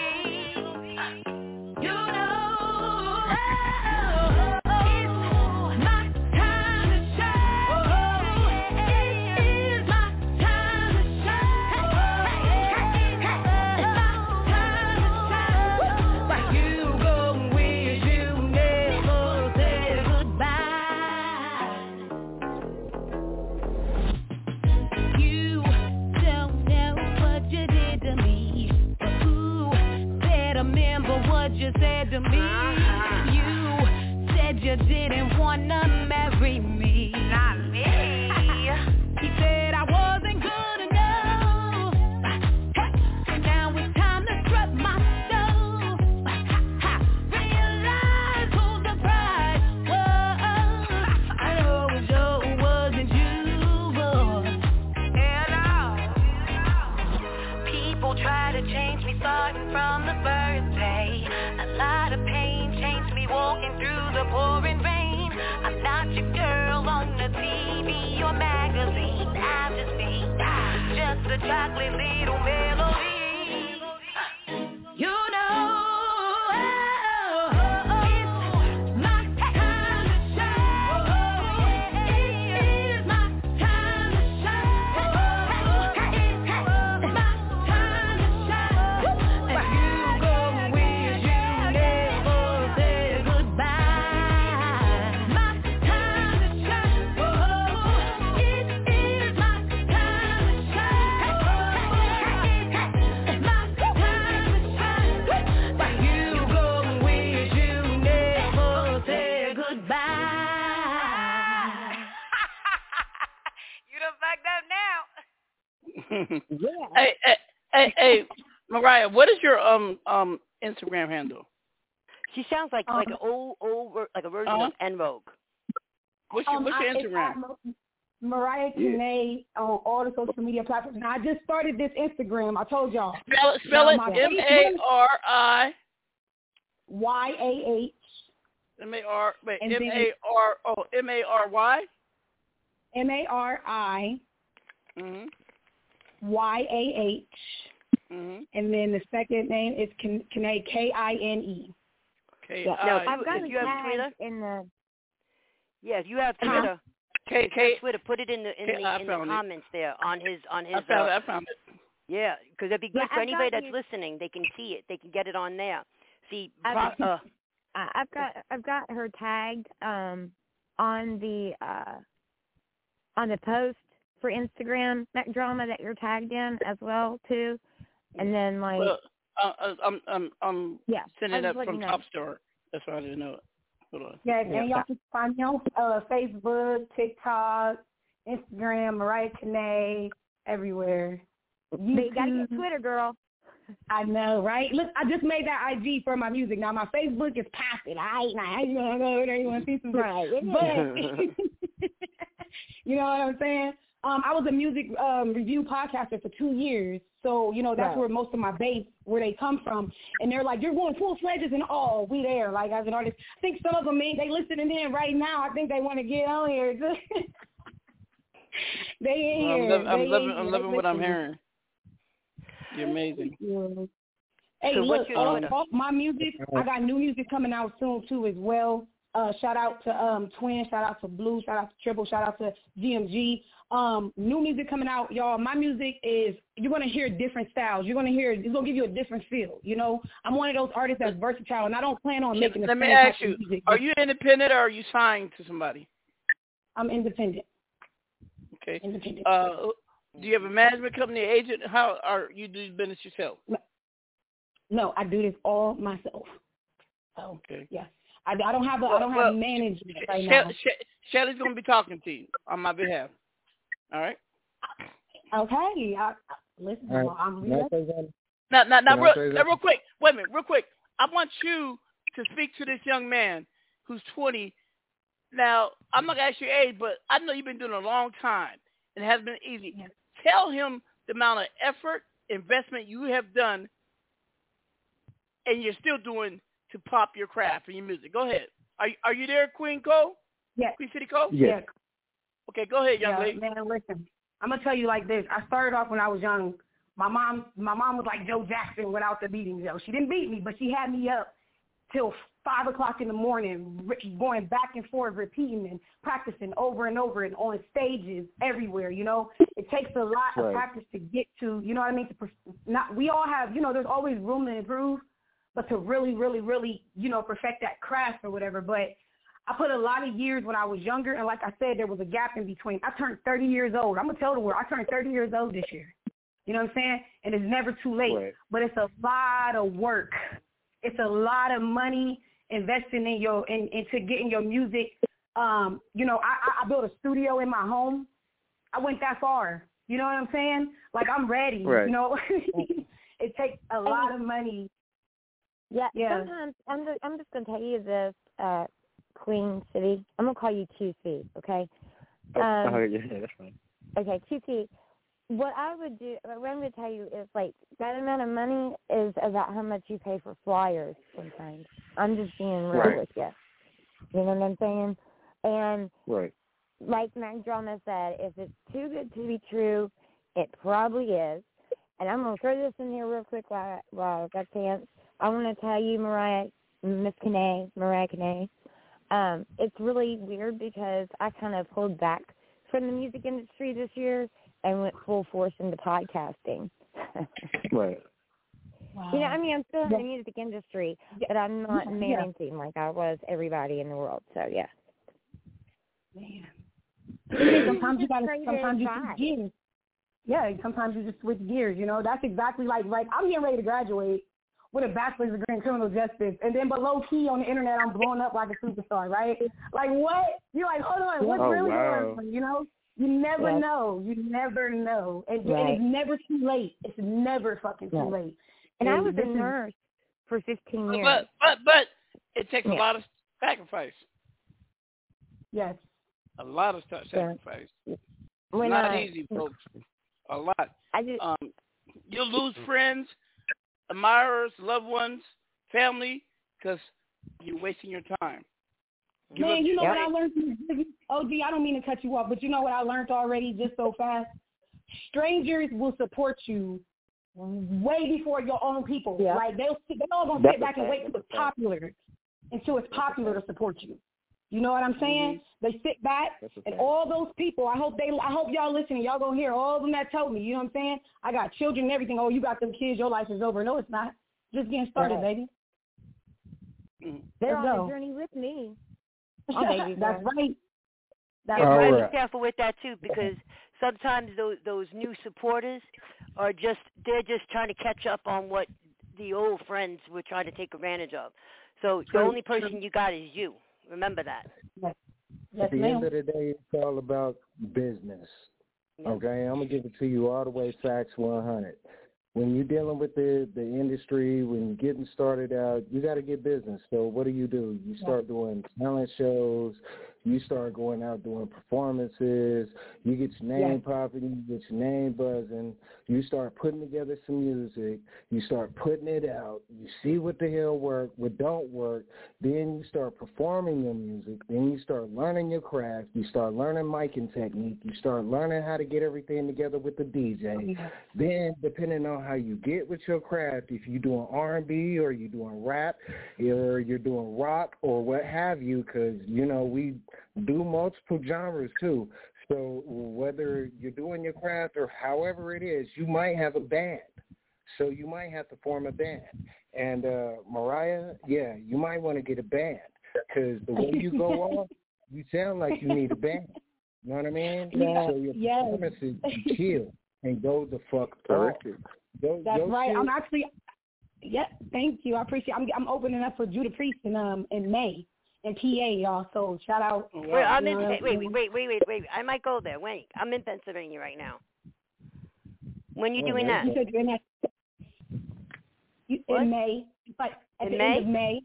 You said to me. Uh-huh. You said you didn't wanna marry me. TV or magazine. I'm just me, just a chocolate little melody. Up [LAUGHS] now. Hey, hey, hey, hey, Mariyah, what is your um um Instagram handle? She sounds like like an old old like a version Uh-huh. of En Vogue. What's your, Um, what's your I- it's Instagram? at Mar- Mariyah Kine on all the social media platforms. Now I just started this Instagram. I told y'all. Spell it, spell it. my M A Facebook, R I Y A H M A R wait And M then- A R oh M A R Y. M A R I Mhm. Y A H, Mhm. and then the second name is Kin- Kinay K I N E. K No, I. if I've you, got if you have Twitter, in the. yeah, if you have Huh? Twitter, K if you have K. Twitter, put it in the in Okay, I the in the found it. comments there on his on his. I found uh, it. I found it. Yeah, because it'd be good Yeah, for I've anybody that's you- listening. They can see it. They can get it on there. See, I've- pro- uh, I've got I've got her tagged um on the uh on the post for Instagram that drama that you're tagged in as well too, and then like Well, uh, uh, I'm I'm I'm yeah, sending I it up from you. Top Star. That's why I didn't know it. Hold on. Yeah, and y'all can find me on uh, Facebook, TikTok, Instagram, Mariyah Kine, everywhere. But you gotta get Twitter, girl. I know, right? Look, I just made that IG for my music. Now my Facebook is popping. I ain't now you wanna go there, you wanna see some [LAUGHS] Right. But [LAUGHS] [LAUGHS] you know what I'm saying? Um, I was a music um, review podcaster for two years, so you know that's Right. where most of my base where they come from. And they're like, "You're going full fledged and all we there." Like as an artist, I think some of them may they listening in right now. I think they want to get on here. [LAUGHS] they in Well, I'm, here. lov- I'm They loving, in I'm loving what I'm hearing. You're amazing. [LAUGHS] Hey, So look, what you all, all my music, I got new music coming out soon too as well. Uh, shout out to um Twin, shout out to Blue, shout out to Triple, shout out to GMG. Um, new music coming out, y'all. My music is you're gonna hear different styles. You're gonna hear it's gonna give you a different feel. You know, I'm one of those artists that's versatile, and I don't plan on making the Let me ask you. Are you independent or are you signed to somebody? I'm independent. Okay. Independent. Uh, do you have a management company, agent? How are you do business yourself? No, I do this all myself. So Okay. yeah, I, I don't have a I don't Well, have management right She- now. She- Shelly's gonna be talking to you on my behalf. All right. Okay, I, I, listen, All right. I'm Can real. Now, now, now, real, now, real quick. Wait a minute, real quick. I want you to speak to this young man who's 20. Now, I'm not gonna ask your age, but I know you've been doing it a long time, and it hasn't been easy. Tell him the amount of effort, investment you have done, and you're still doing to pop your craft and your music. Go ahead. Are you, are you there, Queen Co? Yes. Queen City Co? Yes. Okay, go ahead, young yeah, lady. Man, listen, I'm gonna tell you like this. I started off when I was young. My mom, my mom was like Joe Jackson without the beating. Joe. She didn't beat me, but she had me up till five o'clock in the morning, going back and forth, repeating and practicing over and over, and on stages everywhere. You know, it takes a lot of practice to get to. You know what I mean? To per- not, we all have. You know, there's always room to improve, but to really, really, really, you know, perfect that craft or whatever. But I put a lot of years when I was younger, and like I said, there was a gap in between. I turned 30 years old. I'm gonna tell the world, I turned 30 years old this year. You know what I'm saying? And it's never too late. Right. But it's a lot of work. It's a lot of money investing in your in, into getting your music. Um, you know, I, I- I built a studio in my home. I went that far. You know what I'm saying? Like I'm ready. Right. You know, [LAUGHS] it takes a lot of money. Yeah, Yeah. sometimes I'm just, I'm just gonna tell you this, uh, Queen City. I'm gonna call you QC, okay? Um, oh, yeah, that's fine. Okay, QC. What I would do, what I'm going to tell you is like that amount of money is about how much you pay for flyers. Sometimes I'm just being real Right. with you. You know what I'm saying? And Right. like Mack Drama said, if it's too good to be true, it probably is. And I'm gonna throw this in here real quick while while I've got a chance. I want to tell you, Mariyah, Miss Kane, Mariyah Kane. Um, it's really weird because I kind of pulled back from the music industry this year and went full force into podcasting. [LAUGHS] Right. Wow. You know, I mean, I'm still in the music industry, but I'm not Yeah. managing like I was everybody in the world. So yeah. Man. [CLEARS THROAT] sometimes you gotta sometimes you try. switch gears. Yeah, sometimes you just switch gears, you know. That's exactly like like I'm getting ready to graduate with a bachelor's degree in criminal justice and then but low key on the internet I'm blowing up like a superstar, right? Like what? You're like, hold on, what's Oh, really wow. going on? You know? You never Yes. know. You never know. And, and it's never too late. It's never fucking too Right. late. And I was a nurse for 15 years. But but but it takes a lot of sacrifice. Yes. A lot of sa- Yeah. sacrifice. When Not I- easy, folks. A lot. I just, Um, you'll lose friends, admirers, loved ones, family, because you're wasting your time. Give Man, up- you know what I learned from this? OG, I don't mean to cut you off, but you know what I learned already just so fast? Strangers will support you way before your own people. Yeah. Like they'll they all gonna sit back and wait till it's a fact. popular until it's popular to support you. You know what I'm saying? They sit back That's and all those people, I hope they I hope y'all listening, y'all gonna hear all of them that told me, you know what I'm saying? I got children and everything. Oh, you got them kids, your life is over. No, it's not. Just getting started, Right. baby. they're Let's on go. the journey with me. Oh, [LAUGHS] That's right. That's Yeah, All right. be careful with that too, because [LAUGHS] sometimes those those new supporters are just they're just trying to catch up on what the old friends were trying to take advantage of. So the only person you got is you. Remember that. Yes, At the ma'am. end of the day, it's all about business. Okay, I'm gonna give it to you all the way facts 100. when you're dealing with the the industry, when you're getting started out, you got to get business. So what do you do? You start doing talent shows. You start going out doing performances. You get your name Yeah. popping. You get your name buzzing. You start putting together some music. You start putting it out. You see what the hell work, what don't work. Then you start performing your music. Then you start learning your craft. You start learning miking technique. You start learning how to get everything together with the DJ. Oh, then, depending on how you get with your craft, if you're doing R&B or you're doing rap or you're doing rock or what have you, because, you know, we do multiple genres too. So whether you're doing your craft or however it is, you might have a band. So you might have to form a band. And uh Mariyah, yeah, you might want to get a band because the way you go [LAUGHS] off, you sound like you need a band. You know what I mean? Yeah, So your yes. performances you chill and go the fuck off. Go, That's go right. chill. I'm actually. Yeah, thank you. I appreciate. I'm I'm opening up for Judah Priest in um in May in PA, y'all. Shout out. Wait, I'm in. know, Wait, wait, wait, wait, wait, wait. I might go there. Wait, I'm in Pennsylvania right now. When you Oh, doing that? You said you're in that. You, What? in May, but at In the May? end of May.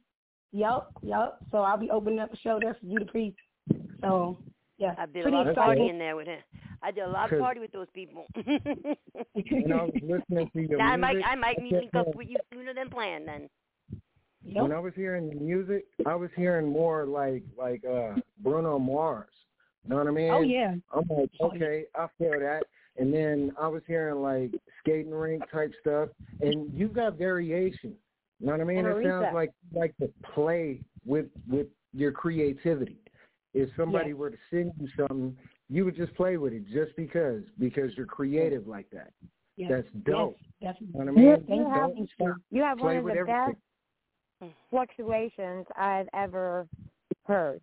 Yup, yup. So I'll be opening up a show there for you to Priest. So yeah, I did a pretty lot of excited. partying there with him. I did a lot of party with those people. [LAUGHS] When I was listening to your Now, I might, I might meet link up with you sooner than planned. Then. When I was hearing music, I was hearing more like like uh Bruno Mars. You know what I mean? Oh, yeah. I'm like, okay, I feel that. And then I was hearing like skating rink type stuff, and you got variation. You know what I mean? And It sounds like like to play with with your creativity. If somebody Yes. were to send you something, you would just play with it just because because you're creative like that. Yes. That's dope. Yes, You definitely. know what I mean? You, you have, you have one of the everything. best Mm-hmm. fluctuations I've ever heard,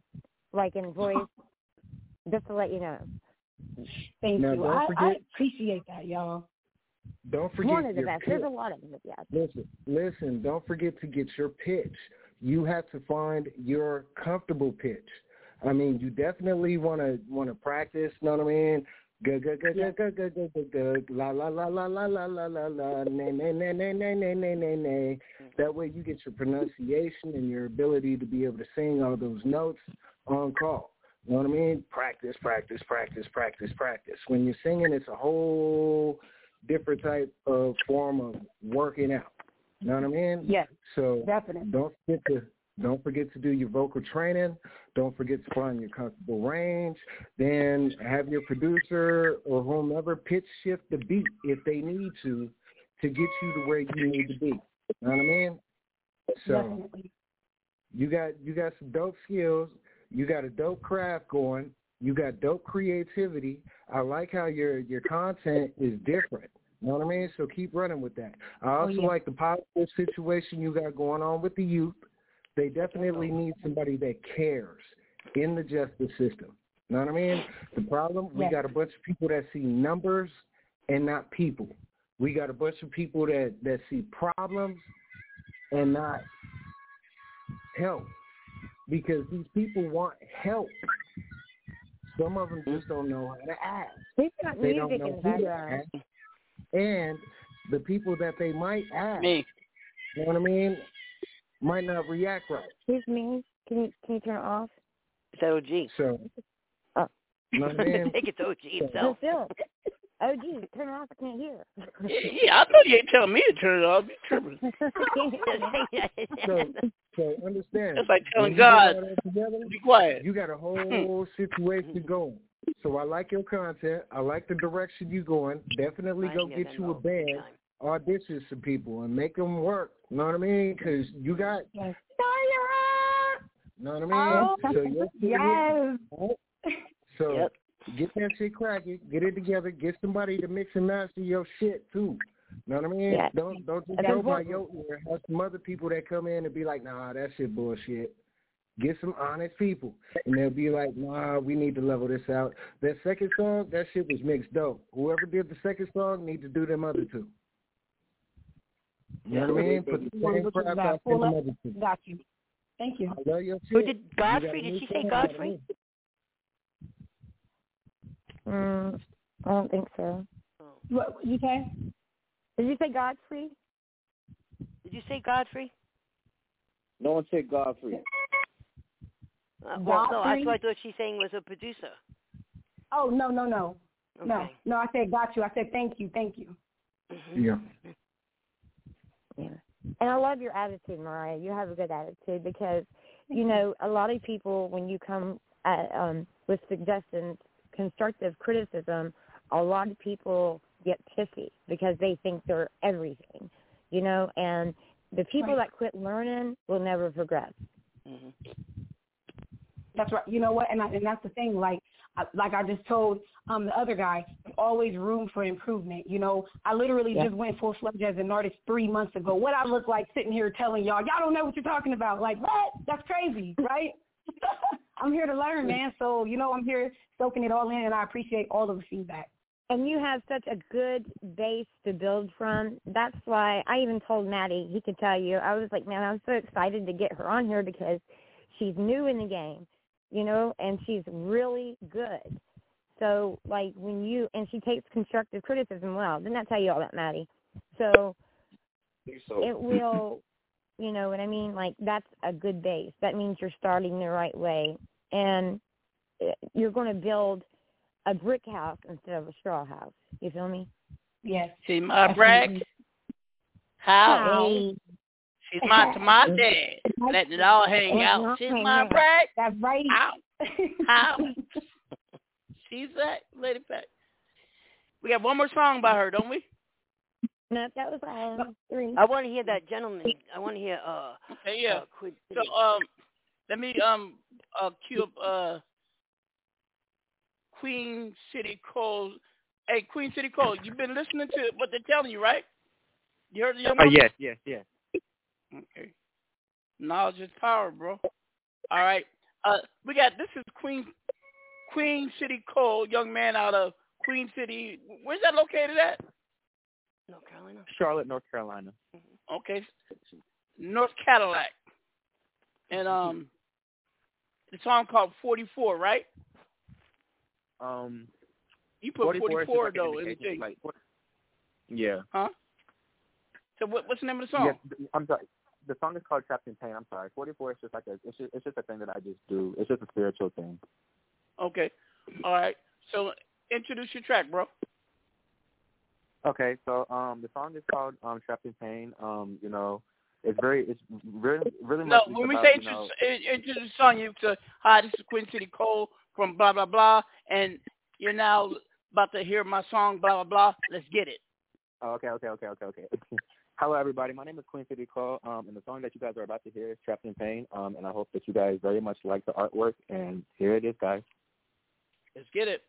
like in voice. [LAUGHS] just to let you know. Thank Now, you. don't I, I appreciate that, y'all. Don't forget one of the best. pitch. There's a lot of them, but yes. Listen, listen. Don't forget to get your pitch. You have to find your comfortable pitch. I mean, you definitely want to want to practice. Know what I mean? Go go go go go go go go go la la la la la la la la la nay nay nay nay nay nay nay nay nay. That way you get your pronunciation and your ability to be able to sing all those notes on call. You know what I mean? Practice, practice, practice, practice, practice. When you're singing, it's a whole different type of form of working out. You know what I mean? Yes. So definitely. don't forget to don't forget to do your vocal training. Don't forget to find your comfortable range. Then have your producer or whomever pitch shift the beat if they need to to get you to where you need to be. You know what I mean? So Definitely. you got you got some dope skills. You got a dope craft going. You got dope creativity. I like how your your content is different. You know what I mean? So keep running with that. I oh, also yeah. like the positive situation you got going on with the youth. They definitely need somebody that cares in the justice system. You know what I mean? The problem we Yes. got a bunch of people that see numbers and not people. We got a bunch of people that that see problems and not help because these people want help. Some of them just don't know how to ask. We've They don't know who to ask. And the people that they might ask, Me. you know what I mean, might not react right. Excuse me. Can you can you turn it off? It's OG. So, Oh. you know what I mean? I think it's OG himself. No, still. Oh, geez, turn it off. I can't hear. Yeah, I know you ain't telling me to turn it off. You tripping. [LAUGHS] [LAUGHS] So, so understand. That's like telling when you get God, all that together, Be quiet. You got a whole [LAUGHS] situation going. So I like your content. I like the direction you're going. Definitely go get you a band, audition some people, and make them work. Know what I mean? Because you got. Yes. Know what I mean? Oh, so your [LAUGHS] yes. [LAUGHS] So get that shit cracking. Get it together. Get somebody to mix and master your shit too. You know what I mean? Yeah. Don't don't just go by your ear. Have some other people that come in and be like, nah, that shit bullshit. Get some honest people, and they'll be like, nah, we need to level this out. That second song, that shit was mixed dope. Whoever did the second song need to do them other two. You know what I mean? Put the same crap about out in full them up. other two. Got you. Thank you. I love your shit. Who did You Godfrey? Did she say song out of Godfrey? me. Mm, I don't think so. What what you say? Did you say Godfrey? Did you say Godfrey? No one said Godfrey. Uh, well, no, Godfrey? that's what I thought she's saying was a producer. Oh no no no no Okay. no! I said got you. I said thank you thank you. Yeah. [LAUGHS] Yeah. And I love your attitude, Mariyah. You have a good attitude because, you know, a lot of people when you come at, um, with suggestions, constructive criticism, a lot of people get pissy because they think they're everything, you know. And the people Right. that quit learning will never progress. That's right. You know what? And I, and that's the thing. Like I- like I just told um the other guy, always room for improvement. You know, I literally Yeah. just went full fledged as an artist three months ago. What I look like sitting here telling y'all, y'all don't know what you're talking about. Like what? That's crazy, right? [LAUGHS] I'm here to learn, man. So you know, I'm here soaking it all in, and I appreciate all of the feedback. And you have such a good base to build from. That's why I even told Matty, he could tell you, I was like, man, I'm so excited to get her on here because she's new in the game, you know, and she's really good. So, like, when you, and she takes constructive criticism well. Didn't I tell you all that, Matty? So, it will, you know what I mean? Like, that's a good base. That means you're starting the right way. And eh, you're going to build a brick house instead of a straw house. You feel me? Yes. See my brick How? Hey. She's my to my [LAUGHS] dad. Letting it all hang out. She's my brag. That's right. How? [LAUGHS] How? She's that lady back. We got one more song by her, don't we? No, that was um, three. I want to hear that gentleman. I want to hear uh. Okay, yeah. uh, Quid So um, let me um uh cue up uh Queen City Cole. Hey, Queen City Cole, you've been listening to what they're telling you, right? You heard the young Uh, yes, yes, yes. Okay. Knowledge is power, bro. All right. Uh, we got this is Queen Queen City Cole, young man out of Queen City. Where's that located at? North Carolina. Charlotte, North Carolina. Okay. North Cadillac. And um the song called 44, right? Um, You put 44, is just like though in the indication, like, yeah. Huh? So what, what's the name of the song? Yes, I'm sorry. The song is called Trapped in Pain. I'm sorry. 44 is just like a, it's just, it's just a thing that I just do. It's just a spiritual thing. Okay. All right. So introduce your track, bro. Okay, so um, the song is called um, Trapped in Pain. Um, you know, it's very, it's really, really No, when we about, say you know, introduce, the song, you say, hi, this is Queen City Cole from blah, blah, blah, and you're now about to hear my song, blah, blah, blah. Let's get it. Oh, okay, okay, okay, okay, okay. [LAUGHS] Hello, everybody. My name is Queen City Cole, um, and the song that you guys are about to hear is Trapped in Pain. Um, and I hope that you guys very much like the artwork. And here it is, guys. Let's get it.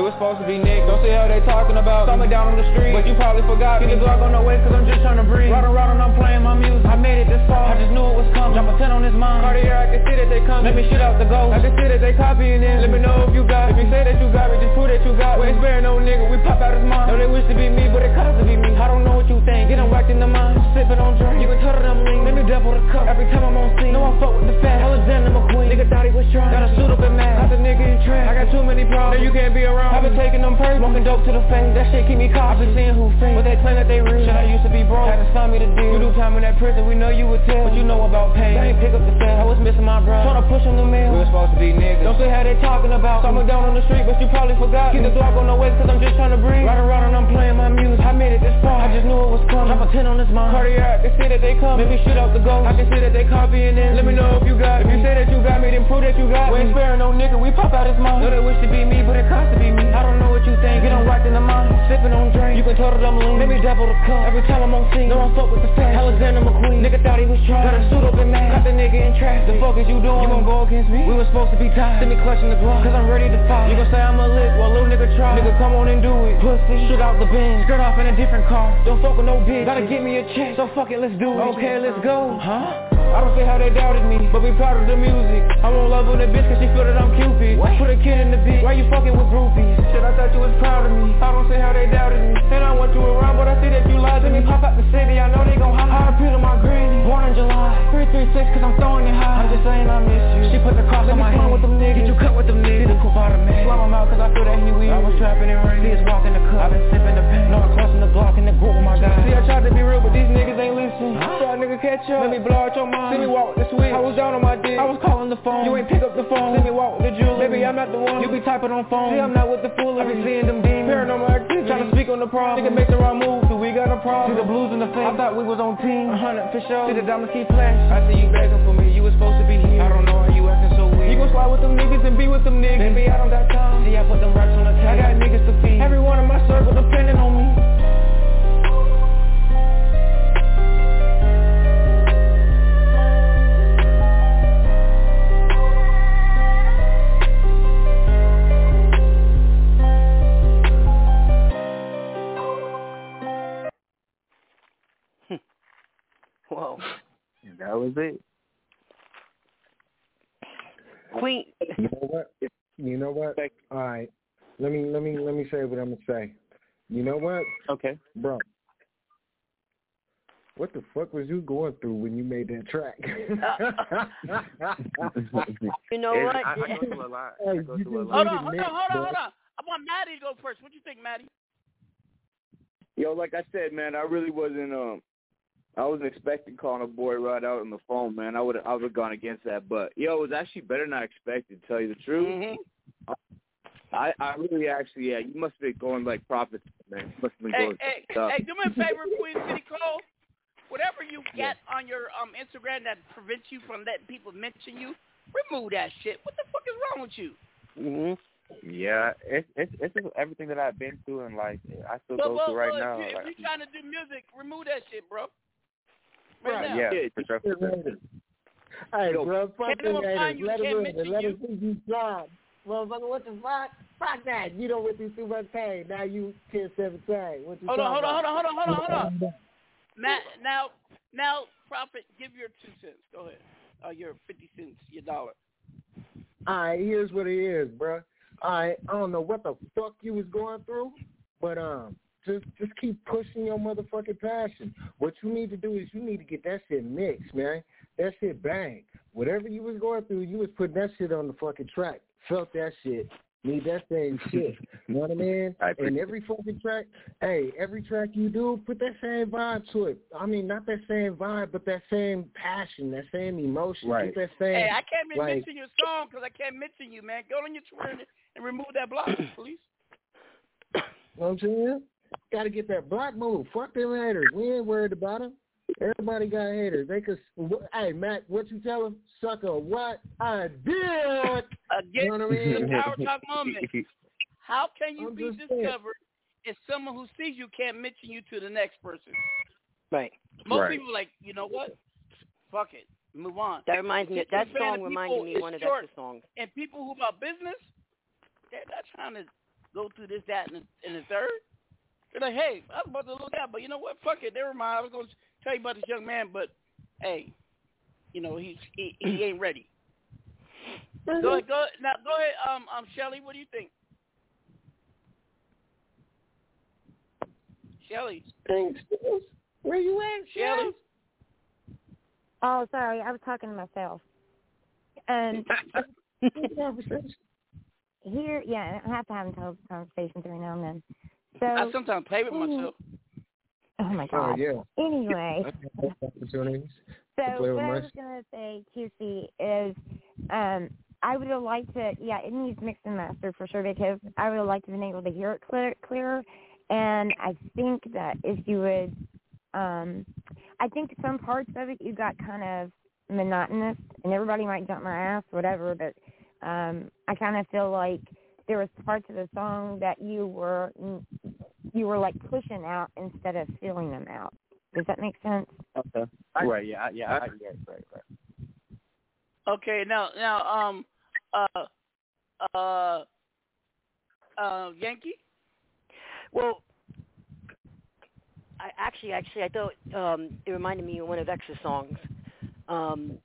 We were supposed to be niggas, don't see how they talking about Summer down on the street, but you probably forgot me. Keep the Glock on the way cause I'm just trying to breathe. Riding around and I'm playing my music. I made it this far, I just knew it was coming. Drop a 10 on this mind. Cartier, I can see that they come Let me shit out the ghost. I can see that they copying in Let me know if you got it If you say that you got me, just prove that you got me. We ain't sparing no nigga, we pop out his mind. Know they wish to be me, but it cost to be me. I don't know what you think, get them whacked in the mind. I'm sipping on drink, you can tell that I'm lean. Let me double the cup, every time I'm on scene. Know I fuck with the fat, Alexander McQueen. Nigga thought he was trying, got a suit up and mad Got the nigga in trash, I got too many problems. Now you can't be around I've been taking them perks, smoking dope to the face That shit keep me cautious, I've been seeing who fake But they claim that they real, shit I used to be broke. Had to sign me the deal, you do time in that prison We know you would tell, but you know about pain. I ain't pick up the phone, I was missing my brother Tryna push on the mail, we were supposed to be niggas. Don't say how they talking about Someone down on the street, but you probably forgot Keep the Glock on the way cause I'm just trying to breathe. Riding around and I'm playing my music. I made it this far, I just knew it was coming. Drop a 10 on this mind Cartier, I can see that they come Maybe shoot out the ghost. I can see that they copying in Let me know if you got me If you say that you got me, then prove that you got me We ain't sparing no nigga, we pop out his mind. Know they wish to be me, but it cost to be me I don't know what you think, get on whacked in the mind. Sipping on drink, you can tell that I'm lean. Let me double the cup, every time I'm on scene Know I fuck with the fat, Alexander McQueen. Nigga thought he was trying, got a suit up and mad Got the nigga in trash, the fuck is you doing? You gon' go against me? We was supposed to be tied, send me clutching the Glock. Cause I'm ready to fight. You gon' say I'm a lick, well little nigga try. Nigga come on and do it, pussy, shit out the bin. Skirt off in a different car, don't fuck with no bitch. Gotta get me a check, so fuck it, let's do it. Okay, let's go, huh? I don't see how they doubted me, but be proud of the music. I won't love on the bitch cause she feel that I'm Cupid. What? Put a kid in the beat, why you fucking with groupies? Shit, I thought you was proud of me. I don't say how they doubted me. And I want you around, but I see that you lied to me. Pop out the city, I know they gon' hide. How to peel my granny. Born in July. 336 cause I'm throwing it high. I'm just saying I miss you. She put the cross Let on my hand. with them niggas. Get you cut with them niggas. See the coupe out of me. Slap him out cause I feel that he weak. I was trapping and raining. See us walking the cup. I've been sipping the pain. No, I'm crossing the block in the group with my guys. See, I tried to be real, but these niggas ain't listening. Huh? A nigga catch up. Let me blow out your mind. See me walk with the switch. I was down on my dick. I was calling the phone. You ain't pick up the phone. See me walk with the jewelry. Baby, I'm not the one. You be typing on phone. See, I'm not with the foolery. Be seeing them demons. Paranormal activity. Trying to speak on the problem. Nigga make the wrong move. Do we got a problem? See the blues in the face. I thought we was on team. A hundred for sure. See the diamonds keep flashing. I see you begging for me. You was supposed to be here. I don't know why you acting so weird. You gon' slide with them niggas and be with them niggas. Baby, I don't got time. See, I put them racks on the table. I got niggas to feed. Everyone in my circle depending on me. Whoa. That was it. Queen. You know what? You know what? All right. Let me let me let me say what I'm gonna say. You know what? Okay. Bro. What the fuck was you going through when you made that track? [LAUGHS] You know what? I, I go through a lot. I go through a lot. Hold on, hold on, hold on, hold on. I want Matty to go first. What do you think, Matty? Yo, like I said, man, I really wasn't um I wasn't expecting calling a boy right out on the phone, man. I would I would have gone against that, but yo, it was actually better than I expected. To tell you the truth, Mm-hmm. I I really actually yeah, you must have been going like prophets, man. You must have been Hey, going. hey, stuff. hey, do me a favor, Queen City Cole. Whatever you get on your um Instagram that prevents you from letting people mention you, remove that shit. What the fuck is wrong with you? Mm-hmm. Yeah, it's it's it's just everything that I've been through and like I still Well, go well, through right well, now. if, you, like, if you're trying to do music, remove that shit, bro. Right right, now. yeah, for sure. for sure. Hey, bro, fuck Can't no them one find you, Let them in let you. them see you slide. Motherfucker, what the fuck? Fuck that. You don't went through too much pain. Now you 10, 17. What you Hold on, hold on, hold on, hold on, hold on, hold on. about? Matt, now, now, Prophet, give your two cents. Go ahead. Uh, your fifty cents, your dollar. All right, here's what it is, bro. All right, I don't know what the fuck you was going through, but um, just just keep pushing your motherfucking passion. What you need to do is you need to get that shit mixed, man. That shit bang. Whatever you was going through, you was putting that shit on the fucking track. Felt that shit. Need that same shit. You know what I mean? [LAUGHS] I and every fucking track, hey, every track you do, put that same vibe to it. I mean, not that same vibe, but that same passion, that same emotion. Right. Get that same. Hey, I can't even like, mention your song because I can't mention you, man. Go on your Twitter and, and remove that block, [CLEARS THROAT] please. You know what I'm saying? Got to get that block move. Fuck them haters. We ain't worried about them. Everybody got haters. They could. wh- Hey, Matt, what you tell them? Sucker, what I did. [LAUGHS] Again, You know what I mean? the [LAUGHS] power talk moment. How can you I'm be just saying. discovered if someone who sees you can't mention you to the next person? Right. Most Right. people are like, you know what? Fuck it. Move on. That reminds me. That song reminded me of is one of short. Dexter's songs. And people who about business, they're not trying to go through this, that, and the, and the third. They're like, hey, I was about to look out, but you know what? Fuck it. Never mind. I was going to tell you about this young man, but hey, you know he's he, he ain't [CLEARS THROAT] ready. Go ahead, go now. Go ahead, um, um, Shelly. What do you think? Shelly. Thanks. Where you at, Shelly? Oh, sorry, I was talking to myself. And [LAUGHS] [LAUGHS] here, yeah, I have to have a conversations every now and then. So, I sometimes play with myself. oh my god. Oh yeah. Anyway, [LAUGHS] Opportunities. so to play what I my- was gonna say, QC, is um, I would have liked to. Yeah, it needs mixed and mastered for sure because I would have liked to have been able to hear it clear, clearer. And I think that if you would, um, I think some parts of it you got kind of monotonous, and everybody might jump my ass, whatever. But um, I kind of feel like there was parts of the song that you were you were like pushing out instead of feeling them out. Does that make sense? Okay. Right. Yeah. I- Yeah. I, yeah. Right. Right. Okay, now now um uh uh uh Yankee. Well, I actually, actually, I thought um, it reminded me of one of X's songs. Um,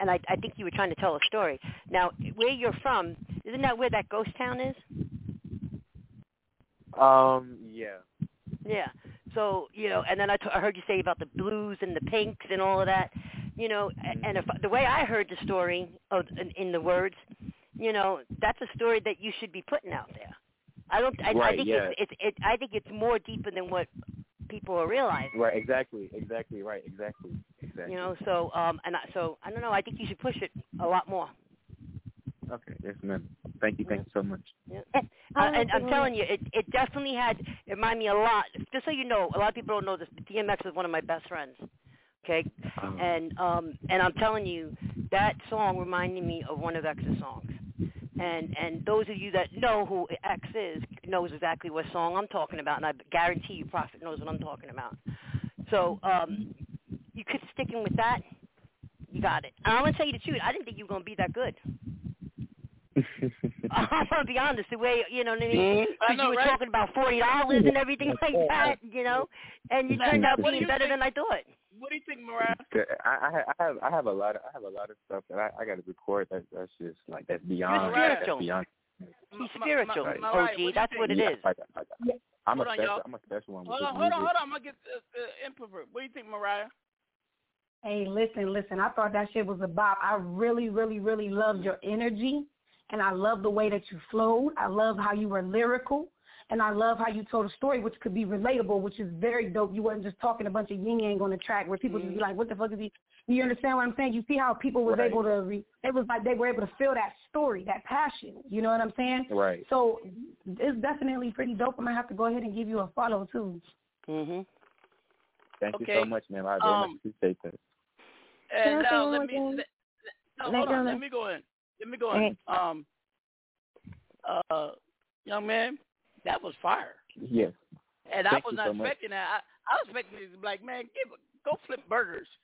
and I, I think you were trying to tell a story. Now, where you're from, isn't that where that ghost town is? Um, yeah. Yeah. So you know, and then I, t- I heard you say about the blues and the pinks and all of that. You know, a- and if the way I heard the story of in, in the words, you know, that's a story that you should be putting out there. I don't. I, I Right, think yeah. it's, it's. It. I think it's more deeper than what people are realizing. Right, exactly, exactly, right, exactly, exactly. You know, so um, and I, so I don't know. I think you should push it a lot more. Okay, yes, ma'am. Thank you, thank you so much. Yeah. Uh, and I'm telling you, it it definitely had it reminded me a lot. Just so you know, a lot of people don't know this. but DMX is one of my best friends. Okay, and um and I'm telling you, that song reminded me of one of X's songs. And and those of you that know who X is knows exactly what song I'm talking about, and I guarantee you, Prophet knows what I'm talking about. So um, you could sticking with that. You got it. And I'm gonna tell you the truth. I didn't think you were gonna be that good. [LAUGHS] [LAUGHS] I'm gonna be honest. The way you know what I mean? I Because know, you were right? talking about forty dollars and everything like that, you know, and you turned out being better think- than I thought. What do you think, Mariyah? I, I have I have a lot of I have a lot of stuff that I, I got to record. That that's just like that's beyond. spiritual. That's beyond. He's spiritual, Ma- Ma- Mariyah, OG. what That's what it Yeah, is. I got- I got- I'm Hold a on, special. y'all. I'm a special one. Hold on, hold on, hold on. I'm gonna get uh, uh, input. What do you think, Mariyah? Hey, listen, listen. I thought that shit was a bop. I really, really, really loved your energy, and I love the way that you flowed. I love how you were lyrical, and I love how you told a story which could be relatable, which is very dope. You wasn't just talking a bunch of yin yang on the track where people just be like, "What the fuck is he?" You understand what I'm saying? You see how people was Right. able to. Re- it was like they were able to feel that story, that passion. You know what I'm saying? Right. So it's definitely pretty dope. I'm gonna have to go ahead and give you a follow too. Mhm. Thank you so much, man. I very Um, much appreciate that. And Can I say now one let me. thing? Let, no, hold on. Let it. me go in. Let me go. Okay. Um. Uh, young man, that was fire. Yes. And I was not so much. expecting that. I, I was expecting to be like, man, give, a, go flip burgers. [LAUGHS]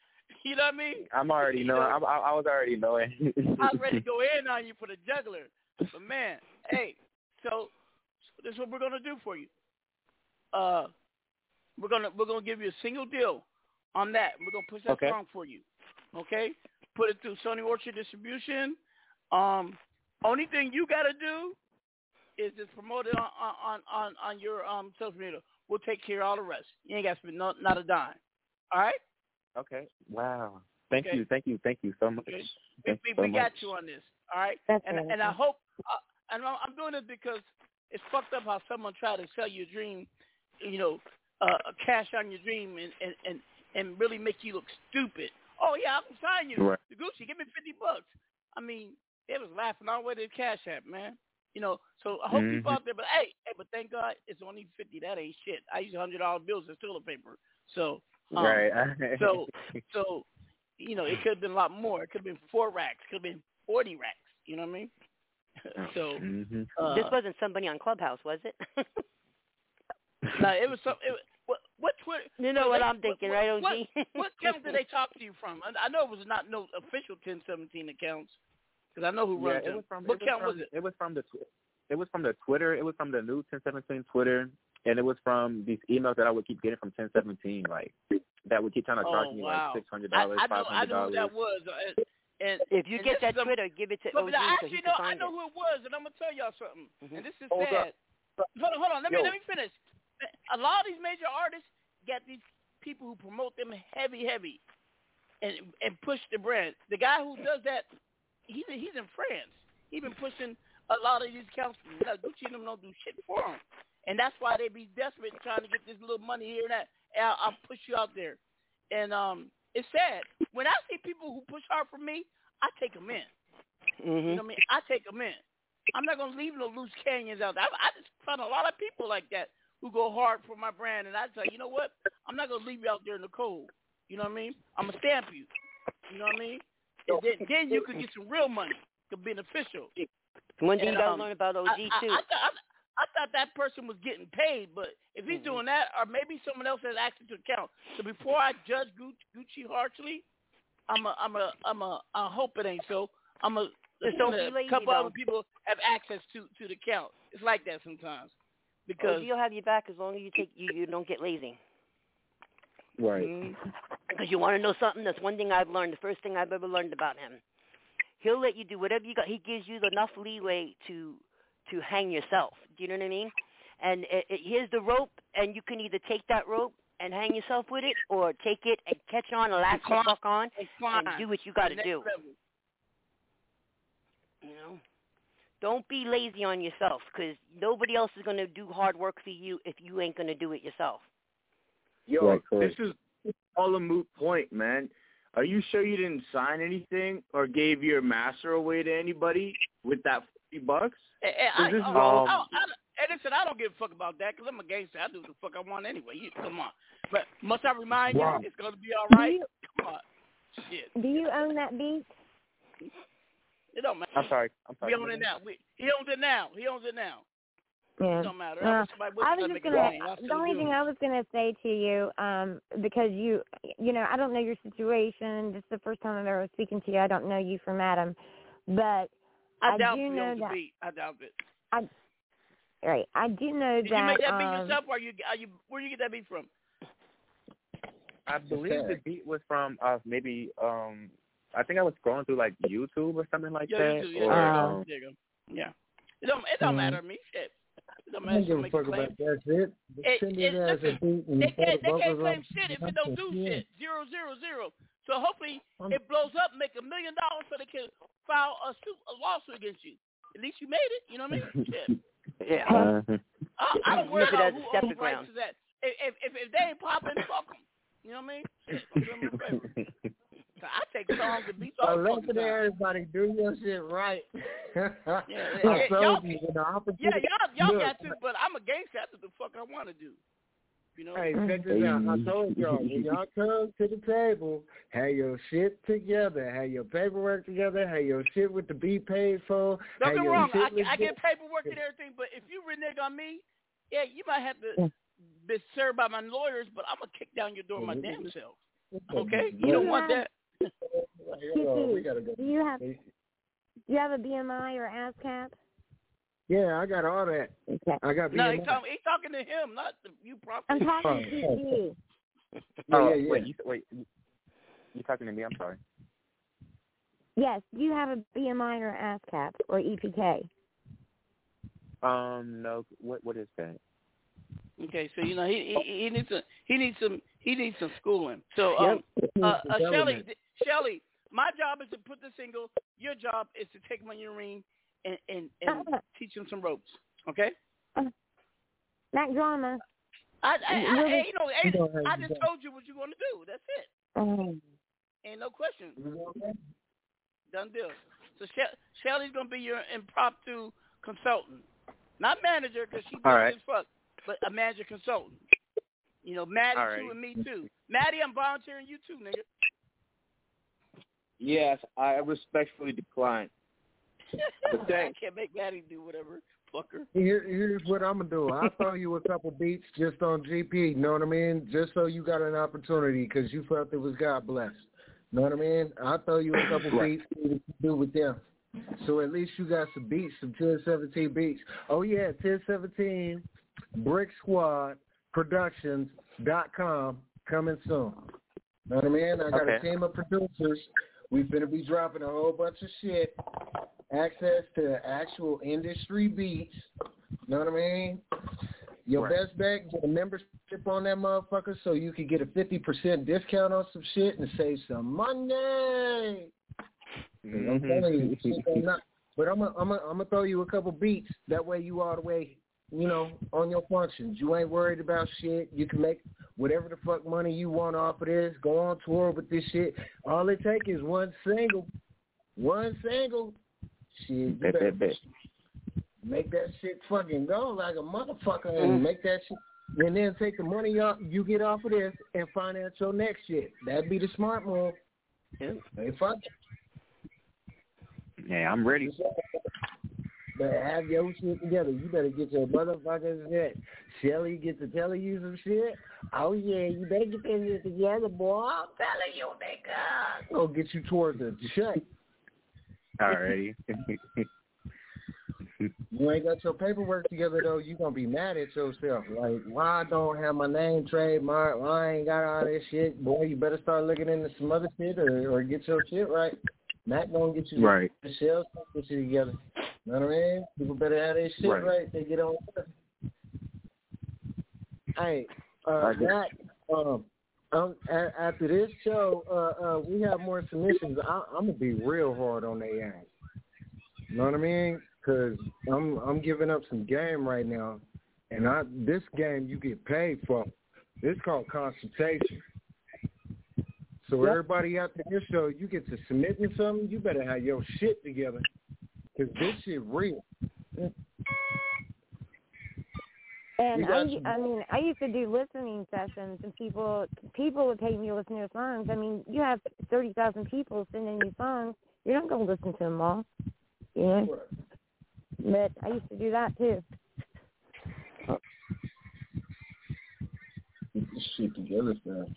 You know what I mean? I'm already knowing. [LAUGHS] know- I, I, I was already knowing. I was ready to [LAUGHS] go in on you for the juggler. But man, hey, so, so this is what we're gonna do for you. Uh, we're gonna we're gonna give you a single deal on that. We're gonna push that Okay. song for you. Okay? Put it through Sony Orchard Distribution. Um, only thing you gotta do is just promote it on on on on your um social media. We'll take care of all the rest. You ain't got to spend no, not a dime. All right? okay. Wow. Thank Okay. you. Thank you. Thank you so much. Okay. We, we, so we got you on this. All right? That's and really and I hope uh, and I'm I'm doing it because it's fucked up how someone tried to sell you a dream, you know, uh, cash on your dream and and and and really make you look stupid. Oh yeah, I can sign you. Right. The Gucci, give me fifty bucks. I mean, they was laughing all the way to the cash app, man. You know, so I hope people Mhm. out there, but hey, hey, but thank God it's only fifty. That ain't shit. I use hundred dollar bills as toilet paper. So um, right. so [LAUGHS] so you know, it could have been a lot more. It could have been four racks. Could have been forty racks. You know what I mean? [LAUGHS] so hmm uh, this wasn't somebody on Clubhouse, was it? [LAUGHS] no, it was some. It, was- what what Twitter? you know so what I'm thinking, what, right, OG? What, what account did they talk to you from? I, I know it was not no official 1017 accounts because I know who yeah, runs it them. was from. what it was account from, was it? It was from the. It was from the Twitter. It was from the new 1017 Twitter, and it was from these emails that I would keep getting from 1017, like that would keep trying to charge Oh, me wow. like six hundred dollars, five hundred dollars. I know who that dollars. was. uh, And, if you and get that that is a- Twitter, give it to But, OG but I so he actually can know I know it. who it was, and I'm gonna tell y'all something. And this is Hold sad. Hold on, hold on. Let me let me finish. A lot of these major artists got these people who promote them heavy, heavy, and and push the brand. The guy who does that, he's he's in France. He's been pushing a lot of these accounts. Now, Gucci and them don't do shit for him, and that's why they be desperate trying to get this little money here and that. And I'll, I'll push you out there, and um, it's sad when I see people who push hard for me. I take them in. Mm-hmm. You know what I mean? I take them in. I'm not gonna leave no loose canyons out there. I, I just find a lot of people like that who go hard for my brand, and I say, you know what? I'm not gonna leave you out there in the cold. You know what I mean? I'm gonna stamp you. You know what I mean? And then, then you could get some real money to be beneficial. One thing And, you gotta um, learn about OG I, I, too. I, thought, I, I thought that person was getting paid, but if he's Mm-hmm. doing that, or maybe someone else has access to the account. So before I judge Gucci, Gucci harshly, I'm a, I'm a, I'm a, I hope it ain't so. I'm a, Just don't a be lazy, couple though. other people have access to to the account. It's like that sometimes because OG will have you back as long as you take you, you don't get lazy. Right. Mhm. Because you want to know something? That's one thing I've learned. The first thing I've ever learned about him. He'll let you do whatever you got. He gives you enough leeway to to hang yourself. Do you know what I mean? And it, it, here's the rope, and you can either take that rope and hang yourself with it, or take it and catch on, and latch the fuck on, and do what you got to do. level. You know, don't be lazy on yourself, because nobody else is gonna do hard work for you if you ain't gonna do it yourself. Yo, this is all a moot point, man. Are you sure you didn't sign anything or gave your master away to anybody with that fifty bucks? And, and I, This oh, is oh, all- oh, I, I, and listen, I don't give a fuck about that because I'm a gangster. I do the fuck I want anyway. You, come on. But must I remind Wow. you, it's going to be all right? Come on. Shit. Do you own that beat? It don't matter. I'm sorry. I'm sorry. We own it now. We, he owns it now. He owns it now. Yeah. It don't matter. Uh, I was gotta just gonna. The only thing. I was gonna say to you, um, because you, you know, I don't know your situation. This is the first time I've ever speaking to you. I don't know you from Adam, but I I doubt do know that. beat. I doubt it. I, right. I do know Did that. you make that beat um, yourself, or you, are you? Where you get that beat from? I believe the beat was from uh maybe um I think I was scrolling through like YouTube or something like Yeah, that. you do. Yeah, or, yeah, um, there you go. yeah. It don't. It don't Mhm. matter to me. Shit. It don't I don't give a fuck claim. about that shit. It- it- it listen, They can't, they can't claim shit if it don't do shit. Zero, zero, zero. So hopefully it blows up, make a million dollars so they can file a suit, a lawsuit against you. At least you made it. You know what I mean? [LAUGHS] Shit. Yeah. uh, I, I don't worry Look at it about who a owns stepping rights ground. to that. If, if if if they ain't popping, fuck them. You know what I mean? [LAUGHS] Shit, I'm doing me a favor. So I take songs and beats all the Unless it time. everybody do your shit right. [LAUGHS] Yeah, yeah, y'all- you when the Yeah, opportunity. y'all y'all Look, got to, but I'm a gangster. I do the fuck I want to do. You know? Hey, check this out. I told y'all when y'all come to the table, have your shit together, have your paperwork together, have your shit with the be paid for. Don't have get wrong. I, I get paperwork and everything, but if you renege on me, yeah, you might have to be served by my lawyers, but I'm gonna kick down your door my damn self. Okay? You don't want that. Hold on, we gotta go. Do you have do you have a BMI or ASCAP? Yeah, I got all that. I got No, he's talking, he's talking to him, not the, you. Properly. I'm talking Oh, to oh, you. oh, yeah, yeah. wait, you, wait, you, you talking to me? I'm sorry. Yes. Do you have a BMI or ASCAP or EPK? Um, no. What what is that? Okay, so you know he he, he needs some he needs some he needs some schooling. So um, uh, uh, Shelly, Development. th- Shelly, my job is to put the single. Your job is to take him on your ring and and, and teach him some ropes. Okay? Mack drama. I, I, I Really? hey, you know, hey, You I just told you what you're gonna do. That's it. Um, Ain't no question. Done deal. So she- Shelly's gonna be your impromptu consultant, not manager, because she's All busy right. as fuck, but a manager consultant. You know, Matty All too right. and me too. Matty, I'm volunteering you too, nigga. Yes, I respectfully decline. [LAUGHS] But I can't make Matty do whatever, fucker. Here, here's what I'm gonna do. I'll throw you a couple beats just on GP. You know what I mean? Just so you got an opportunity because you felt it was God blessed. Know what I mean? I'll throw you a couple beats to do with them. So at least you got some beats, some 1017 beats. Oh yeah, 1017 Brick Squad Productions.com coming soon. Know what I mean? I got a team of producers. We're gonna be dropping a whole bunch of shit. Access to actual industry beats. You know what I mean? Your Right. best bet, get a membership on that motherfucker so you can get a 50% discount on some shit and save some money. I'm mm-hmm. telling you, shit ain't not- but I'm gonna I'm gonna I'm gonna throw you a couple beats. That way you all the way, you know, on your functions. You ain't worried about shit. You can make whatever the fuck money you want off of this. Go on tour with this shit. All it take is one single, one single. Shit, Bet, bet, bet. make that shit fucking go like a motherfucker Mm. and make that shit. And then take the money up you get off of this and finance your next shit. That'd be the smart move. Yeah. Hey, fuck. Yeah, I'm ready. Better have your shit together. You better get your motherfuckers shit. Shelly get to tell you some shit. Oh yeah, you better get that shit together, boy. I'm telling you, nigga. Go get you towards the check. Alrighty. [LAUGHS] you ain't got your paperwork together though, you gonna be mad at yourself. Like, why I don't have my name trademark? Why I ain't got all this shit? Boy, you better start looking into some other shit or, or get your shit right. Matt gonna get you Right. the shells get you together. You know what I mean? People better have their shit Right. right. They get on. Hey, uh, I Matt, um, um, after this show, uh, uh, we have more submissions. I, I'm gonna be real hard on their ass. You know what I mean? Because I'm I'm giving up some game right now, and I this game you get paid for. It's called consultation. So everybody after this show, you get to submit me something. You better have your shit together, because this shit real. And I, some- I mean, I used to do listening sessions, and people people would pay me to listen to their songs. I mean, you have thirty thousand people sending you songs. You're not going to listen to them all, you know. But I used to do that too. Get this shit together, fam.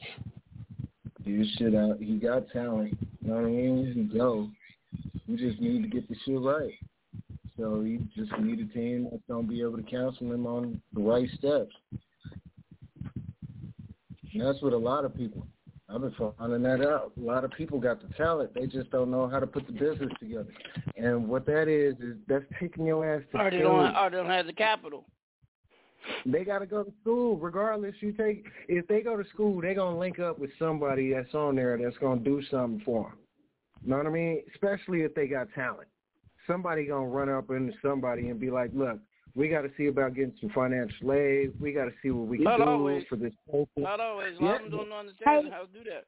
This shit out. He got talent. You know what I mean? He go. You just need to get the shit right. So you just need a team that's gonna be able to counsel him on the right steps. And that's what a lot of people. I've been finding that out. A lot of people got the talent. They just don't know how to put the business together. And what that is is that's taking your ass to Or they don't, or they don't have the capital. They got to go to school regardless. You take if they go to school, they gonna link up with somebody that's on there that's gonna do something for them. You know what I mean? Especially if they got talent. Somebody gonna run up into somebody and be like, "Look, we got to see about getting some financial aid. We got to see what we can Not do always. for this person." Not always. A Yeah. lot of them don't understand how to do that.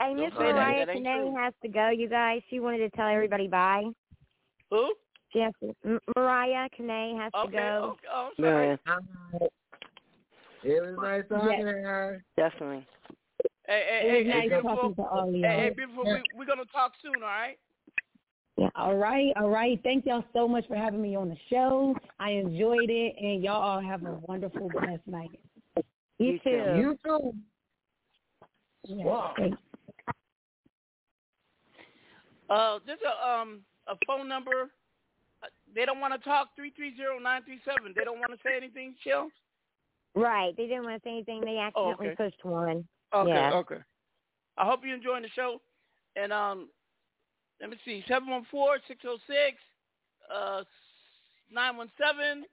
Hey, Don't Miss say that. Mariyah That ain't Kine true. has to go. You guys, she wanted to tell everybody bye. Who? She has to. M- Mariyah Kine has to go. Okay. Oh, I'm sorry. Yeah, It was nice talking to her. definitely. Hey, hey, It hey, was hey, nice beautiful. talking to all of Hey, y'all. hey, beautiful. We, we're gonna talk soon. All right. Yeah, all right, all right. Thank y'all so much for having me on the show. I enjoyed it, and y'all all have a wonderful, blessed night. You too. You too. Yeah, thanks. Uh, this a um a phone number. They don't want to talk. Three three zero nine three seven. They don't want to say anything. Chill. Right. They didn't want to say anything. They accidentally okay. pushed one. Okay. Yeah. Okay. I hope you're enjoying the show. And um, let me see. Seven one four six zero six uh nine one seven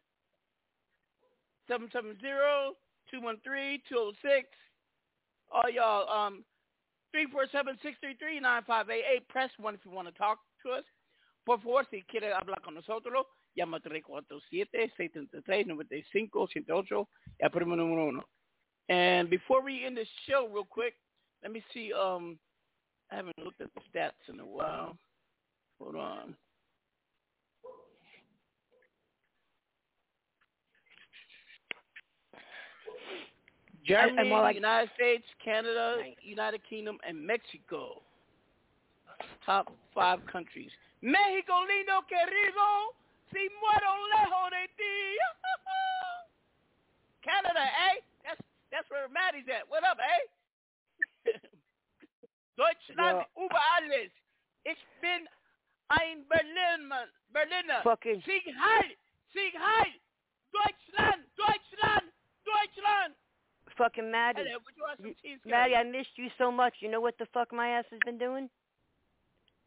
seven seven zero two one three two zero six. All y'all um three four seven six three three nine five eight eight. Press one if you want to talk to us. Por favor, si quiere hablar con nosotros, llama 347-633-9578, el primo número uno. And before we end the show real quick, let me see. Um, I haven't looked at the stats in a while. Hold on. Germany, more like- United States, Canada, United Kingdom, and Mexico. Top five countries. México lindo querido, si muero lejos de ti. [LAUGHS] Canada, eh? That's that's where Matty's at. What up, eh? [LAUGHS] Deutschland über alles. Ich bin ein Berlin, Berliner. Fucking- Sieg Heil, Sieg Heil. Deutschland, Deutschland, Deutschland. Fucking Matty. Hello, would you want some cheese? Matty, I missed you so much. You know what the fuck my ass has been doing?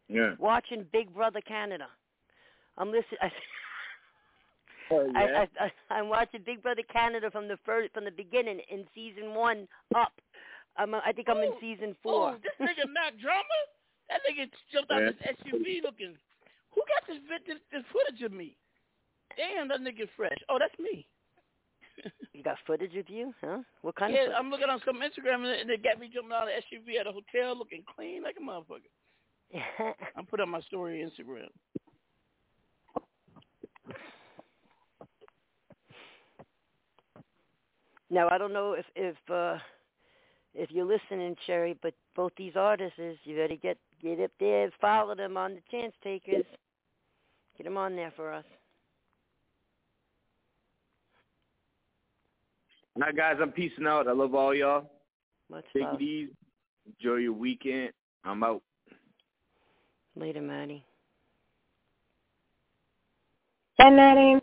Yeah. Watching Big Brother Canada. I'm listening. [LAUGHS] I, Oh, I, yeah. I, I, I'm watching Big Brother Canada from the first, from the beginning in season one up. I'm, I think I'm in oh, season oh, four. Oh, this nigga Mack Drama? That nigga jumped out Yeah. this SUV looking. Who got this, this this footage of me? Damn, that nigga fresh. Oh, that's me. You got footage of you, huh? What kind yeah, of? I'm looking on some Instagram and they got me jumping out of the SUV at a hotel looking clean like a motherfucker. Footage? I'm putting on my story on Instagram. Now I don't know if if uh if you're listening, Sherry, but both these artists, is you better get get up there, follow them on the Chance Takers. Get them on there for us. All right, guys, I'm peacing out. I love all y'all. Much Take love. it easy. Enjoy your weekend. I'm out. Later, Matty. Hey, Matty.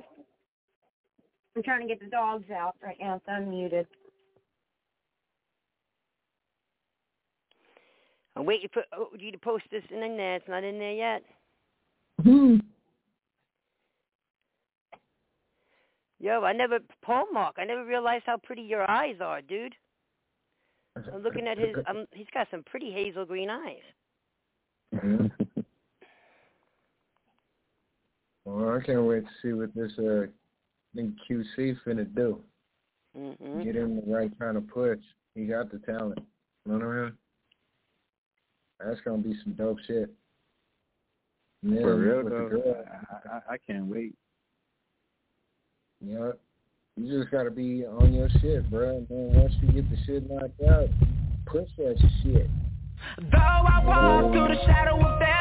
I'm trying to get the dogs out right now, so I'm muted. I'm waiting for you to post this in there. It's not in there yet. Hmm. Yo, I never, Paul Mark. I never realized how pretty your eyes are, dude. I'm looking at his. Um, he's got some pretty hazel green eyes. [LAUGHS] well, I can't wait to see what this uh thing QC finna do. Mm-hmm. Get him the right kind of push. He got the talent. You know what I mean? That's gonna be some dope shit. And then For real though, girl, I, I, I can't wait. you know, you just gotta be on your shit, bro. And then once you get the shit knocked out, push that shit. Though I walk through the shadow of death,